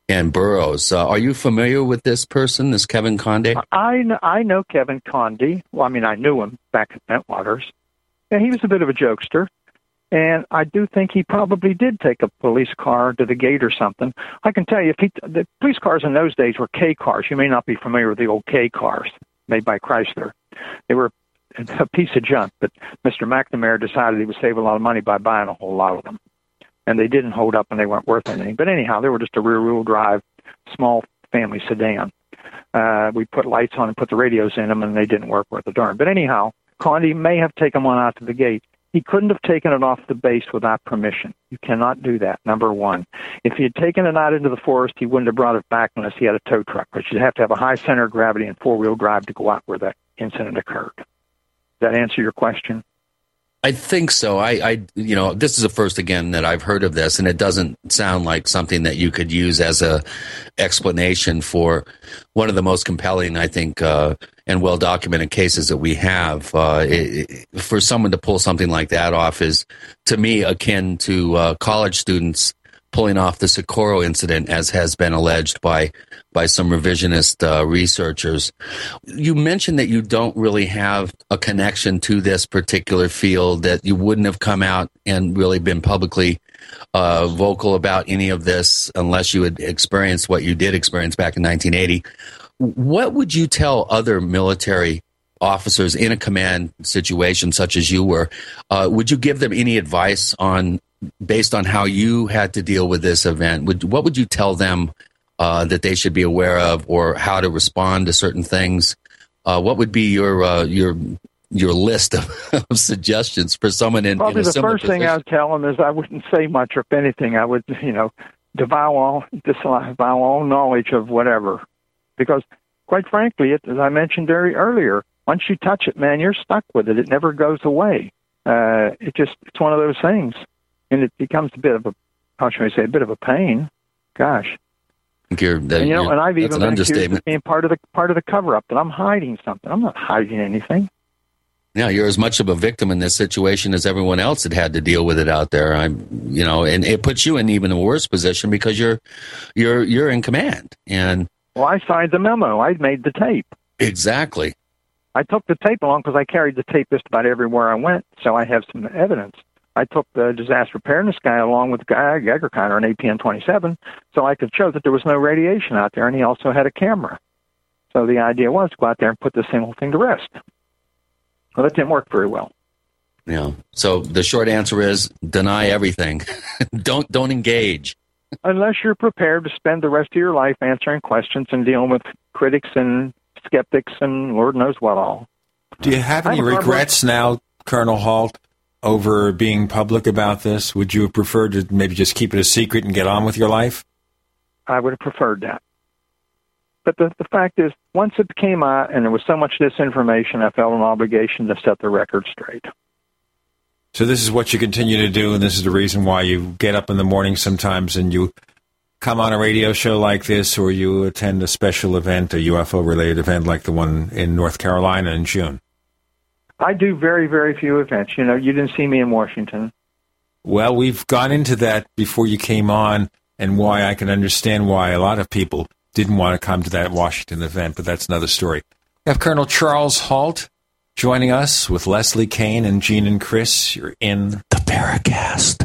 and Burroughs. Uh, are you familiar with this person, this Kevin Conde? I I know Kevin Conde. Well, I mean, I knew him back at Bentwaters. And he was a bit of a jokester. And I do think he probably did take a police car to the gate or something. I can tell you, if he, the police cars in those days were K cars. You may not be familiar with the old K cars made by Chrysler. They were a piece of junk, but Mr. McNamara decided he would save a lot of money by buying a whole lot of them and they didn't hold up and they weren't worth anything. But anyhow, they were just a rear wheel drive, small family sedan. Uh, we put lights on and put the radios in them, and they didn't work worth a darn. But anyhow, Conde may have taken one out to the gate. He couldn't have taken it off the base without permission. You cannot do that, number one. If he had taken it out into the forest, he wouldn't have brought it back unless he had a tow truck, but you'd have to have a high center of gravity and four wheel drive to go out where that incident occurred. Does that answer your question? I think so. I, I, you know, this is the first again that I've heard of this, and it doesn't sound like something that you could use as a explanation for one of the most compelling, I think, uh, and well documented cases that we have. Uh, it, for someone to pull something like that off is, to me, akin to uh, college students pulling off the Socorro incident, as has been alleged by by some revisionist uh, researchers. You mentioned that you don't really have a connection to this particular field, that you wouldn't have come out and really been publicly uh, vocal about any of this unless you had experienced what you did experience back in 1980. What would you tell other military officers in a command situation such as you were? Uh, would you give them any advice on based on how you had to deal with this event, would, what would you tell them uh, that they should be aware of, or how to respond to certain things? Uh, what would be your uh, your your list of, of, suggestions for someone in probably in the first position? thing I'd tell them is I wouldn't say much, or if anything, I would you know disavow all, disavow all knowledge of whatever. Because, quite frankly, it, as I mentioned very earlier, once you touch it, man, you're stuck with it. It never goes away. Uh, it just, it's one of those things. And it becomes a bit of a, how should I say, a bit of a pain. Gosh. You're, that, and, you know, and I've even been accused of being part of the part of the cover up that I'm hiding something. I'm not hiding anything. Yeah, you're as much of a victim in this situation as everyone else that had to deal with it out there. I'm, you know, and it puts you in even a worse position because you're, you're, you're in command. And Well, I signed the memo. I made the tape. exactly, I took the tape along because I carried the tape just about everywhere I went, so I have some evidence. I took the disaster preparedness guy along with Guy Geiger counter on APN 27, so I could show that there was no radiation out there, and he also had a camera. So the idea was to go out there and put this whole thing to rest. Well, that didn't work very well. you know. So the short answer is deny everything. don't, don't engage. Unless you're prepared to spend the rest of your life answering questions and dealing with critics and skeptics and Lord knows what all. Do you have any I'm regrets now, Colonel Halt, over being public about this? Would you have preferred to maybe just keep it a secret and get on with your life? I would have preferred that. But the, the fact is, once it came out and there was so much disinformation, I felt an obligation to set the record straight. So this is what you continue to do, and this is the reason why you get up in the morning sometimes and you come on a radio show like this, or you attend a special event, a UFO-related event like the one in North Carolina in June. I do very, very few events. You know, you didn't see me in Washington. Well, we've gone into that before you came on, and why I can understand why a lot of people didn't want to come to that Washington event, but that's another story. We have Colonel Charles Halt joining us with Leslie Kean and Gene and Chris. You're in the Paracast.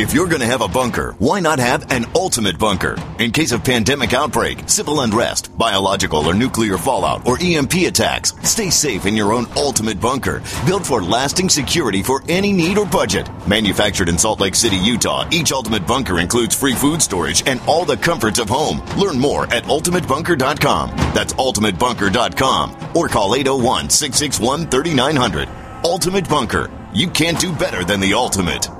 If you're going to have a bunker, why not have an ultimate bunker? In case of pandemic outbreak, civil unrest, biological or nuclear fallout, or EMP attacks, stay safe in your own ultimate bunker, built for lasting security for any need or budget. Manufactured in Salt Lake City, Utah, each ultimate bunker includes free food storage and all the comforts of home. Learn more at ultimatebunker.com. That's ultimatebunker.com or call 801 661 3900. Ultimate Bunker. You can't do better than the ultimate.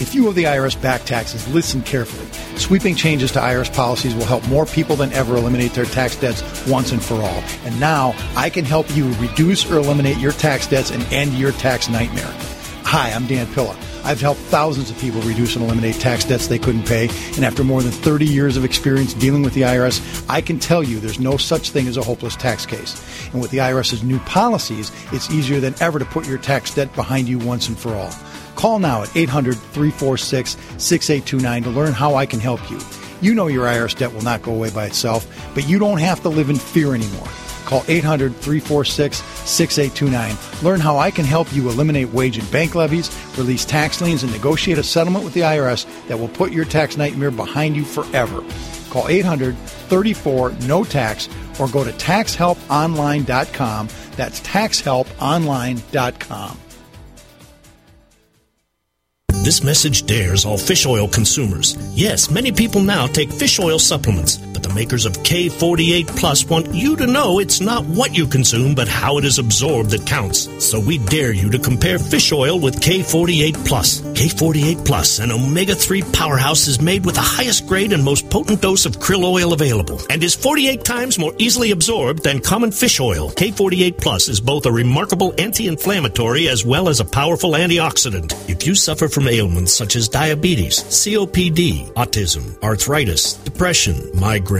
If you owe the IRS back taxes, listen carefully. Sweeping changes to IRS policies will help more people than ever eliminate their tax debts once and for all. And now I can help you reduce or eliminate your tax debts and end your tax nightmare. Hi, I'm Dan Pilla. I've helped thousands of people reduce and eliminate tax debts they couldn't pay. And after more than 30 years of experience dealing with the IRS, I can tell you there's no such thing as a hopeless tax case. And with the IRS's new policies, it's easier than ever to put your tax debt behind you once and for all. Call now at 800 346 6829 to learn how I can help you. You know your IRS debt will not go away by itself, but you don't have to live in fear anymore. Call 800 346 6829. Learn how I can help you eliminate wage and bank levies, release tax liens, and negotiate a settlement with the IRS that will put your tax nightmare behind you forever. Call 800 34 no tax or go to taxhelponline.com. That's taxhelponline.com. This message dares all fish oil consumers. Yes, many people now take fish oil supplements, the makers of K48 Plus want you to know it's not what you consume, but how it is absorbed that counts. So we dare you to compare fish oil with K48 Plus. K48 Plus, an omega 3 powerhouse, is made with the highest grade and most potent dose of krill oil available and is 48 times more easily absorbed than common fish oil. K48 Plus is both a remarkable anti inflammatory as well as a powerful antioxidant. If you suffer from ailments such as diabetes, COPD, autism, arthritis, depression,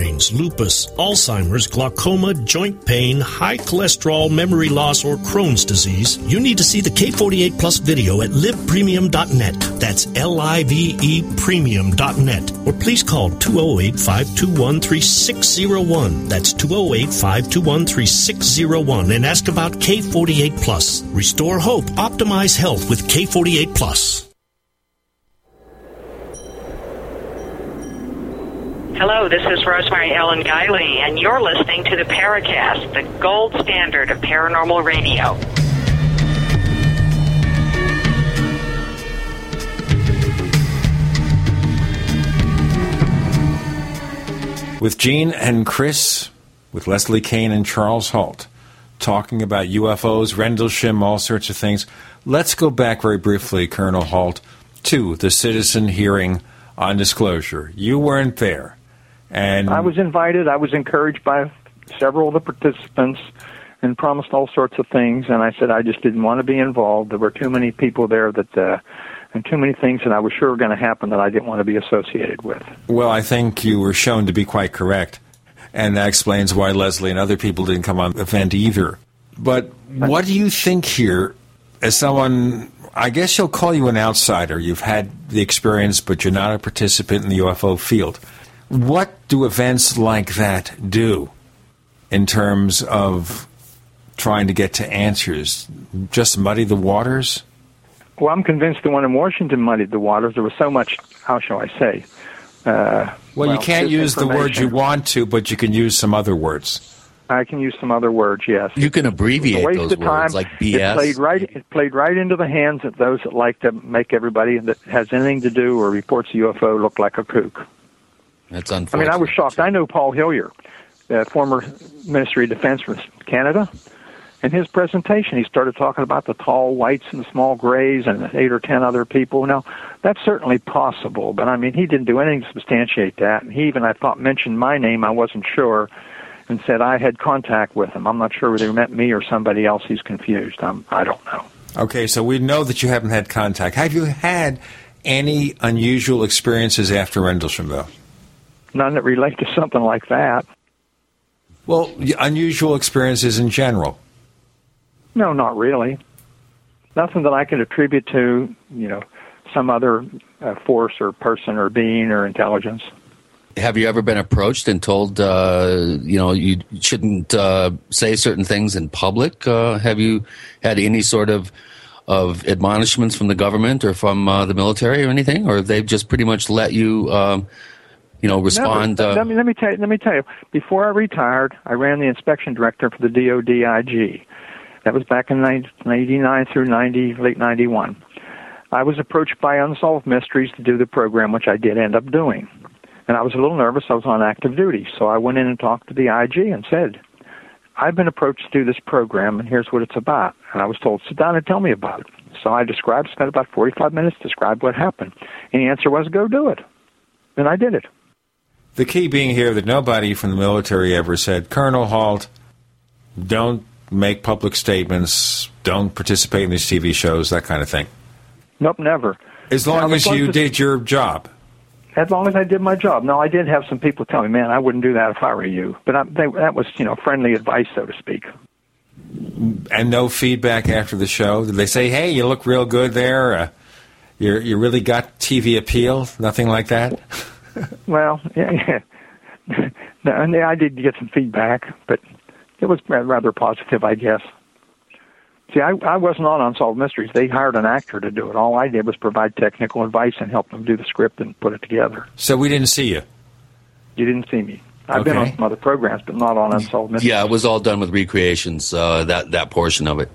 migraines, lupus, Alzheimer's, glaucoma, joint pain, high cholesterol, memory loss, or Crohn's disease, you need to see the K48 Plus video at livepremium.net. That's L I V E premium.net. Or please call 208 521 3601. That's 208 521 3601 and ask about K48 Plus. Restore hope, optimize health with K48 Plus. Hello, this is Rosemary Ellen Guiley, and you're listening to the Paracast, the gold standard of paranormal radio. With Gene and Chris, with Leslie Kean and Charles Halt, talking about UFOs, Rendlesham, all sorts of things. Let's go back very briefly, Colonel Halt, to the citizen hearing on disclosure. You weren't there. And I was invited. I was encouraged by several of the participants and promised all sorts of things. And I said I just didn't want to be involved. There were too many people there that, uh, and too many things that I was sure were going to happen that I didn't want to be associated with. Well, I think you were shown to be quite correct. And that explains why Leslie and other people didn't come on the event either. But what do you think here, as someone, I guess you'll call you an outsider. You've had the experience, but you're not a participant in the UFO field. What do events like that do in terms of trying to get to answers? Just muddy the waters? Well, I'm convinced the one in Washington muddied the waters. There was so much, how shall I say? Uh, well, you can't use the words you want to, but you can use some other words. I can use some other words. Yes, you can abbreviate waste those of time. words like BS. It played right. It played right into the hands of those that like to make everybody that has anything to do or reports a UFO look like a kook. That's unfortunate. I mean, I was shocked. I know Paul Hellyer, the former Ministry of Defense from Canada. In his presentation, he started talking about the tall whites and the small grays and eight or ten other people. Now, that's certainly possible, but I mean, he didn't do anything to substantiate that. And he even, I thought, mentioned my name. I wasn't sure, and said I had contact with him. I'm not sure whether he meant me or somebody else. He's confused. I'm, I don't know. Okay, so we know that you haven't had contact. Have you had any unusual experiences after Rendlesham, though? None that relate to something like that. Well, unusual experiences in general. No, not really. Nothing that I can attribute to, you know, some other uh, force or person or being or intelligence. Have you ever been approached and told, uh, you know, you shouldn't uh, say certain things in public? Uh, have you had any sort of of admonishments from the government or from uh, the military or anything, or have they've just pretty much let you, um, you know, respond? Never. Uh, let me let me tell you, let me tell you. Before I retired, I ran the inspection director for the DoDIG. That was back in 1989 through 90, late 91. I was approached by Unsolved Mysteries to do the program, which I did end up doing. And I was a little nervous. I was on active duty. So I went in and talked to the IG and said, I've been approached to do this program, and here's what it's about. And I was told, sit down and tell me about it. So I described, spent about 45 minutes, described what happened. And the answer was, go do it. And I did it. The key being here that nobody from the military ever said, Colonel Halt, don't make public statements, don't participate in these TV shows, that kind of thing. Nope, never. As long as you closest- did your job. As long as I did my job. No, I did have some people tell me, man, I wouldn't do that if I were you. But I, they, that was, you know, friendly advice, so to speak. And no feedback after the show. Did they say, "Hey, you look real good there. Uh, you you really got TV appeal"? Nothing like that. Well, yeah, yeah. And I did get some feedback, but it was rather positive, I guess. See, I, I wasn't on Unsolved Mysteries. They hired an actor to do it. All I did was provide technical advice and help them do the script and put it together. So we didn't see you. You didn't see me. I've been on some other programs, but not on Unsolved Mysteries. Yeah, it was all done with recreations. Uh, that that portion of it.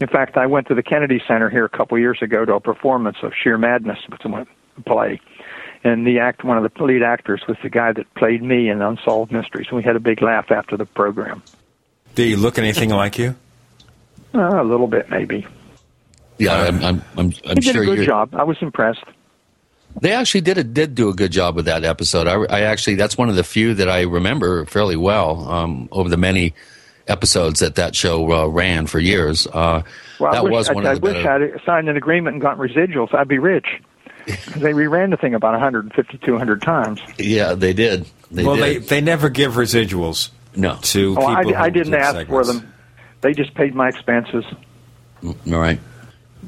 In fact, I went to the Kennedy Center here a couple years ago to a performance of Shear Madness, which was a play. And the act, one of the lead actors was the guy that played me in Unsolved Mysteries. And we had a big laugh after the program. Do you look anything like you? Uh, a little bit, maybe. Yeah, I'm I'm I'm, I'm he sure did a good you're. job. I was impressed. They actually did a, did do a good job with that episode. I, I actually that's one of the few that I remember fairly well um, over the many episodes that that show uh, ran for years. Uh, Well, that I wish, was I, one I of the wish better. I'd signed an agreement and gotten residuals. I'd be rich. 'Cause they reran the thing about 150, 200 times. Yeah, they did. They well, did. they they never give residuals. No. To Oh, I, people. I who didn't did ask for them. They just paid my expenses. All right.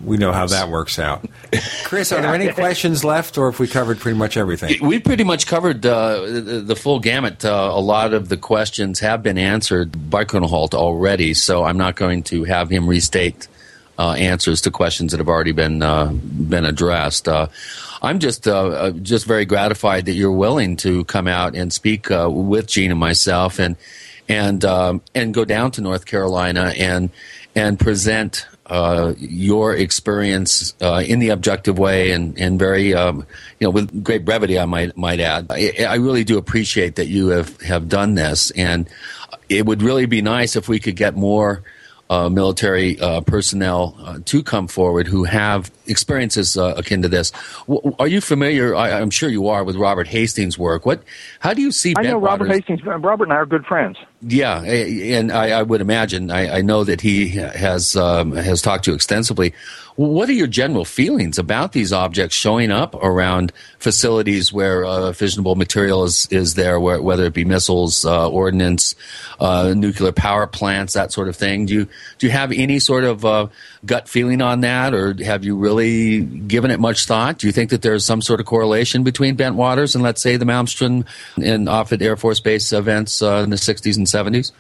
We know how that works out. Chris, are there any questions left, or if we covered pretty much everything? We pretty much covered uh, the, the full gamut. Uh, a lot of the questions have been answered by Colonel Halt already, so I'm not going to have him restate uh, answers to questions that have already been uh, been addressed. Uh, I'm just uh, just very gratified that you're willing to come out and speak with Gene and myself, and and um, and go down to North Carolina and and present uh, your experience uh, in the objective way and, and very um, you know with great brevity I might might add I, I really do appreciate that you have, have done this and it would really be nice if we could get more military uh, personnel uh, to come forward who have experiences uh, akin to this. W- are you familiar? I, I'm sure you are with Robert Hastings' work. What? How do you see? I know Robert Hastings. Robert and I are good friends. yeah, and I, I would imagine. I, I know that he has um, has talked to you extensively. What are your general feelings about these objects showing up around facilities where uh, fissionable material is is there, where, whether it be missiles, uh, ordnance, uh, nuclear power plants, that sort of thing? Do you do you have any sort of uh, gut feeling on that, or have you really given it much thought? Do you think that there's some sort of correlation between Bentwaters and let's say the Malmstrom and Offutt Air Force Base events uh, in the 60s and 70s?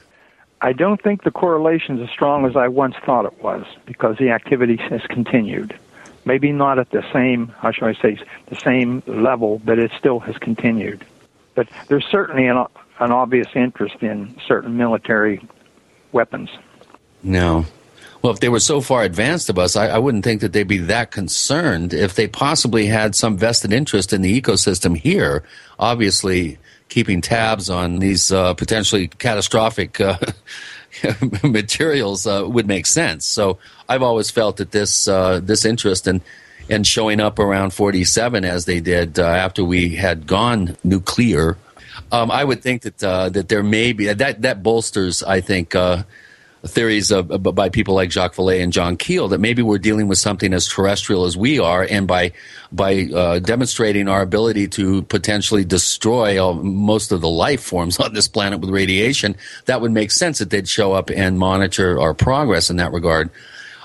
I don't think the correlation is as strong as I once thought it was because the activity has continued. Maybe not at the same, how shall I say, the same level, but it still has continued. But there's certainly an, an obvious interest in certain military weapons. No. Well, if they were so far advanced of us, I, I wouldn't think that they'd be that concerned if they possibly had some vested interest in the ecosystem here. Obviously, keeping tabs on these uh, potentially catastrophic uh, materials uh, would make sense. So I've always felt that this uh, this interest and and showing up around 47 as they did uh, after we had gone nuclear, um, I would think that uh, that there may be that that bolsters. I think. Uh, theories of, by people like Jacques Vallée and John Keel that maybe we're dealing with something as terrestrial as we are, and by by uh, demonstrating our ability to potentially destroy all, most of the life forms on this planet with radiation, that would make sense that they'd show up and monitor our progress in that regard.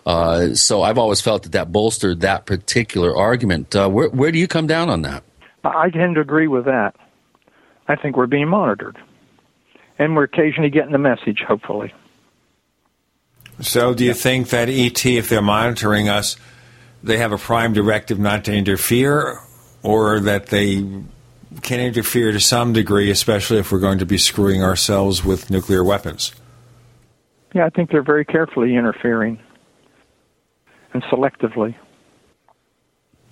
Uh, so I've always felt that that bolstered that particular argument. Uh, where, where do you come down on that? I tend to agree with that. I think we're being monitored. And we're occasionally getting the message, hopefully. So, do you think that ET, if they're monitoring us, they have a prime directive not to interfere, or that they can interfere to some degree, especially if we're going to be screwing ourselves with nuclear weapons? Yeah, I think they're very carefully interfering and selectively.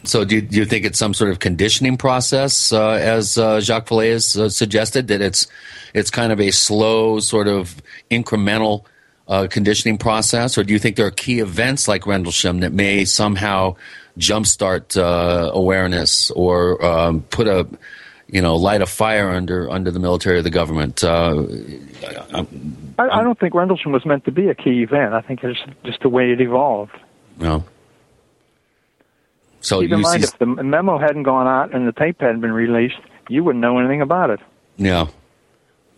So, do you, do you think it's some sort of conditioning process, uh, as uh, Jacques Vallée has uh, suggested, that it's it's kind of a slow, sort of incremental uh, conditioning process, or do you think there are key events like Rendlesham that may somehow jumpstart uh, awareness or um, put a you know light a fire under under the military or the government? Uh, I, I don't think Rendlesham was meant to be a key event. I think it's just the way it evolved. no. So Keep in mind, see, if the memo hadn't gone out and the tape hadn't been released, you wouldn't know anything about it. yeah,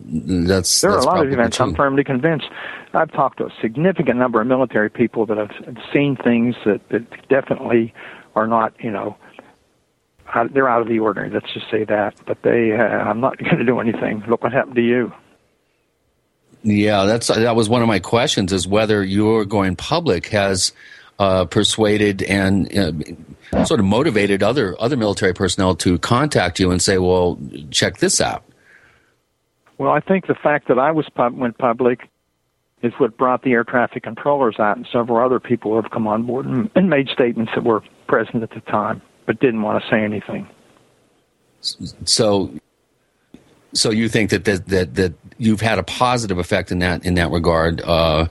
that's There are that's a lot of events. I'm firmly convinced. I've talked to a significant number of military people that have seen things that, that definitely are not, you know, out, they're out of the ordinary. Let's just say that. But they, uh, I'm not going to do anything. Look what happened to you. Yeah, that's that was one of my questions: is whether your going public has uh, persuaded and uh, sort of motivated other other military personnel to contact you and say, "Well, check this out." Well, I think the fact that I was pub- went public is what brought the air traffic controllers out, and several other people have come on board and, and made statements that were present at the time, but didn't want to say anything. So, so you think that that that, that you've had a positive effect in that in that regard, uh,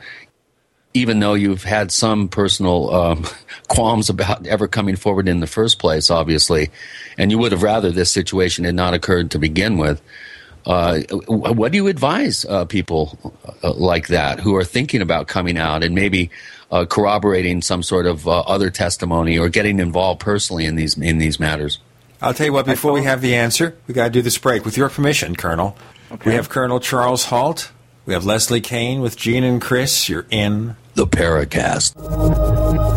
even though you've had some personal um, qualms about ever coming forward in the first place, obviously, and you would have rather this situation had not occurred to begin with. Uh, what do you advise uh, people uh, like that who are thinking about coming out and maybe uh, corroborating some sort of uh, other testimony or getting involved personally in these in these matters? I'll tell you what. Before we have the answer, we got to do this break. With your permission, Colonel. Okay. We have Colonel Charles Halt. We have Leslie Kean with Gene and Chris. You're in the Paracast.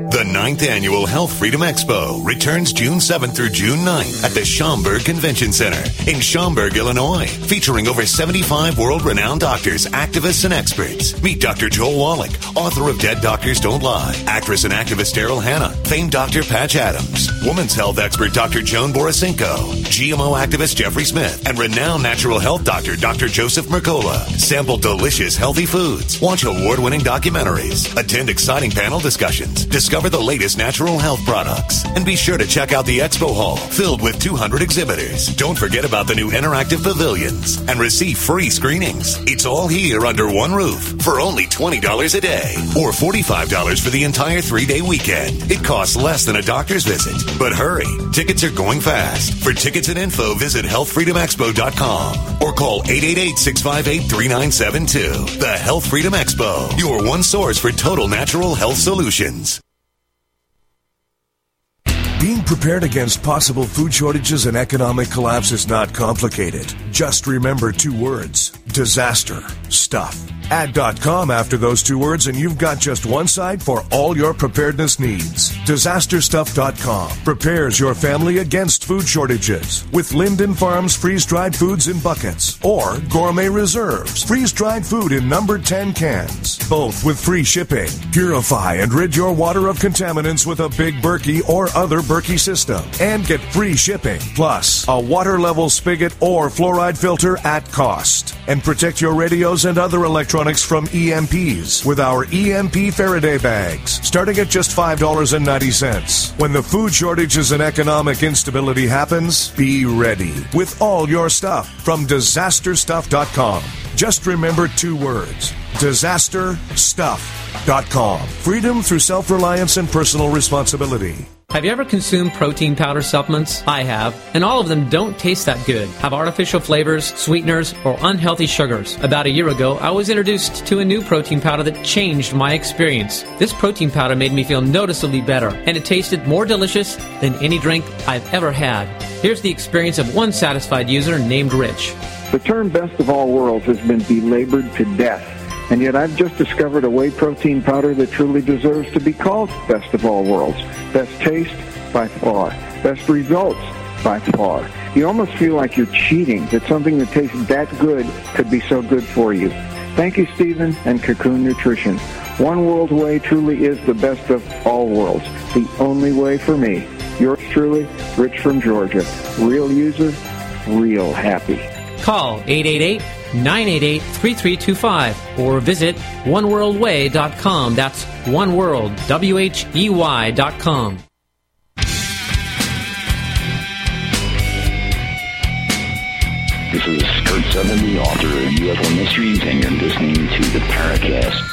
The ninth annual Health Freedom Expo returns June 7th through June 9th at the Schaumburg Convention Center in Schaumburg, Illinois, featuring over 75 world-renowned doctors, activists, and experts. Meet Dr. Joel Wallach, author of Dead Doctors Don't Lie, actress and activist Daryl Hannah, famed Dr. Patch Adams, women's health expert Dr. Joan Borysenko, GMO activist Jeffrey Smith, and renowned natural health doctor Dr. Joseph Mercola. Sample delicious healthy foods, watch award-winning documentaries, attend exciting panel discussions, discover the latest natural health products. And be sure to check out the expo hall filled with 200 exhibitors. Don't forget about the new interactive pavilions and receive free screenings. It's all here under one roof for only $20 a day or $45 for the entire three day weekend. It costs less than a doctor's visit. But hurry, tickets are going fast. For tickets and info, visit healthfreedomexpo.com or call 888 658 3972. The Health Freedom Expo, your one source for total natural health solutions. Being prepared against possible food shortages and economic collapse is not complicated. Just remember two words disaster stuff. Add.com after those two words, and you've got just one site for all your preparedness needs. DisasterStuff.com prepares your family against food shortages with Lindon Farms freeze dried foods in buckets or Gourmet Reserves freeze dried food in number 10 cans, both with free shipping. Purify and rid your water of contaminants with a Big Berkey or other Berkey system and get free shipping plus a water level spigot or fluoride filter at cost. And protect your radios and other electronics from EMPs with our EMP Faraday bags, starting at just $5.90. When the food shortages and economic instability happens, be ready with all your stuff from disasterstuff.com. Just remember two words disasterstuff.com. Freedom through self reliance and personal responsibility. Have you ever consumed protein powder supplements? I have, and all of them don't taste that good, have artificial flavors, sweeteners, or unhealthy sugars. About a year ago, I was introduced to a new protein powder that changed my experience. This protein powder made me feel noticeably better, and it tasted more delicious than any drink I've ever had. Here's the experience of one satisfied user named Rich. The term best of all worlds has been belabored to death. And yet I've just discovered a whey protein powder that truly deserves to be called best of all worlds. Best taste by far. Best results by far. You almost feel like you're cheating, that something that tastes that good could be so good for you. Thank you, Stephen and Cocoon Nutrition. One World Whey truly is the best of all worlds. The only way for me. Yours truly, Rich from Georgia. Real user, real happy. Call 888-988-3325 or visit oneworldwhey.com. That's oneworld, W-H-E-Y dot com. This is Kurt Sutton, the author of UFO Mysteries, and you're listening to the Paracast.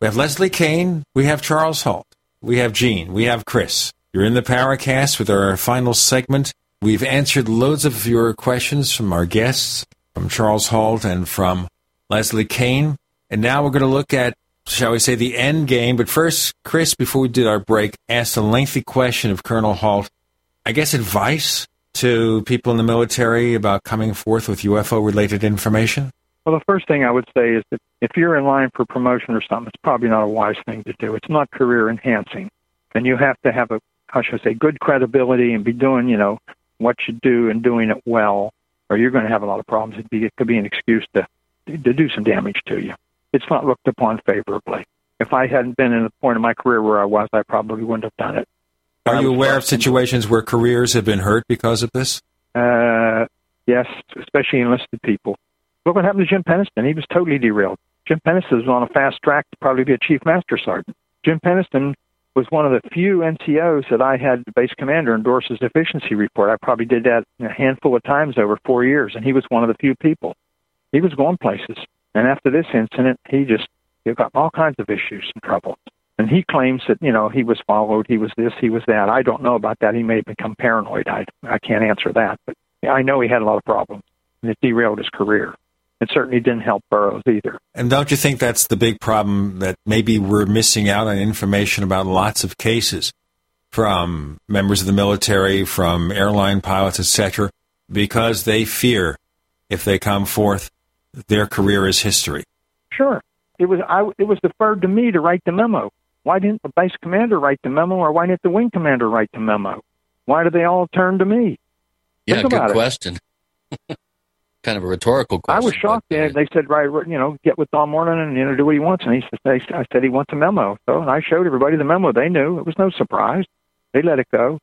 We have Leslie Kean. We have Charles Halt. We have Gene. We have Chris. You're in the Paracast with our final segment. We've answered loads of your questions from our guests, from Charles Halt and from Leslie Kean. And now we're going to look at, shall we say, the end game. But first, Chris, before we did our break, asked a lengthy question of Colonel Halt. I guess advice to people in the military about coming forth with UFO related information? Well, the first thing I would say is that if you're in line for promotion or something, it's probably not a wise thing to do. It's not career enhancing. And you have to have a, how should I say, good credibility and be doing, you know, what you do and doing it well, or you're going to have a lot of problems. It'd be, it could be an excuse to, to do some damage to you. It's not looked upon favorably. If I hadn't been in the point of my career where I was, I probably wouldn't have done it. Are you aware of situations where careers have been hurt because of this? Uh, yes, especially enlisted people. Look what happened to Jim Penniston. He was totally derailed. Jim Penniston was on a fast track to probably be a chief master sergeant. Jim Penniston was one of the few NCOs that I had the base commander endorse his efficiency report. I probably did that a handful of times over four years, and he was one of the few people. He was going places. And after this incident, he just he got all kinds of issues and trouble. And he claims that, you know, he was followed, he was this, he was that. I don't know about that. He may have become paranoid. I, I can't answer that. But I know he had a lot of problems, and it derailed his career. It certainly didn't help Burroughs either. And don't you think that's the big problem that maybe we're missing out on information about lots of cases from members of the military, from airline pilots, etc., because they fear if they come forth, their career is history. Sure. It was I, it was deferred to me to write the memo. Why didn't the base commander write the memo, or why didn't the wing commander write the memo? Why do they all turn to me? Yeah, Think good about question. kind of a rhetorical question. I was shocked. They, uh, they said, right, you know, get with Don Moreland and you know do what he wants. And he said, I said he wants a memo. So and I showed everybody the memo. They knew it was no surprise. They let it go.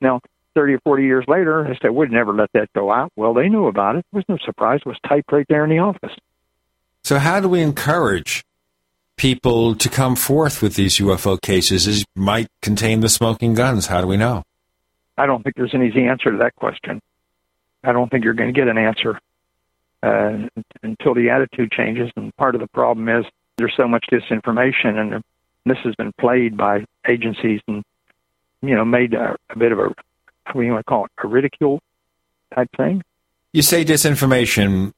Now, thirty or forty years later, they said we'd never let that go out. Well, they knew about it. It was no surprise. It was typed right there in the office. So, how do we encourage people to come forth with these UFO cases? It might contain the smoking guns. How do we know? I don't think there's an easy answer to that question. I don't think you're going to get an answer uh, until the attitude changes. And part of the problem is there's so much disinformation, and this has been played by agencies and you know made a, a bit of a what do you want to call it a ridicule type thing. You say disinformation.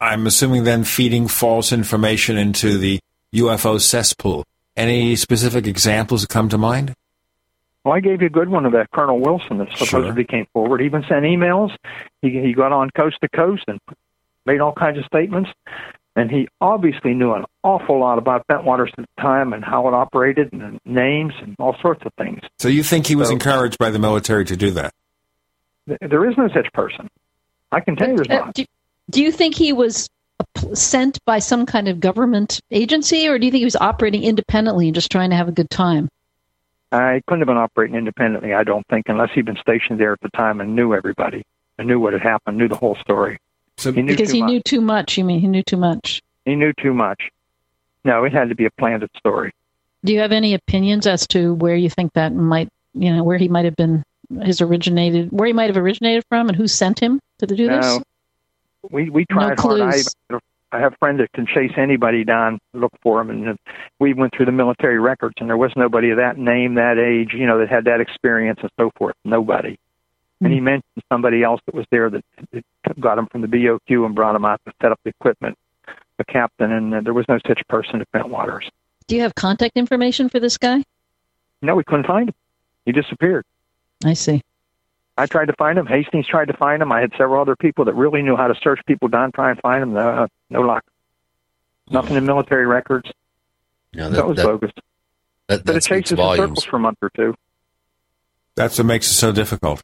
I'm assuming then feeding false information into the UFO cesspool. Any specific examples that come to mind? Well, I gave you a good one of that Colonel Wilson that supposedly came forward. He even sent emails. He he got on coast to coast and made all kinds of statements. And he obviously knew an awful lot about Bentwaters at the time and how it operated and names and all sorts of things. So you think he was encouraged by the military to do that? Th- There is no such person. I can tell you there's Uh, not. do, do you think he was sent by some kind of government agency, or do you think he was operating independently and just trying to have a good time? I couldn't have been operating independently, I don't think, unless he'd been stationed there at the time and knew everybody and knew what had happened, knew the whole story. So he knew because he much. knew too much. You mean he knew too much? He knew too much. No, it had to be a planted story. Do you have any opinions as to where you think that might, you know, where he might have been his originated, where he might have originated from, and who sent him to do this? No, we we tried hard. I, clues. I have friends that can chase anybody down, look for them, and we went through the military records, and there was nobody of that name, that age, you know, that had that experience and so forth. Nobody. And he mentioned somebody else that was there that, that got him from the BOQ and brought him out to set up the equipment, the captain, and uh, there was no such person at Bentwaters. Do you have contact information for this guy? No, we couldn't find him. He disappeared. I see. I tried to find him. Hastings tried to find him. I had several other people that really knew how to search people down, try and find him. Uh, no luck. Nothing in military records. No, that, was bogus. That, But it that speaks chases in volumes. circles for a month or two. That's what makes it so difficult.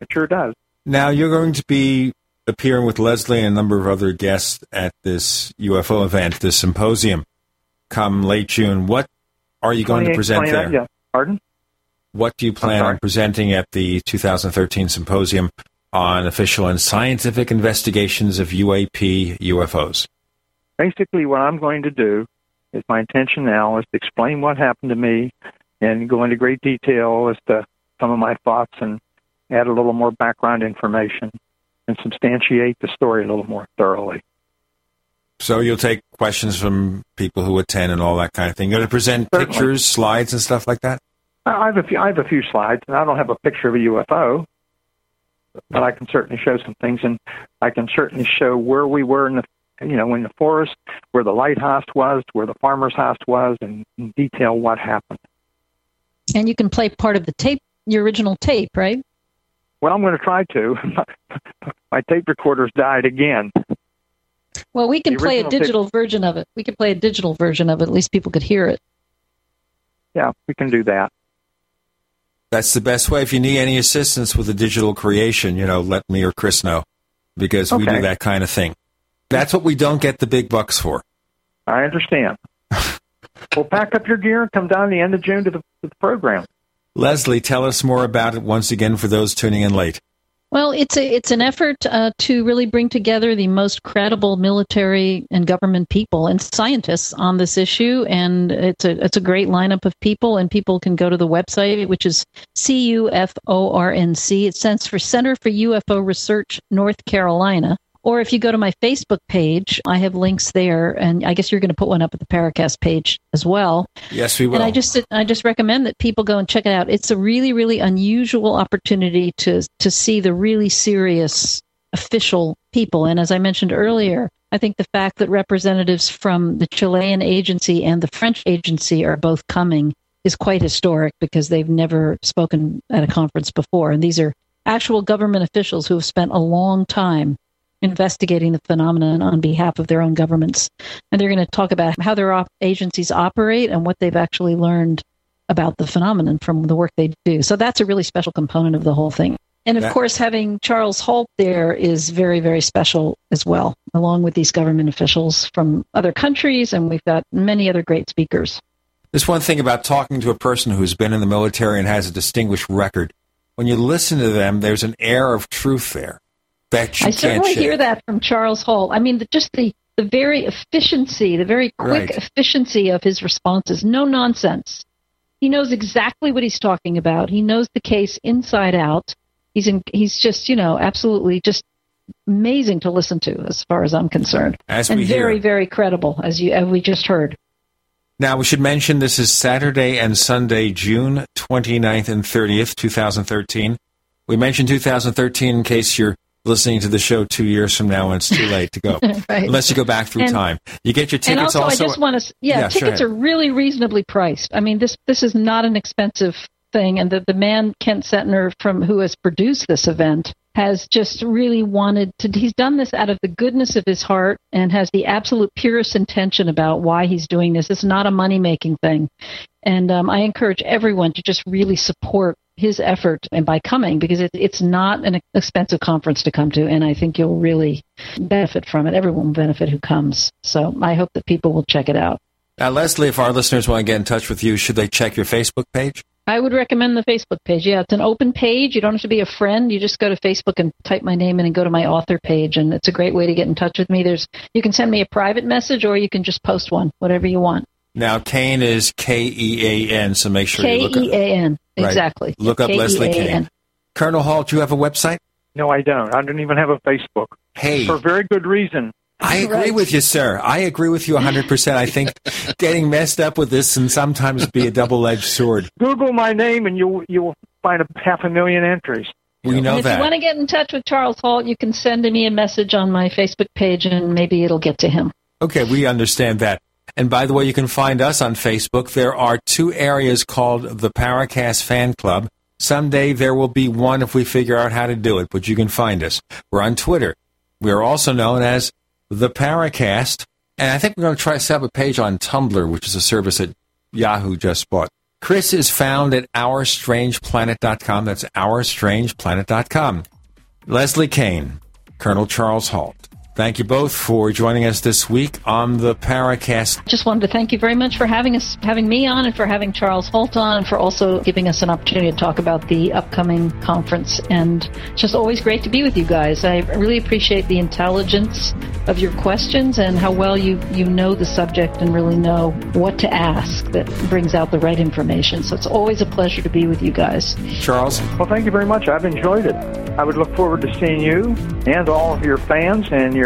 It sure does. Now you're going to be appearing with Leslie and a number of other guests at this UFO event, this symposium, come late June. What are you going to present there? Yeah. Pardon? What do you plan on presenting at the 2013 symposium on official and scientific investigations of UAP UFOs? Basically, what I'm going to do is my intention now is to explain what happened to me and go into great detail as to some of my thoughts and add a little more background information and substantiate the story a little more thoroughly. So you'll take questions from people who attend and all that kind of thing. You're going to present Certainly. pictures, slides, and stuff like that. I I have a few. I have a few slides, and I don't have a picture of a UFO, but I can certainly show some things, and I can certainly show where we were in the, you know, in the forest, where the lighthouse was, where the farmer's house was, and in detail what happened. And you can play part of the tape, your original tape, right? Well, I'm going to try to. My tape recorder's died again. Well, we can play a original tape- digital version of it. We can play a digital version of it. At least people could hear it. Yeah, we can do that. That's the best way. If you need any assistance with the digital creation, you know, let me or Chris know because we do that kind of thing. That's what we don't get the big bucks for. I understand. well, pack up your gear and come down the end of June to the, to the program. Leslie, tell us more about it once again for those tuning in late. Well, it's a it's an effort uh, to really bring together the most credible military and government people and scientists on this issue, and it's a it's a great lineup of people. And people can go to the website, which is CUFORNC. It stands for Center for UFO Research, North Carolina. Or if you go to my Facebook page, I have links there, and I guess you're going to put one up at the Paracast page as well. Yes, we will. And I just I just recommend that people go and check it out. It's a really really unusual opportunity to to see the really serious official people. And as I mentioned earlier, I think the fact that representatives from the Chilean agency and the French agency are both coming is quite historic because they've never spoken at a conference before. And these are actual government officials who have spent a long time investigating the phenomenon on behalf of their own governments. And they're going to talk about how their op- agencies operate and what they've actually learned about the phenomenon from the work they do. So that's a really special component of the whole thing. And of That- course, having Charles Halt there is very, very special as well, along with these government officials from other countries. And we've got many other great speakers. There's one thing about talking to a person who's been in the military and has a distinguished record. When you listen to them, there's an air of truth there that you I certainly hear that from Charles Halt. I mean, the, just the, the very efficiency, the very quick Right. efficiency of his responses. No nonsense. He knows exactly what he's talking about. He knows the case inside out. He's in, he's just, you know, absolutely just amazing to listen to as far as I'm concerned. As and we hear. very, very credible, as you as we just heard. Now, we should mention this is Saturday and Sunday, June 29th and 30th, 2013. We mentioned 2013 in case you're listening to the show two years from now and it's too late to go. Right. Unless you go back through And- time. You get your tickets and tickets also, I just want to, yeah, Yeah, tickets ahead. are really reasonably priced. I mean, this this is not an expensive thing, and the the man Kent Senter from who has produced this event has just really wanted to. He's done this out of the goodness of his heart and has the absolute purest intention about why he's doing this. It's not a money making thing, and um, I encourage everyone to just really support his effort and by coming because it, it's not an expensive conference to come to and i think you'll really benefit from it. Everyone will benefit who comes. So i hope that people will check it out. Now, Leslie, if our listeners want to get in touch with you, should they check your Facebook page? i would recommend the facebook page. Yeah it's an open page. You don't have to be a friend. You just go to facebook and type my name in and go to my author page and it's a great way to get in touch with me. There's you can send me a private message or you can just post one whatever you want Now, Kean is K E A N, so make sure you look up. k-e-a-n Right. exactly Look up Leslie Kean. Colonel Halt, do you have a website? No, I don't. I don't even have a Facebook. Hey. For very good reason. I agree with you, sir. I agree with you 100%. I think getting messed up with this can sometimes be a double edged sword. Google my name and you'll you'll find a half a million entries. We know and if that. you want to get in touch with Charles Halt, you can send me a message on my Facebook page and maybe it'll get to him. Okay, we understand that. And by the way, you can find us on Facebook. There are two areas called the Paracast Fan Club. Someday there will be one if we figure out how to do it, but you can find us. We're on Twitter. We are also known as the Paracast. And I think we're going to try to set up a page on Tumblr, which is a service that Yahoo just bought. Chris is found at OurStrangePlanet.com. That's OurStrangePlanet.com. Leslie Kean, Colonel Charles Halt. Thank you both for joining us this week on the Paracast. Just wanted to thank you very much for having us, having me on, and for having Charles Halt on, and for also giving us an opportunity to talk about the upcoming conference. And it's just always great to be with you guys. I really appreciate the intelligence of your questions and how well you you know the subject and really know what to ask that brings out the right information. So it's always a pleasure to be with you guys. Charles. Well, thank you very much. I've enjoyed it. I would look forward to seeing you and all of your fans and your